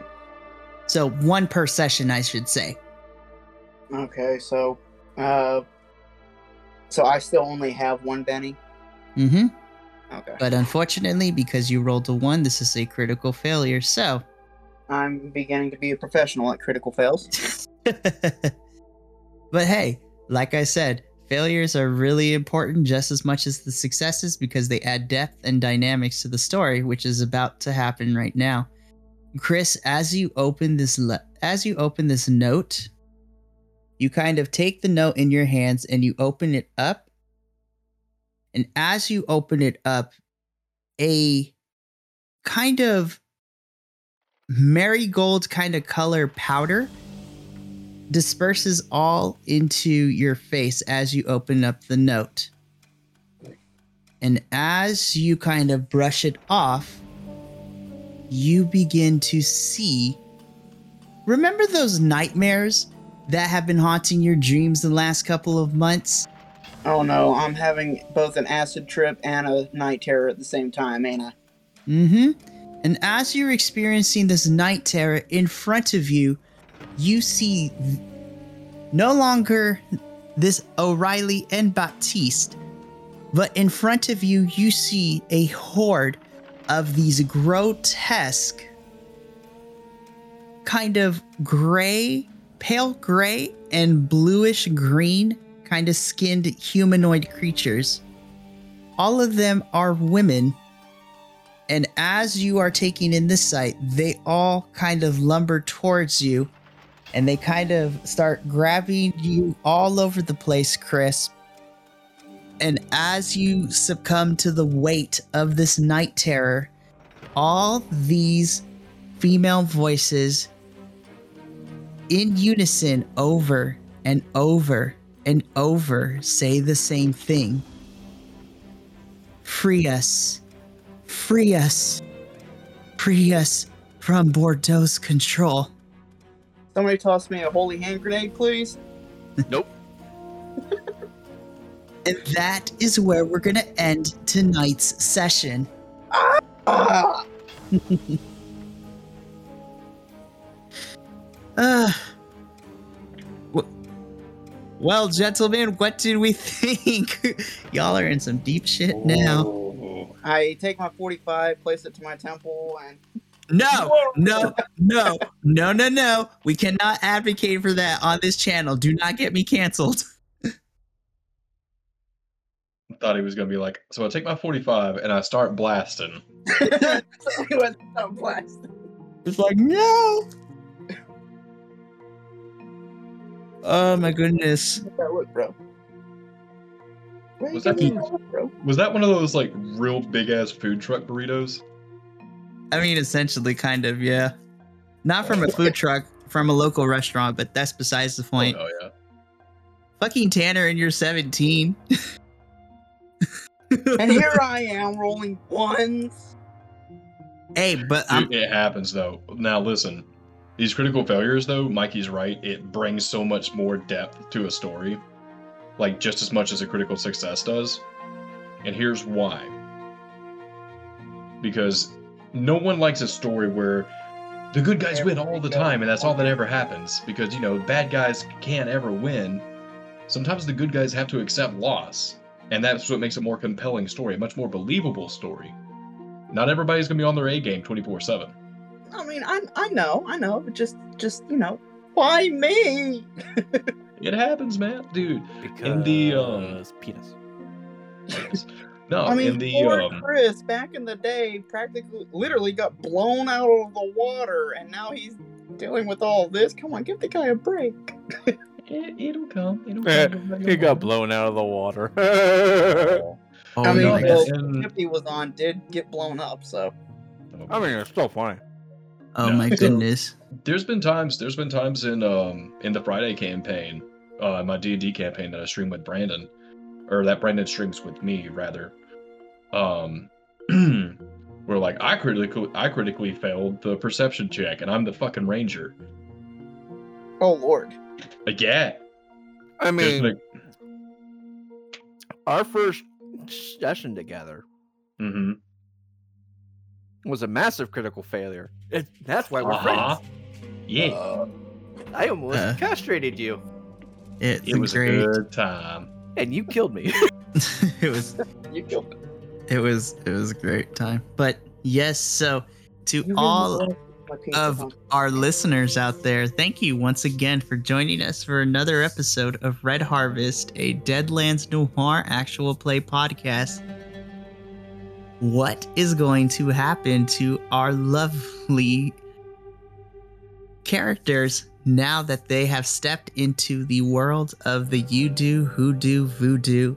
So one per session, I should say. Okay, so, uh, so I still only have one benny. Mm-hmm. Okay, But unfortunately, because you rolled a one, this is a critical failure. So, I'm beginning to be a professional at critical fails. but hey, like I said, failures are really important just as much as the successes because they add depth and dynamics to the story, which is about to happen right now. Chris, as you open this le- as you open this note, you kind of take the note in your hands and you open it up. And as you open it up, a kind of marigold kind of color powder disperses all into your face as you open up the note. And as you kind of brush it off, you begin to see. Remember those nightmares that have been haunting your dreams the last couple of months? Oh no, I'm having both an acid trip and a night terror at the same time, ain't I? Mm hmm. And as you're experiencing this night terror in front of you, you see no longer this O'Reilly and Baptiste, but in front of you, you see a horde of these grotesque, kind of gray, pale gray, and bluish green, kind of skinned humanoid creatures. All of them are women and as you are taking in this sight, they all kind of lumber towards you and they kind of start grabbing you all over the place, Chris. And as you succumb to the weight of this night terror, all these female voices in unison over and over and over say the same thing Free us. Free us. Free us from Bordeaux's control. Somebody toss me a holy hand grenade, please. Nope. And that is where we're going to end tonight's session. Ah! Uh, well, gentlemen, what did we think? Y'all are in some deep shit now. I take my 45, place it to my temple, and No, no, no, no, no, no. We cannot advocate for that on this channel. Do not get me canceled. Thought he was gonna be like, so I take my 45 and I start blasting. so he was so blessed. It's like, no. Oh my goodness. That look, bro. Where Was that getting the- that look, bro? Was that one of those like real big ass food truck burritos? I mean, essentially, kind of, yeah. Not from a food truck, from a local restaurant, but that's besides the oh, point. Oh yeah. Fucking Tanner, and you're 17. And here I am rolling ones. hey, but I'm, it happens though. Now listen, these critical failures though, Mikey's right. It brings so much more depth to a story, like just as much as a critical success does. And here's why. Because no one likes a story where the good guys win all the time and that's all that ever happens. Because you know, bad guys can't ever win. Sometimes the good guys have to accept loss. And that's what makes a more compelling story, a much more believable story. Not everybody's gonna be on their A game 24 7. I mean, I I know, I know, but just just you know, why me? It happens, man, dude. In the, um, Because penis. No, I mean, in the poor um, Chris back in the day practically, literally got blown out of the water, and now he's dealing with all this. Come on, give the guy a break. it, it'll come. It'll Eh, come. He got blown out of the water. oh I mean, my no, well, goodness. ship he was on did get blown up, so I mean, it's still funny. Oh No. my goodness. there's been times. There's been times in um in the Friday campaign, uh, my D and D campaign that I stream with Brandon, or that Brandon streams with me rather. Um, where like I critically I critically failed the perception check, and I'm the fucking ranger. oh lord. Like, yeah, I mean, been our first session together a- mhm. was a massive critical failure. It, that's why we're Uh-huh. friends. yeah, Uh, I almost Uh. castrated you, It's it was great. a good time. and you killed me. it was You killed it. it was it was a great time. But yes, so to You all love of huh? our listeners out there, thank you once again for joining us for another episode of Red Harvest, a Deadlands Noir actual play podcast. What is going to happen to our lovely characters now that they have stepped into the world of the you do, hoodoo, voodoo,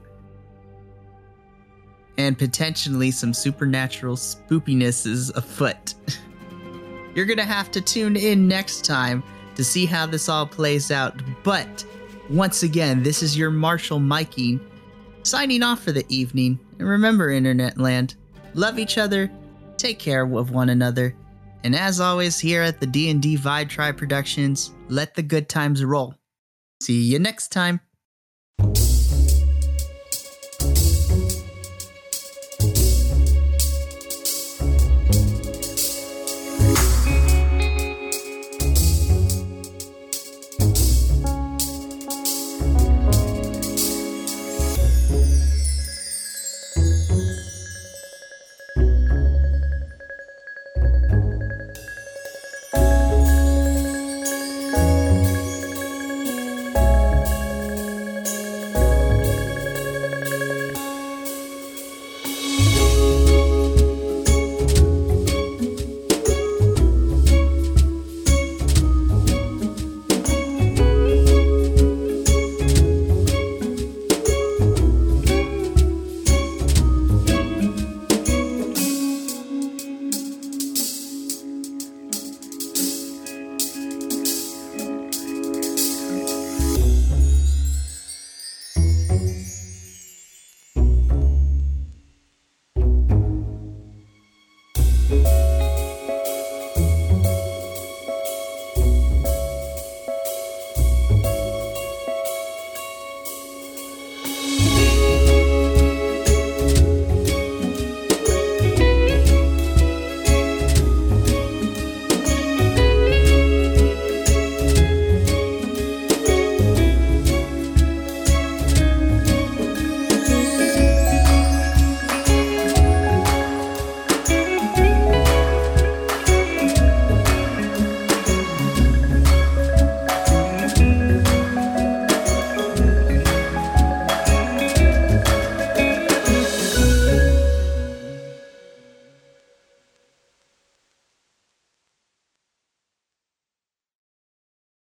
and potentially some supernatural spookinesses afoot? You're to have to tune in next time to see how this all plays out. But once again, this is your Marshall Mikey signing off for the evening. And remember, Internet Land, love each other, take care of one another, and as always, here at the D&D Vibe Tribe Productions, let the good times roll. See you next time.